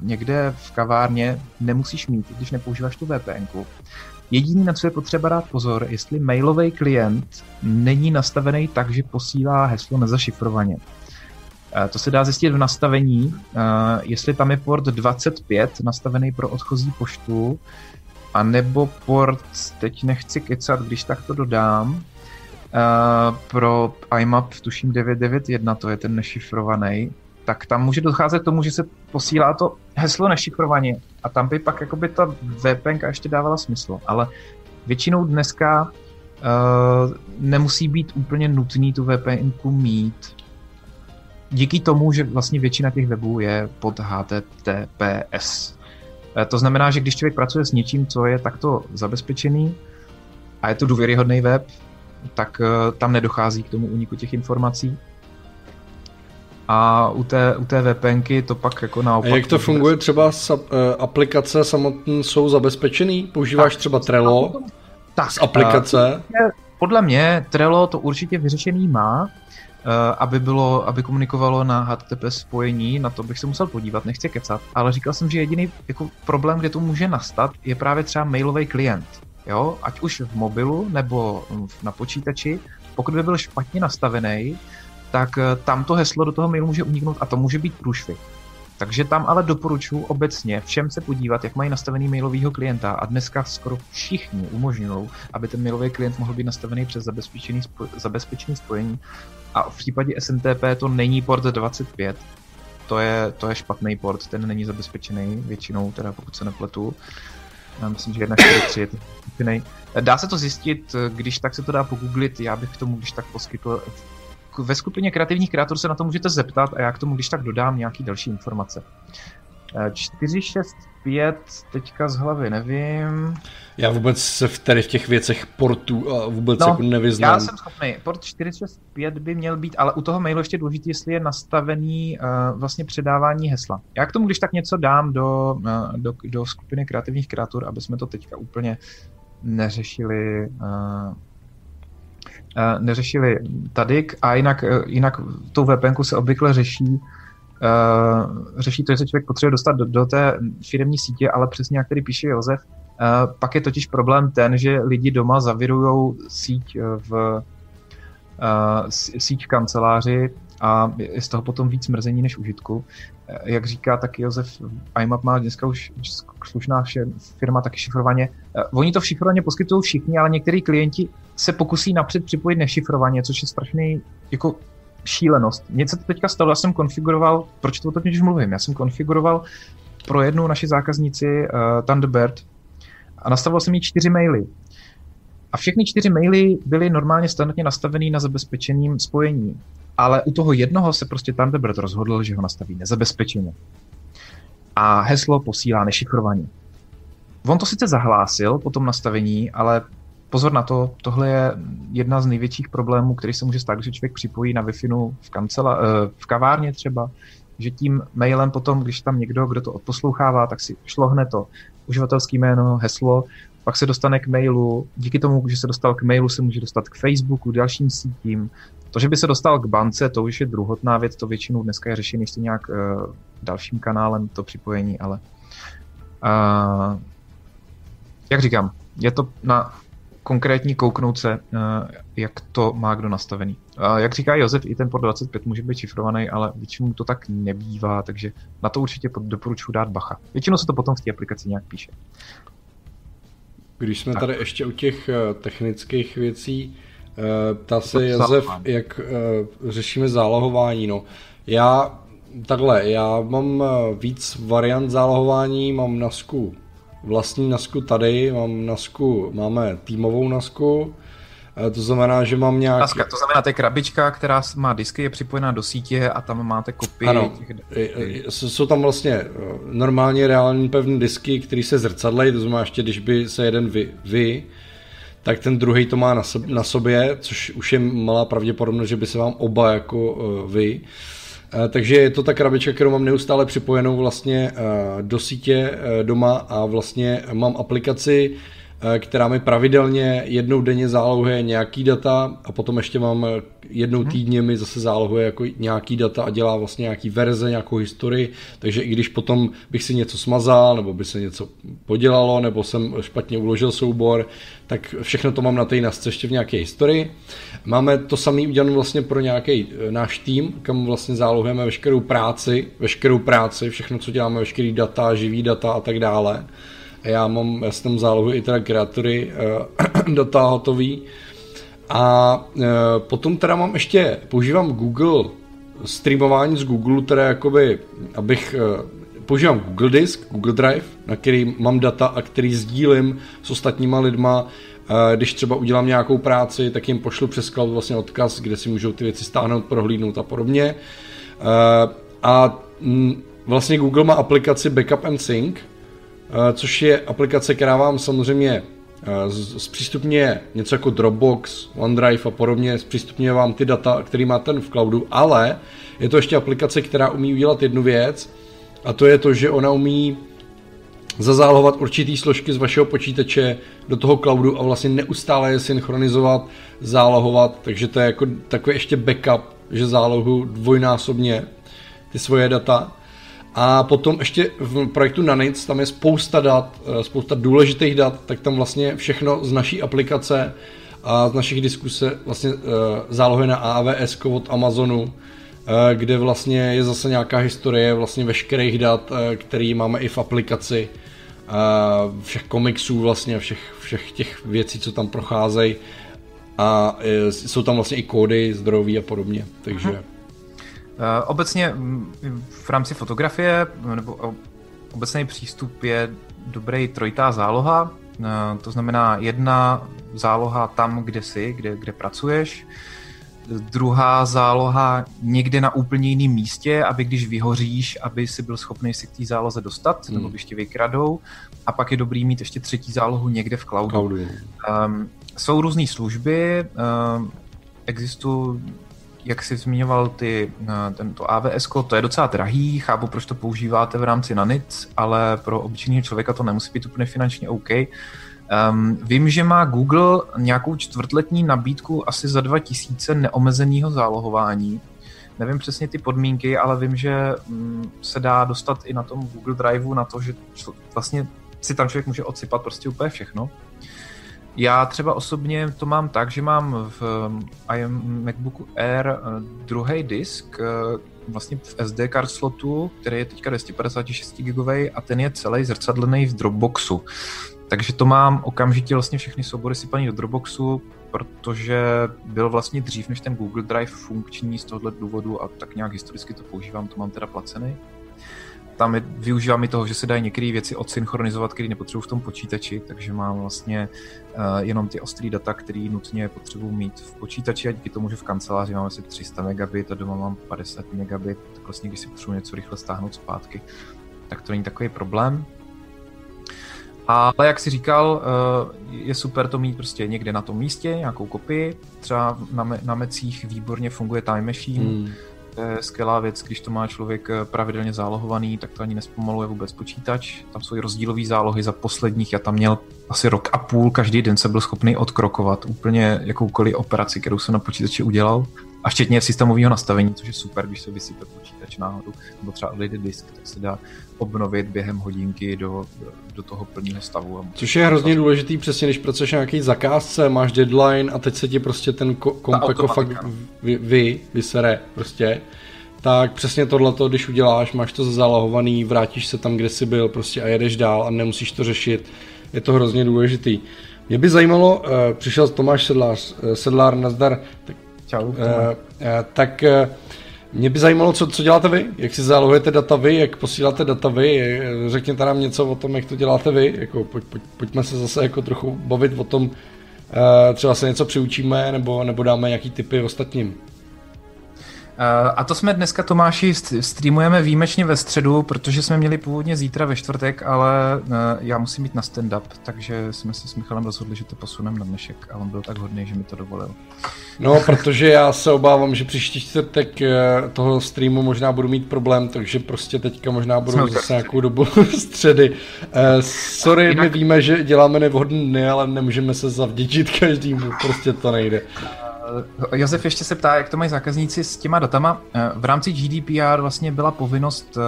Speaker 2: někde v kavárně, nemusíš mít, když nepoužíváš tu VPN. Jediný, na co je potřeba dát pozor, jestli mailový klient není nastavený tak, že posílá heslo nezašifrovaně. Eh, to se dá zjistit v nastavení, eh, jestli tam je port 25 nastavený pro odchozí poštu, a nebo port, teď nechci kecat, když tak to dodám, eh, pro IMAP tuším 991, to je ten nešifrovaný, tak tam může docházet k tomu, že se posílá to heslo nešifrovaně a tam by pak jakoby ta VPN ještě dávala smysl, ale většinou dneska uh, nemusí být úplně nutný tu VPN mít, díky tomu, že vlastně většina těch webů je pod HTTPS. Eh, to znamená, že když člověk pracuje s něčím, co je takto zabezpečený a je to důvěryhodný web, tak eh, tam nedochází k tomu uniku těch informací. A u té, u té VPNky to pak jako naopak...
Speaker 1: A jak to funguje? Třeba uh, aplikace samotné jsou zabezpečený? Používáš tak, třeba Trello tak, z aplikace?
Speaker 2: Uh, podle mě Trello to určitě vyřešený má, Eh, aby, bylo, aby komunikovalo na HTTP spojení, na to bych se musel podívat, nechci kecat, ale říkal jsem, že jediný jako problém, kde to může nastat, je právě třeba mailový klient. Jo? Ať už v mobilu nebo na počítači, pokud by byl špatně nastavený, tak eh, tam to heslo do toho mailu může uniknout a to může být průšvih. Takže tam ale doporučuji obecně všem se podívat, jak mají nastavený mailového klienta. A dneska skoro všichni umožňují, aby ten mailový klient mohl být nastavený přes zabezpečený, spo, zabezpečený spojení. A v případě SMTP to není port 25, to je, to je špatný port, ten není zabezpečený většinou, teda pokud se nepletu. Já myslím, že 1.4.3 je to Dá se to zjistit, když tak se to dá pogooglit, já bych k tomu když tak poskytl ve skupině kreativních kreatorů se na to můžete zeptat a já k tomu když tak dodám nějaký další informace. 4, 6, 5, teďka z hlavy nevím.
Speaker 1: Já vůbec se v, tady v těch věcech portů a vůbec no, jako nevyznám.
Speaker 2: Já jsem schopný. Port 465 by měl být, ale u toho mailu ještě důležité, jestli je nastavený uh, vlastně předávání hesla. Já k tomu když tak něco dám do, uh, do, do skupiny kreativních kreatur, aby jsme to teďka úplně neřešili uh, neřešili tady a jinak, uh, jinak tou VPN se obvykle řeší Uh, řeší to, že se člověk potřebuje dostat do, do té firmní sítě, ale přesně jak tady píše Josef, uh, pak je totiž problém ten, že lidi doma zavirují síť v síť v kanceláři a je z toho potom víc mrzení než užitku. Jak říká taky Josef, IMAP má dneska už slušná firma taky šifrovaně. Oni to šifrovaně poskytují všichni, ale některý klienti se pokusí napřed připojit nešifrovaně, což je strašný jako šílenost. Něco to teďka stalo, já jsem konfiguroval, proč to totiž mluvím, já jsem konfiguroval pro jednu naši zákaznici uh, Thunderbird a nastavil jsem jí čtyři maily. A všechny čtyři maily byly normálně standardně nastavený na zabezpečeným spojení. Ale u toho jednoho se prostě Thunderbird rozhodl, že ho nastaví nezabezpečeně. A heslo posílá nešifrovaně. On to sice zahlásil po tom nastavení, ale pozor na to, tohle je jedna z největších problémů, který se může stát, když člověk připojí na wi v, kancela, eh, v kavárně třeba, že tím mailem potom, když tam někdo, kdo to odposlouchává, tak si šlohne to uživatelský jméno, heslo, pak se dostane k mailu, díky tomu, že se dostal k mailu, se může dostat k Facebooku, dalším sítím. To, že by se dostal k bance, to už je druhotná věc, to většinou dneska je řešený ještě nějak uh, dalším kanálem, to připojení, ale uh, jak říkám, je to na konkrétní kouknout se, uh, jak to má kdo nastavený. Uh, jak říká Josef, i ten pod 25 může být šifrovaný, ale většinou to tak nebývá, takže na to určitě doporučuji dát bacha. Většinou se to potom v té aplikaci nějak píše.
Speaker 1: Když jsme tak. tady ještě u těch technických věcí, ptá se Josef, jak eh, řešíme zálohování. No. Já takhle, já mám víc variant zálohování, mám nasku vlastní nasku tady, mám nasku, máme týmovou nasku, Eh, to znamená, že mám nějaký...
Speaker 2: Laska, to znamená, to je krabička, která má disky, je připojená do sítě a tam máte kopii.
Speaker 1: Ano, těch... jsou tam vlastně eh, normálně reální pevné disky, které se zrcadlejí, to znamená, ještě když by se jeden vy, vy tak ten druhý to má na, sobě, na sobě, což už je malá pravděpodobnost, že by se vám oba jako uh, vy. Uh, takže je to ta krabička, kterou mám neustále připojenou vlastně uh, do sítě uh, doma a vlastně mám aplikaci, Eh, která mi pravidelně jednou denně zálohuje nějaký data a potom ještě mám eh, jednou mhm. týdně mi zase zálohuje jako nějaký data a dělá vlastně nějaký verze, nějakou historii, takže i když potom bych si něco smazal, nebo by se něco podělalo, nebo jsem špatně uložil soubor, tak všechno to mám na té nasce ještě v nějaké historii. Máme to samé udělané vlastně pro nějaký eh, náš tým, kam vlastně zálohujeme veškerou práci, veškerou práci, všechno, co děláme, veškerý data, živý data a tak dále. Já mám, já jsem zálohu i teda kreatury uh, data hotový. A uh, potom teda mám ještě, používám Google, streamování z Google, teda jakoby, abych, uh, používám Google Disk, Google Drive, na který mám data a který sdílím s ostatníma lidma, když třeba udělám nějakou práci, tak jim pošlu přes cloud vlastně odkaz, kde si můžou ty věci stáhnout, prohlídnout a podobně. A mm, vlastně Google má aplikaci Backup and Sync, Eh, což je aplikace, která vám samozřejmě eh, zpřístupňuje něco jako Dropbox, OneDrive a podobně, zpřístupňuje vám ty data, které máte v cloudu, ale je to ještě aplikace, která umí udělat jednu věc a to je to, že ona umí zazálohovat určitý složky z vašeho počítače do toho cloudu a vlastně neustále je synchronizovat, zálohovat, takže to je jako takový ještě backup, že zálohu dvojnásobně ty svoje data. A potom ještě v projektu Nanic tam je spousta dat, eh, spousta důležitých dat, tak tam vlastně všechno z naší aplikace a z našich diskuse vlastně uh, zálohuje na AWS od Amazonu, uh, kde vlastně je zase nějaká historie vlastně veškerých dat, který máme i v aplikaci, všech komiksů vlastně, všech, všech těch věcí, co tam procházejí a jsou tam vlastně i kódy zdrojový a podobně, takže... Aha.
Speaker 2: Eh, obecně v rámci fotografie nebo obecný přístup je dobrý trojitá záloha, eh, to znamená jedna záloha tam, kde jsi, kde, kde pracuješ, druhá záloha někde na úplně jiném místě, aby když vyhoříš, aby si byl schopný si k té záloze dostat, hmm. nebo když tě vykradou. A pak je dobrý mít ještě třetí zálohu někde v cloudu. cloudu. Um, jsou různé služby, um, existují jak jsi zmiňoval ty, eh, tento AWS, to je docela drahý, chápu, proč to používáte v rámci Nanic, ale pro obyčejného člověka to nemusí být úplně finančně OK. Um, vím, že má Google nějakou čtvrtletní nabídku asi za 2000 neomezeného zálohování. Nevím přesně ty podmínky, ale vím, že um, se dá dostat i na tom Google Driveu na to, že vlastně si tam člověk může odsypat prostě úplně všechno. Já třeba osobně to mám tak, že mám v um, MacBooku Air uh, druhý disk, uh, vlastně v SD card slotu, který je teďka 256 GB a ten je celý zrcadlený v Dropboxu. Takže to mám okamžitě vlastně všechny soubory sypaný do Dropboxu, protože byl vlastně dřív než ten Google Drive funkční z tohohle důvodu a tak nějak historicky to používám, to mám teda placený tam je, využívám i toho, že se dají některé věci odsynchronizovat, které nepotřebuji v tom počítači, takže mám vlastně uh, jenom ty ostrý data, které nutně potřebuji mít v počítači a díky tomu, že v kanceláři mám asi 300 megabit a doma mám 50 megabit, tak vlastně když si potřebuji něco rychle stáhnout zpátky, tak to není takový problém. Ale jak si říkal, je super to mít prostě někde na tom místě, nějakou kopii. Třeba na, me, na mecích výborně funguje Time Machine, hmm to je skvělá věc, když to má člověk eh, pravidelně zálohovaný, tak to ani nespomaluje vůbec počítač. Tam jsou i rozdílové zálohy za posledních, já tam měl asi rok a půl, každý den se byl schopný odkrokovat úplně jakoukoliv operaci, kterou jsem na počítači udělal. A včetně systémového nastavení, což je super, když se vysype počítač náhodou, nebo třeba odejde disk, tak se dá obnovit během hodinky do, do toho plného stavu.
Speaker 1: Což je hrozně důležitý, přesně když pracuješ na nějaký zakázce, máš deadline a teď se ti prostě ten komp jako fakt vy, vy, vysere prostě, tak přesně tohleto, když uděláš, máš to zálohovaný, vrátíš se tam, kde jsi byl prostě a jedeš dál a nemusíš to řešit. Je to hrozně důležitý. Mě by zajímalo, uh, přišel Tomáš Sedlář, uh, Sedlár, nazdar, tak,
Speaker 2: Čau. Uh, uh,
Speaker 1: tak uh, mě by zajímalo, co, co děláte vy, jak si zálohujete data vy, jak posíláte data vy, řekněte nám něco o tom, jak to děláte vy, jako, pojď, pojď, pojďme se zase jako trochu bavit o tom, třeba se něco přiučíme, nebo, nebo dáme nějaký typy ostatním.
Speaker 2: Eh, a to jsme dneska, Tomáši, streamujeme výjimečně ve středu, protože jsme měli původně zítra ve čtvrtek, ale eh, já musím být na stand-up, takže jsme se s Michalem rozhodli, že to posuneme na dnešek a on byl tak hodný, že mi to dovolil.
Speaker 1: No, protože já se obávám, že příští čtvrtek eh, toho streamu možná budu mít problém, takže prostě teďka možná budu jsme zase nějakou dobu středy. sorry, Jinak... my víme, že děláme nevhodné dny, ale nemůžeme se zavděčit každému, prostě to nejde.
Speaker 2: Eh, Josef ještě se ptá, jak to mají zákazníci s těma datama. Eh, v rámci GDPR vlastně byla povinnost eh,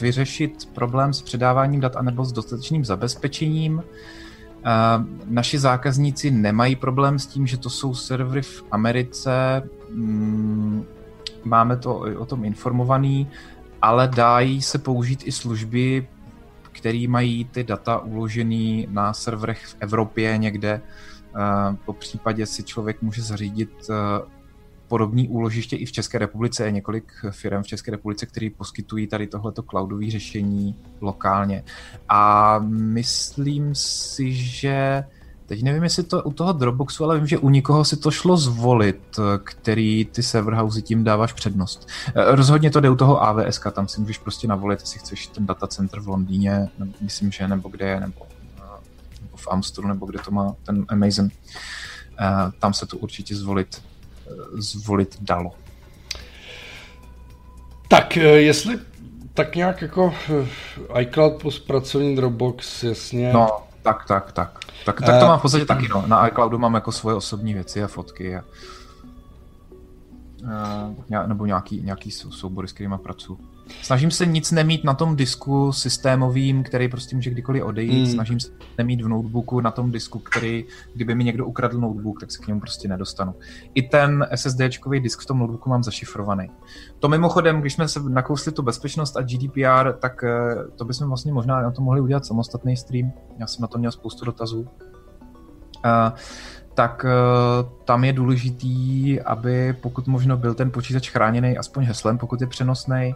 Speaker 2: vyřešit problém s předáváním dat anebo s dostatečným zabezpečením. Naši zákazníci nemají problém s tím, že to jsou servery v Americe, mm, máme to o tom informovaný, ale dají se použít i služby, které mají ty data uložené na serverech v Evropě někde, po případě si člověk může zařídit eh, podobný úložiště i v České republice. Je několik firm v České republice, které poskytují tady tohleto cloudové řešení lokálně. A myslím si, že Teď nevím, jestli to u toho Dropboxu, ale vím, že u nikoho si to šlo zvolit, který ty server housey tím dáváš přednost. Eh, rozhodně to jde u toho AWS, tam si můžeš prostě navolit, jestli chceš ten data center v Londýně, myslím, že nebo kde je, nebo v Amstru, nebo kde to má ten Amazon. Uh, tam se to určitě zvolit, uh, zvolit dalo.
Speaker 1: Tak, eh, jestli tak nějak jako iCloud plus pracovní Dropbox, jasně.
Speaker 2: No, tak, tak, tak. Tak, tak to mám v podstatě taky, no. Na iCloudu mám jako svoje osobní věci a fotky a, a nebo nějaký, nějaký soubory, s kterými pracuji. Snažím se nic nemít na tom disku systémovým, který prostě může kdykoliv odejít. Hmm. Snažím se nemít v notebooku na tom disku, který, kdyby mi někdo ukradl notebook, tak se k němu prostě nedostanu. I ten SSDčkový disk v tom notebooku mám zašifrovaný. To mimochodem, když jsme se nakousli tu bezpečnost a GDPR, tak eh, to bychom vlastně možná na to mohli udělat samostatný stream. Já jsem na to měl spoustu dotazů. Uh, tak uh, tam je důležitý, aby pokud možno byl ten počítač chráněný aspoň heslem, pokud je přenosný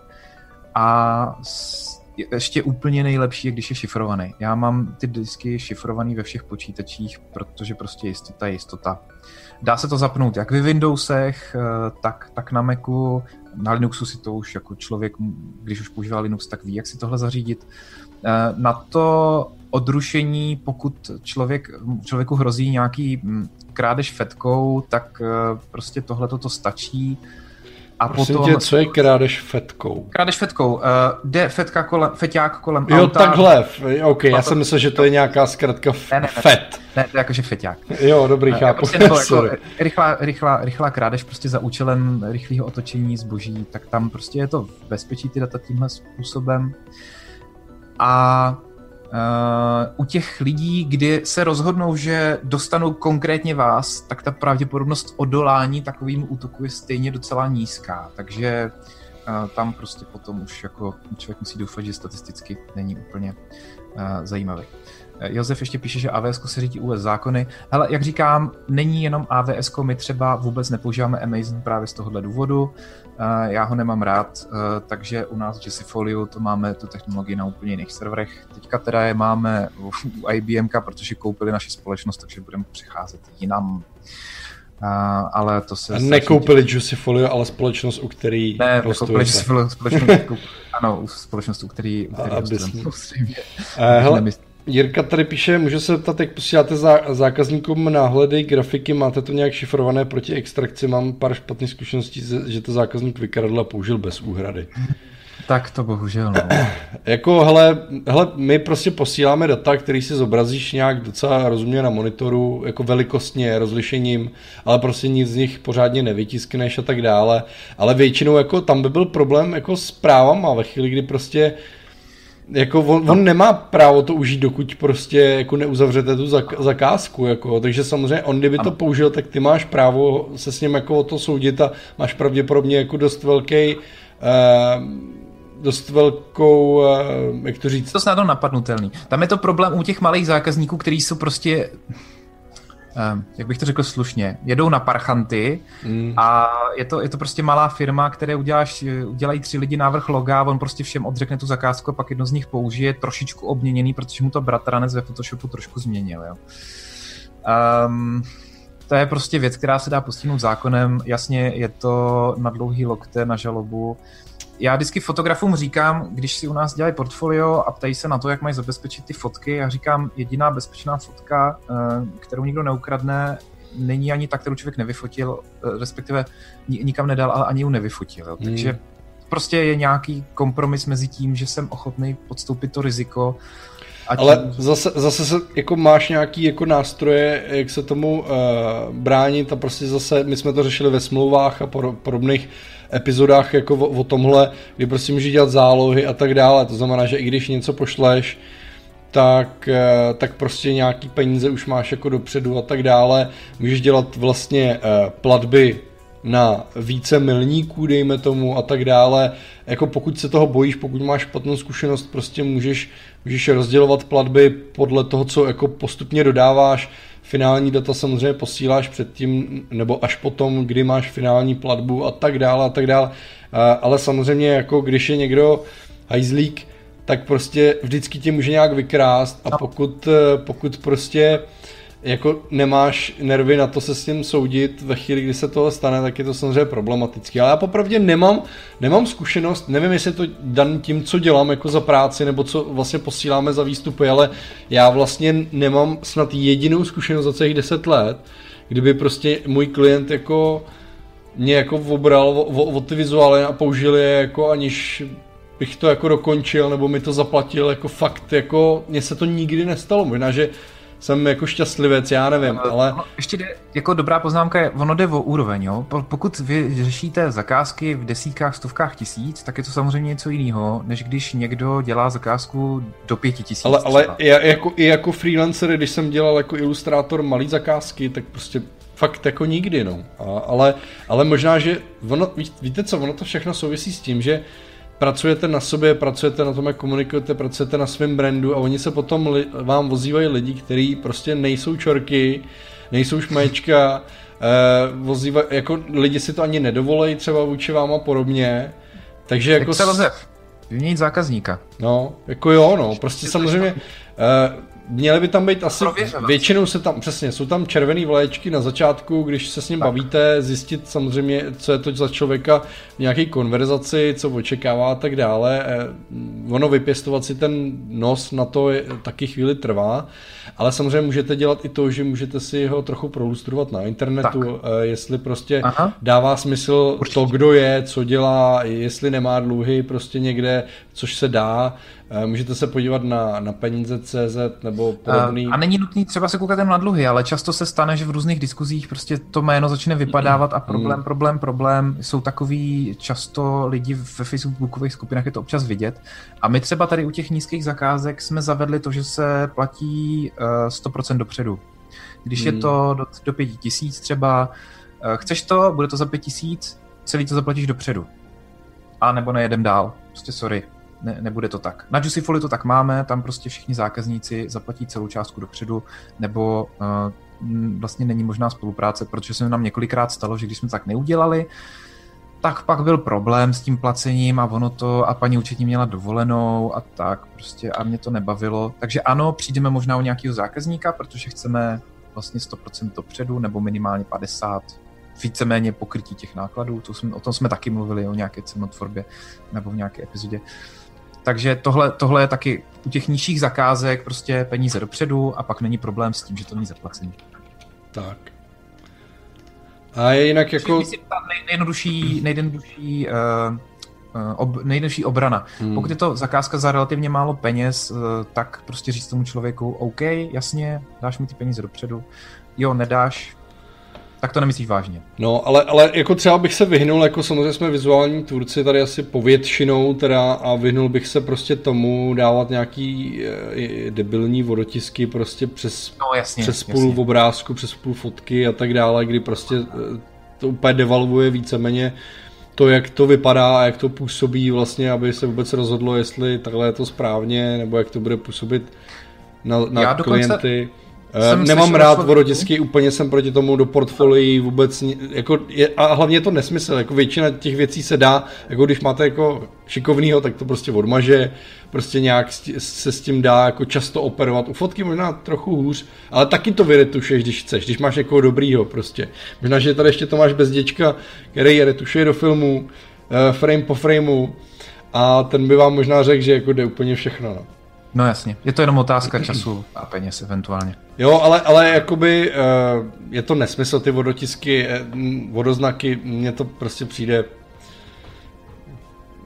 Speaker 2: a ještě úplně nejlepší je, když je šifrovaný. Já mám ty disky šifrovaný ve všech počítačích, protože prostě jistota je jistota. Dá se to zapnout jak ve Windowsech, eh, tak, tak na Macu. Na Linuxu si to už jako člověk, když už používá Linux, tak ví, jak si tohle zařídit. Eh, na to odrušení, pokud člověk, člověku hrozí nějaký krádež fetkou, tak eh, prostě tohle to stačí.
Speaker 1: A Prosím potom... tě, co je krádež fetkou?
Speaker 2: Krádež fetkou. Uh, jde fetka kolem, feťák kolem
Speaker 1: jo, auta. Jo, takhle. OK, já jsem myslel, že to je nějaká zkrátka f- ne, ne, ne, fet.
Speaker 2: Ne, to je jakože feťák.
Speaker 1: Jo, dobrý, uh, chápu. Prostě,
Speaker 2: jako rychlá, rychlá, rychlá krádež prostě za účelem rychlého otočení zboží, tak tam prostě je to v bezpečí ty data tímhle způsobem. A u těch lidí, kdy se rozhodnou, že dostanou konkrétně vás, tak ta pravděpodobnost odolání takovým útoku je stejně docela nízká. Takže uh, tam prostě potom už jako člověk musí doufat, že statisticky není úplně uh, zajímavý. Josef ještě píše, že AWS se řídí US zákony. Ale jak říkám, není jenom AWS, my třeba vůbec nepoužíváme Amazon právě z tohohle důvodu. Já ho nemám rád, takže u nás v Jessifolio to máme tu technologii na úplně jiných serverech. Teďka teda je máme u IBM, protože koupili naši společnost, takže budeme přicházet jinam. Uh, ale to se...
Speaker 1: Nekoupili Juicyfolio, ale společnost, u který
Speaker 2: Ne, koupili Juicyfolio, společnost, ano, společnost, u který, u který uh,
Speaker 1: hele, Jirka tady píše, může se ptat, jak posíláte zá, zákazníkům náhledy, grafiky, máte to nějak šifrované proti extrakci, mám pár špatných zkušeností, že to zákazník vykradl a použil bez úhrady.
Speaker 2: Tak to bohužel, no.
Speaker 1: jako, hele, hele, my prostě posíláme data, který si zobrazíš nějak docela rozumně na monitoru, jako velikostně, rozlišením, ale prostě nic z nich pořádně nevytiskneš a tak dále. Ale většinou jako tam by byl problém jako s právama ve chvíli, kdy prostě jako on, on nemá právo to užít, dokud prostě jako neuzavřete tu zakázku, jako, takže samozřejmě on kdyby to použil, tak ty máš právo se s ním jako o to soudit a máš pravděpodobně jako dost velký uh, dost velkou, uh, jak to říct?
Speaker 2: To snadno napadnutelný. Tam je to problém u těch malých zákazníků, kteří jsou prostě jak bych to řekl slušně, jedou na parchanty mm. a je to, je to prostě malá firma, které uděláš, udělají tři lidi návrh loga, on prostě všem odřekne tu zakázku a pak jedno z nich použije trošičku obměněný, protože mu to bratranec ve Photoshopu trošku změnil. Jo. Um, to je prostě věc, která se dá postihnout zákonem. Jasně, je to na dlouhý lokte, na žalobu já vždycky fotografům říkám, když si u nás dělají portfolio a ptají se na to, jak mají zabezpečit ty fotky, já říkám, jediná bezpečná fotka, eh, kterou nikdo neukradne, není ani ta, kterou člověk nevyfotil, eh, respektive nikam nedal, ale ani ji nevyfotil. Jo. Hmm. Takže prostě je nějaký kompromis mezi tím, že jsem ochotný podstoupit to riziko,
Speaker 1: a tím... Ale zase, zase se, jako máš nějaký jako nástroje, jak se tomu uh, bránit a prostě zase, my jsme to řešili ve smlouvách a podobných epizodách jako o, o tomhle, kdy prostě můžeš dělat zálohy a tak dále. To znamená, že i když něco pošleš, tak, eh, tak prostě nějaký peníze už máš jako dopředu a tak dále. Můžeš dělat vlastně eh, platby na více milníků, dejme tomu, a tak dále. Jako pokud se toho bojíš, pokud máš špatnou zkušenost, prostě můžeš, můžeš rozdělovat platby podle toho, co jako postupně dodáváš. Finální data samozřejmě posíláš předtím, nebo až potom, kdy máš finální platbu a tak dále a tak dále. Ale samozřejmě jako když je někdo hajzlík, tak prostě vždycky tě může nějak vykrást a no. pokud, pokud prostě jako nemáš nervy na to se s tím soudit ve chvíli, kdy se tohle stane, tak je to samozřejmě problematické. Ale já popravdě nemám, nemám zkušenost, nevím, jestli je to dan tím, co dělám jako za práci, nebo co vlastně posíláme za výstupy, ale já vlastně nemám snad jedinou zkušenost za celých 10 let, kdyby prostě můj klient jako mě jako obral o, o, o ty vizuály a použil je jako aniž bych to jako dokončil, nebo mi to zaplatil, jako fakt, jako mně se to nikdy nestalo. Možná, že jsem jako šťastlivec, já nevím, ale... No,
Speaker 2: ještě jde, jako dobrá poznámka je, ono jde o úroveň, jo. Pokud vy řešíte zakázky v desítkách, stovkách tisíc, tak je to samozřejmě něco jiného, než když někdo dělá zakázku do pěti tisíc.
Speaker 1: Ale, ale já, jako, i jako freelancer, když jsem dělal jako ilustrátor malý zakázky, tak prostě fakt jako nikdy, no. A, ale, ale možná, že ono, víte co, ono to všechno souvisí s tím, že pracujete na sobě, pracujete na tom, jak komunikujete, pracujete na svém brandu a oni se potom li, vám vozívají lidi, kteří prostě nejsou čorky, nejsou šmečka, eh, vozívaj, jako lidi si to ani nedovolejí třeba vůči vám a podobně. Takže jako... Jak
Speaker 2: se vyměnit zákazníka.
Speaker 1: No, jako jo, no, prostě samozřejmě eh, Měly by tam být asi, většinou se tam, přesně, jsou tam červené vlaječky na začátku, když se s ním tak. bavíte, zjistit samozřejmě, co je to za člověka v nějaké konverzaci, co očekává a tak dále. Eh, ono vypěstovat si ten nos na to je, taky chvíli trvá, ale samozřejmě můžete dělat i to, že můžete si ho trochu prolustrovat na internetu, tak. Eh, jestli prostě Aha. dává smysl Určitě. to, kdo je, co dělá, jestli nemá dluhy prostě někde, což se dá, můžete se podívat na, na peníze CZ nebo podobný.
Speaker 2: A, a není nutný třeba se koukat na dluhy, ale často se stane, že v různých diskuzích prostě to jméno začne vypadávat a problém, problém, problém. Jsou takový často lidi ve facebookových skupinách, je to občas vidět. A my třeba tady u těch nízkých zakázek jsme zavedli to, že se platí uh, eh, 100% dopředu. Když je to do, do 5 tisíc třeba, chceš to, bude to za 5 tisíc, celý to zaplatíš dopředu. A nebo nejedem dál. Prostě sorry, ne, nebude to tak. Na Juicyfoli to tak máme, tam prostě všichni zákazníci zaplatí celou částku dopředu, nebo uh, vlastně není možná spolupráce, protože se nám několikrát stalo, že když jsme tak neudělali, tak pak byl problém s tím placením a ono to, a paní účetní měla dovolenou a tak prostě a mě to nebavilo. Takže ano, přijdeme možná o nějakého zákazníka, protože chceme vlastně 100% dopředu nebo minimálně 50, víceméně pokrytí těch nákladů, to jsme, o tom jsme taky mluvili, o nějaké cenotvorbě nebo v nějaké epizodě. Takže tohle, tohle je taky u těch nižších zakázek prostě peníze dopředu a pak není problém s tím, že to není zaplacený.
Speaker 1: Tak. A je jinak jako...
Speaker 2: Myslím, nejjednodušší, nejjednodušší, uh, ob, nejjednodušší obrana. Hmm. Pokud je to zakázka za relativně málo peněz, uh, tak prostě říct tomu člověku, OK, jasně, dáš mi ty peníze dopředu, jo, nedáš, tak to nemyslíš vážně.
Speaker 1: No, ale, ale jako třeba bych se vyhnul, jako samozřejmě jsme vizuální tvůrci tady asi povětšinou teda a vyhnul bych se prostě tomu dávat nějaký e, debilní vodotisky prostě přes,
Speaker 2: no, jasně,
Speaker 1: přes půl jasně. obrázku, přes půl fotky a tak dále, kdy prostě eh, to úplně devalvuje víceméně to, jak to vypadá a jak to působí vlastně, aby se vůbec rozhodlo, jestli takhle je to správně, nebo jak to bude působit na, na Já klienty. Dokonce jsem Nemám rád vodotisky, úplně jsem proti tomu do portfolií vůbec, jako je, a hlavně je to nesmysl, jako většina těch věcí se dá, jako když máte jako šikovnýho, tak to prostě odmaže, prostě nějak se s tím dá jako často operovat, u fotky možná trochu hůř, ale taky to vyretušeš, když chceš, když máš někoho dobrýho prostě. Možná, že tady ještě to máš bez děčka, který je retušuje do filmu, eh, frame po frameu a ten by vám možná řekl, že jako jde úplně všechno. No.
Speaker 2: No jasně, je to jenom otázka času a peněz eventuálně.
Speaker 1: Jo, ale, ale jakoby uh, je to nesmysl, ty vodotisky, eh, vodoznaky, mně to prostě přijde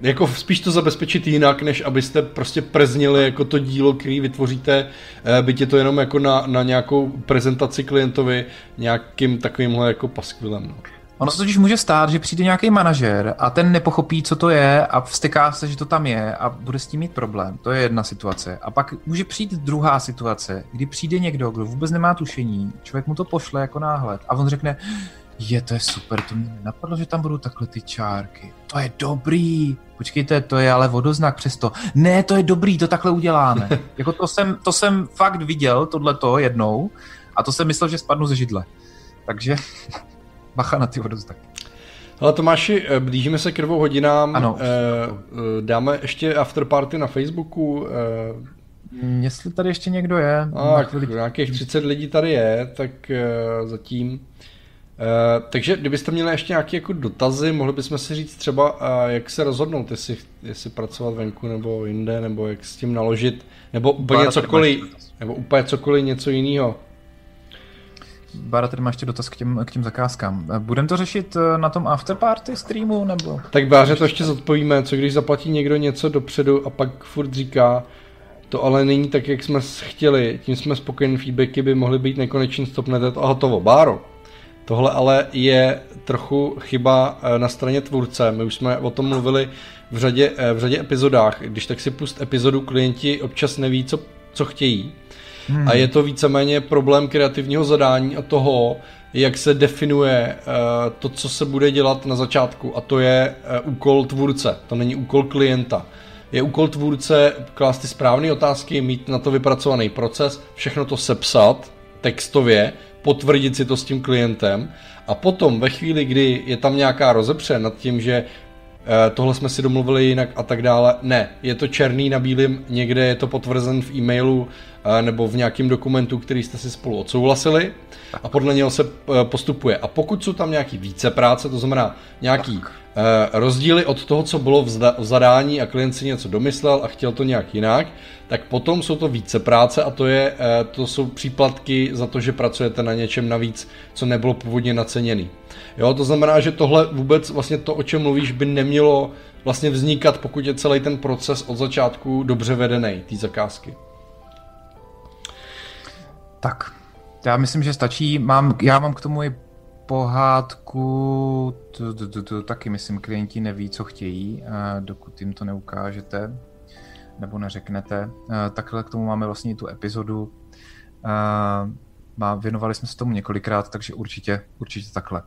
Speaker 1: jako spíš to zabezpečit jinak, než abyste prostě preznili jako to dílo, který vytvoříte, eh, byť je to jenom jako na, na nějakou prezentaci klientovi nějakým takovýmhle jako paskvilem. No.
Speaker 2: Ono se totiž může stát, že přijde nějaký manažer a ten nepochopí, co to je a vsteká se, že to tam je a bude s tím mít problém. To je jedna situace. A pak může přijít druhá situace, kdy přijde někdo, kdo vůbec nemá tušení, člověk mu to pošle jako náhled a on řekne, je, to je super, to mě napadlo, že tam budou takhle ty čárky. To je dobrý. Počkejte, to je ale vodoznak přesto. Ne, to je dobrý, to takhle uděláme. jako to jsem, to jsem fakt viděl, tohleto jednou, a to jsem myslel, že spadnu ze židle. Takže bacha na ty vodoznaky.
Speaker 1: Ale Tomáši, eh, blížíme se k dvou hodinám. Ano. E, dáme ještě afterparty na Facebooku.
Speaker 2: E, Jestli tady ještě někdo je.
Speaker 1: A, nějakých 30 lidí tady je, tak e, zatím. E, takže kdybyste měli ještě nějaké jako dotazy, mohli bychom si říct třeba, e, jak se rozhodnout, jestli, jestli pracovat venku nebo jinde, nebo jak s tím naložit, nebo úplně cokoliv, nebo úplně cokoliv něco jiného.
Speaker 2: Bára tady má ještě dotaz k těm, k těm zakázkám. Budeme to řešit eh, na tom afterparty streamu, nebo?
Speaker 1: Tak Báře to ještě zodpovíme, co když zaplatí někdo něco dopředu a pak furt říká, to ale není tak, jak jsme chtěli, tím jsme spokojení, feedbacky by mohly být nekonečný stopnete a hotovo. Báro, tohle ale je trochu chyba eh, na straně tvůrce. My už jsme o tom mluvili v řadě, eh, v řadě epizodách. Když tak si pust epizodu, klienti občas neví, co, co chtějí Hmm. A je to víceméně problém kreativního zadání a toho, jak se definuje uh, to, co se bude dělat na začátku. A to je uh, úkol tvůrce, to není úkol klienta. Je úkol tvůrce klást ty správné otázky, mít na to vypracovaný proces, všechno to sepsat textově, potvrdit si to s tím klientem a potom ve chvíli, kdy je tam nějaká rozepře nad tím, že Eh, tohle jsme si domluvili jinak a tak dále. Ne, je to černý na bílém, někde je to potvrzen v e-mailu nebo v nějakém dokumentu, který jste si spolu odsouhlasili a podle něho se eh, postupuje. A pokud jsou tam nějaký více práce, to znamená nějaký tak. rozdíly od toho, co bylo v zadání a klient si něco domyslel a chtěl to nějak jinak, tak potom jsou to více práce a to, je, to jsou příplatky za to, že pracujete na něčem navíc, co nebylo původně naceněný. Jo, to znamená, že tohle vůbec vlastně to, o čem mluvíš, by nemělo vlastně vznikat, pokud je celý ten proces od začátku dobře vedený, té zakázky.
Speaker 2: Tak, já myslím, že stačí. Mám, já mám k tomu i pohádku, to, to, to, to taky myslím, klienti neví, co chtějí, dokud jim to neukážete nebo neřeknete. Takhle k tomu máme vlastně tu epizodu. Věnovali jsme se tomu několikrát, takže určitě, určitě takhle.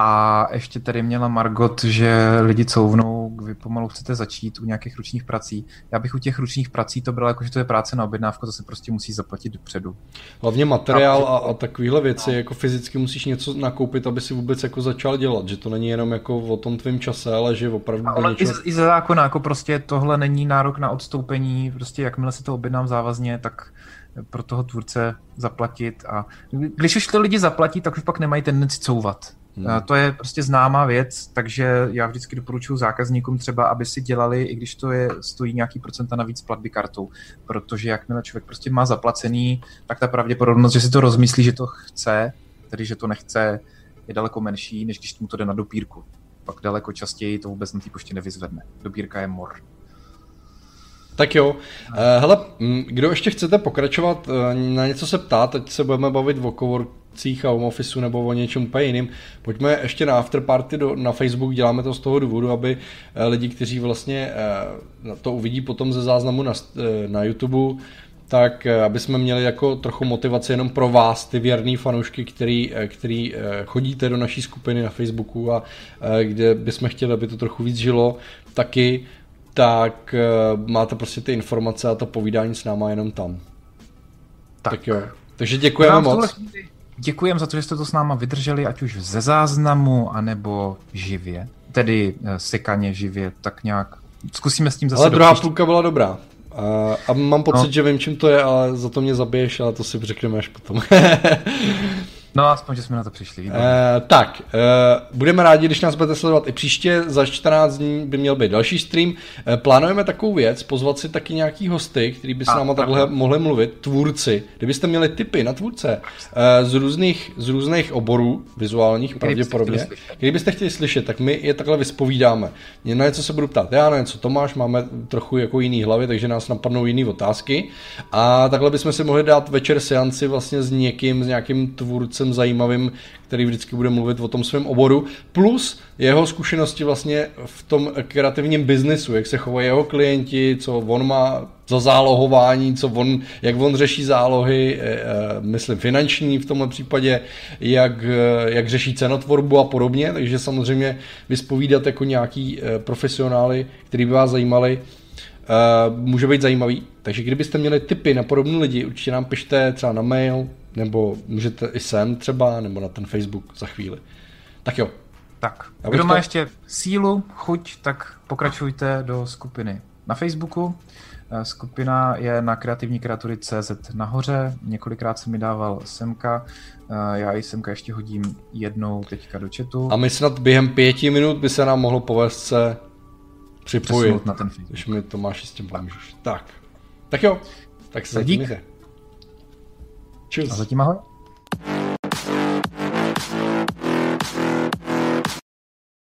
Speaker 2: A ještě tady měla Margot, že lidi couvnou, vy pomalu chcete začít u nějakých ručních prací. Já bych u těch ručních prací to bral jako, že to je práce na objednávku, to se prostě musí zaplatit dopředu.
Speaker 1: Hlavně materiál a, a takovéhle věci, jako fyzicky musíš něco nakoupit, aby si vůbec jako začal dělat, že to není jenom jako o tom tvém čase, ale že opravdu
Speaker 2: ale něčeho... i, i ze zákona, jako prostě tohle není nárok na odstoupení, prostě jakmile si to objednám závazně, tak pro toho tvůrce zaplatit a když už to lidi zaplatí, tak už pak nemají tendenci couvat Hmm. To je prostě známá věc, takže já vždycky doporučuji zákazníkům třeba, aby si dělali, i když to je, stojí nějaký procenta navíc platby kartou, protože jakmile člověk prostě má zaplacený, tak ta pravděpodobnost, že si to rozmyslí, že to chce, tedy že to nechce, je daleko menší, než když mu to jde na dopírku. Pak daleko častěji to vůbec na té poště nevyzvedne. Dopírka je mor.
Speaker 1: Tak jo. Eh, hele, kdo ještě chcete pokračovat, eh, na něco se ptát, teď se budeme bavit o coworkcích a home officeu nebo o něčem úplně jiným. Pojďme ještě na afterparty do, na Facebook, děláme to z toho důvodu, aby eh, lidi, kteří vlastně to uvidí potom ze záznamu na, na YouTube, tak aby jsme měli jako trochu motivaci jenom pro vás, ty věrný fanoušky, který, který chodíte do naší skupiny na Facebooku a kde bychom chtěli, aby to trochu víc žilo, taky tak máte prostě ty informace a to povídání s náma jenom tam. Tak, tak jo. Takže děkujeme moc.
Speaker 2: Děkujeme za to, že jste to s náma vydrželi, ať už ze záznamu, anebo živě. Tedy uh, sekaně živě, tak nějak. Zkusíme s tím zase
Speaker 1: Ale druhá příště. půlka byla dobrá. Uh, a mám pocit, no. že vím, čím to je, ale za to mě zabiješ, ale to si řekneme až potom.
Speaker 2: No, aspoň, že jsme na to přišli. Uh,
Speaker 1: tak, uh, budeme rádi, když nás budete sledovat i příště. Za 14 dní by měl být další stream. Uh, plánujeme takovou věc, pozvat si taky nějaký hosty, který by s náma takhle mohli mluvit, tvůrci. Kdybyste měli tipy na tvůrce uh, z, různých, z různých oborů vizuálních který pravděpodobně, který byste chtěli slyšet, tak my je takhle vyspovídáme. Na něco se budu ptát já, na něco Tomáš, máme trochu jako jiný hlavy, takže nás napadnou jiné otázky. A takhle bychom si mohli dát večer seanci vlastně s někým, s nějakým tvůrcem hostem zajímavým, který vždycky bude mluvit o tom svém oboru, plus jeho zkušenosti vlastně v tom kreativním biznesu, jak se chovají jeho klienti, co on má za zálohování, co on, jak on řeší zálohy, eh, eh, myslím finanční v tomhle případě, jak, eh, jak řeší cenotvorbu a podobně, takže samozřejmě vyspovídat jako nějaký profesionály, který by vás zajímali, může být zajímavý. Takže kdybyste měli tipy na podobné lidi, určitě nám pište třeba na mail, nebo můžete i sem třeba, nebo na ten Facebook za chvíli. Tak jo.
Speaker 2: Tak, kdo má to... ještě sílu, chuť, tak pokračujte do skupiny na Facebooku. Eh, skupina je na kreativní kreatury CZ nahoře, několikrát se mi dával Semka, eh, já i Semka ještě hodím jednou teďka do chatu.
Speaker 1: A my snad během pěti minut by se nám mohlo povést se připojit. na ten Facebook. Když mi Tomáši s tím pomůžeš. Tak. Tak jo, tak se zatím
Speaker 2: Čus. A zatím ahoj.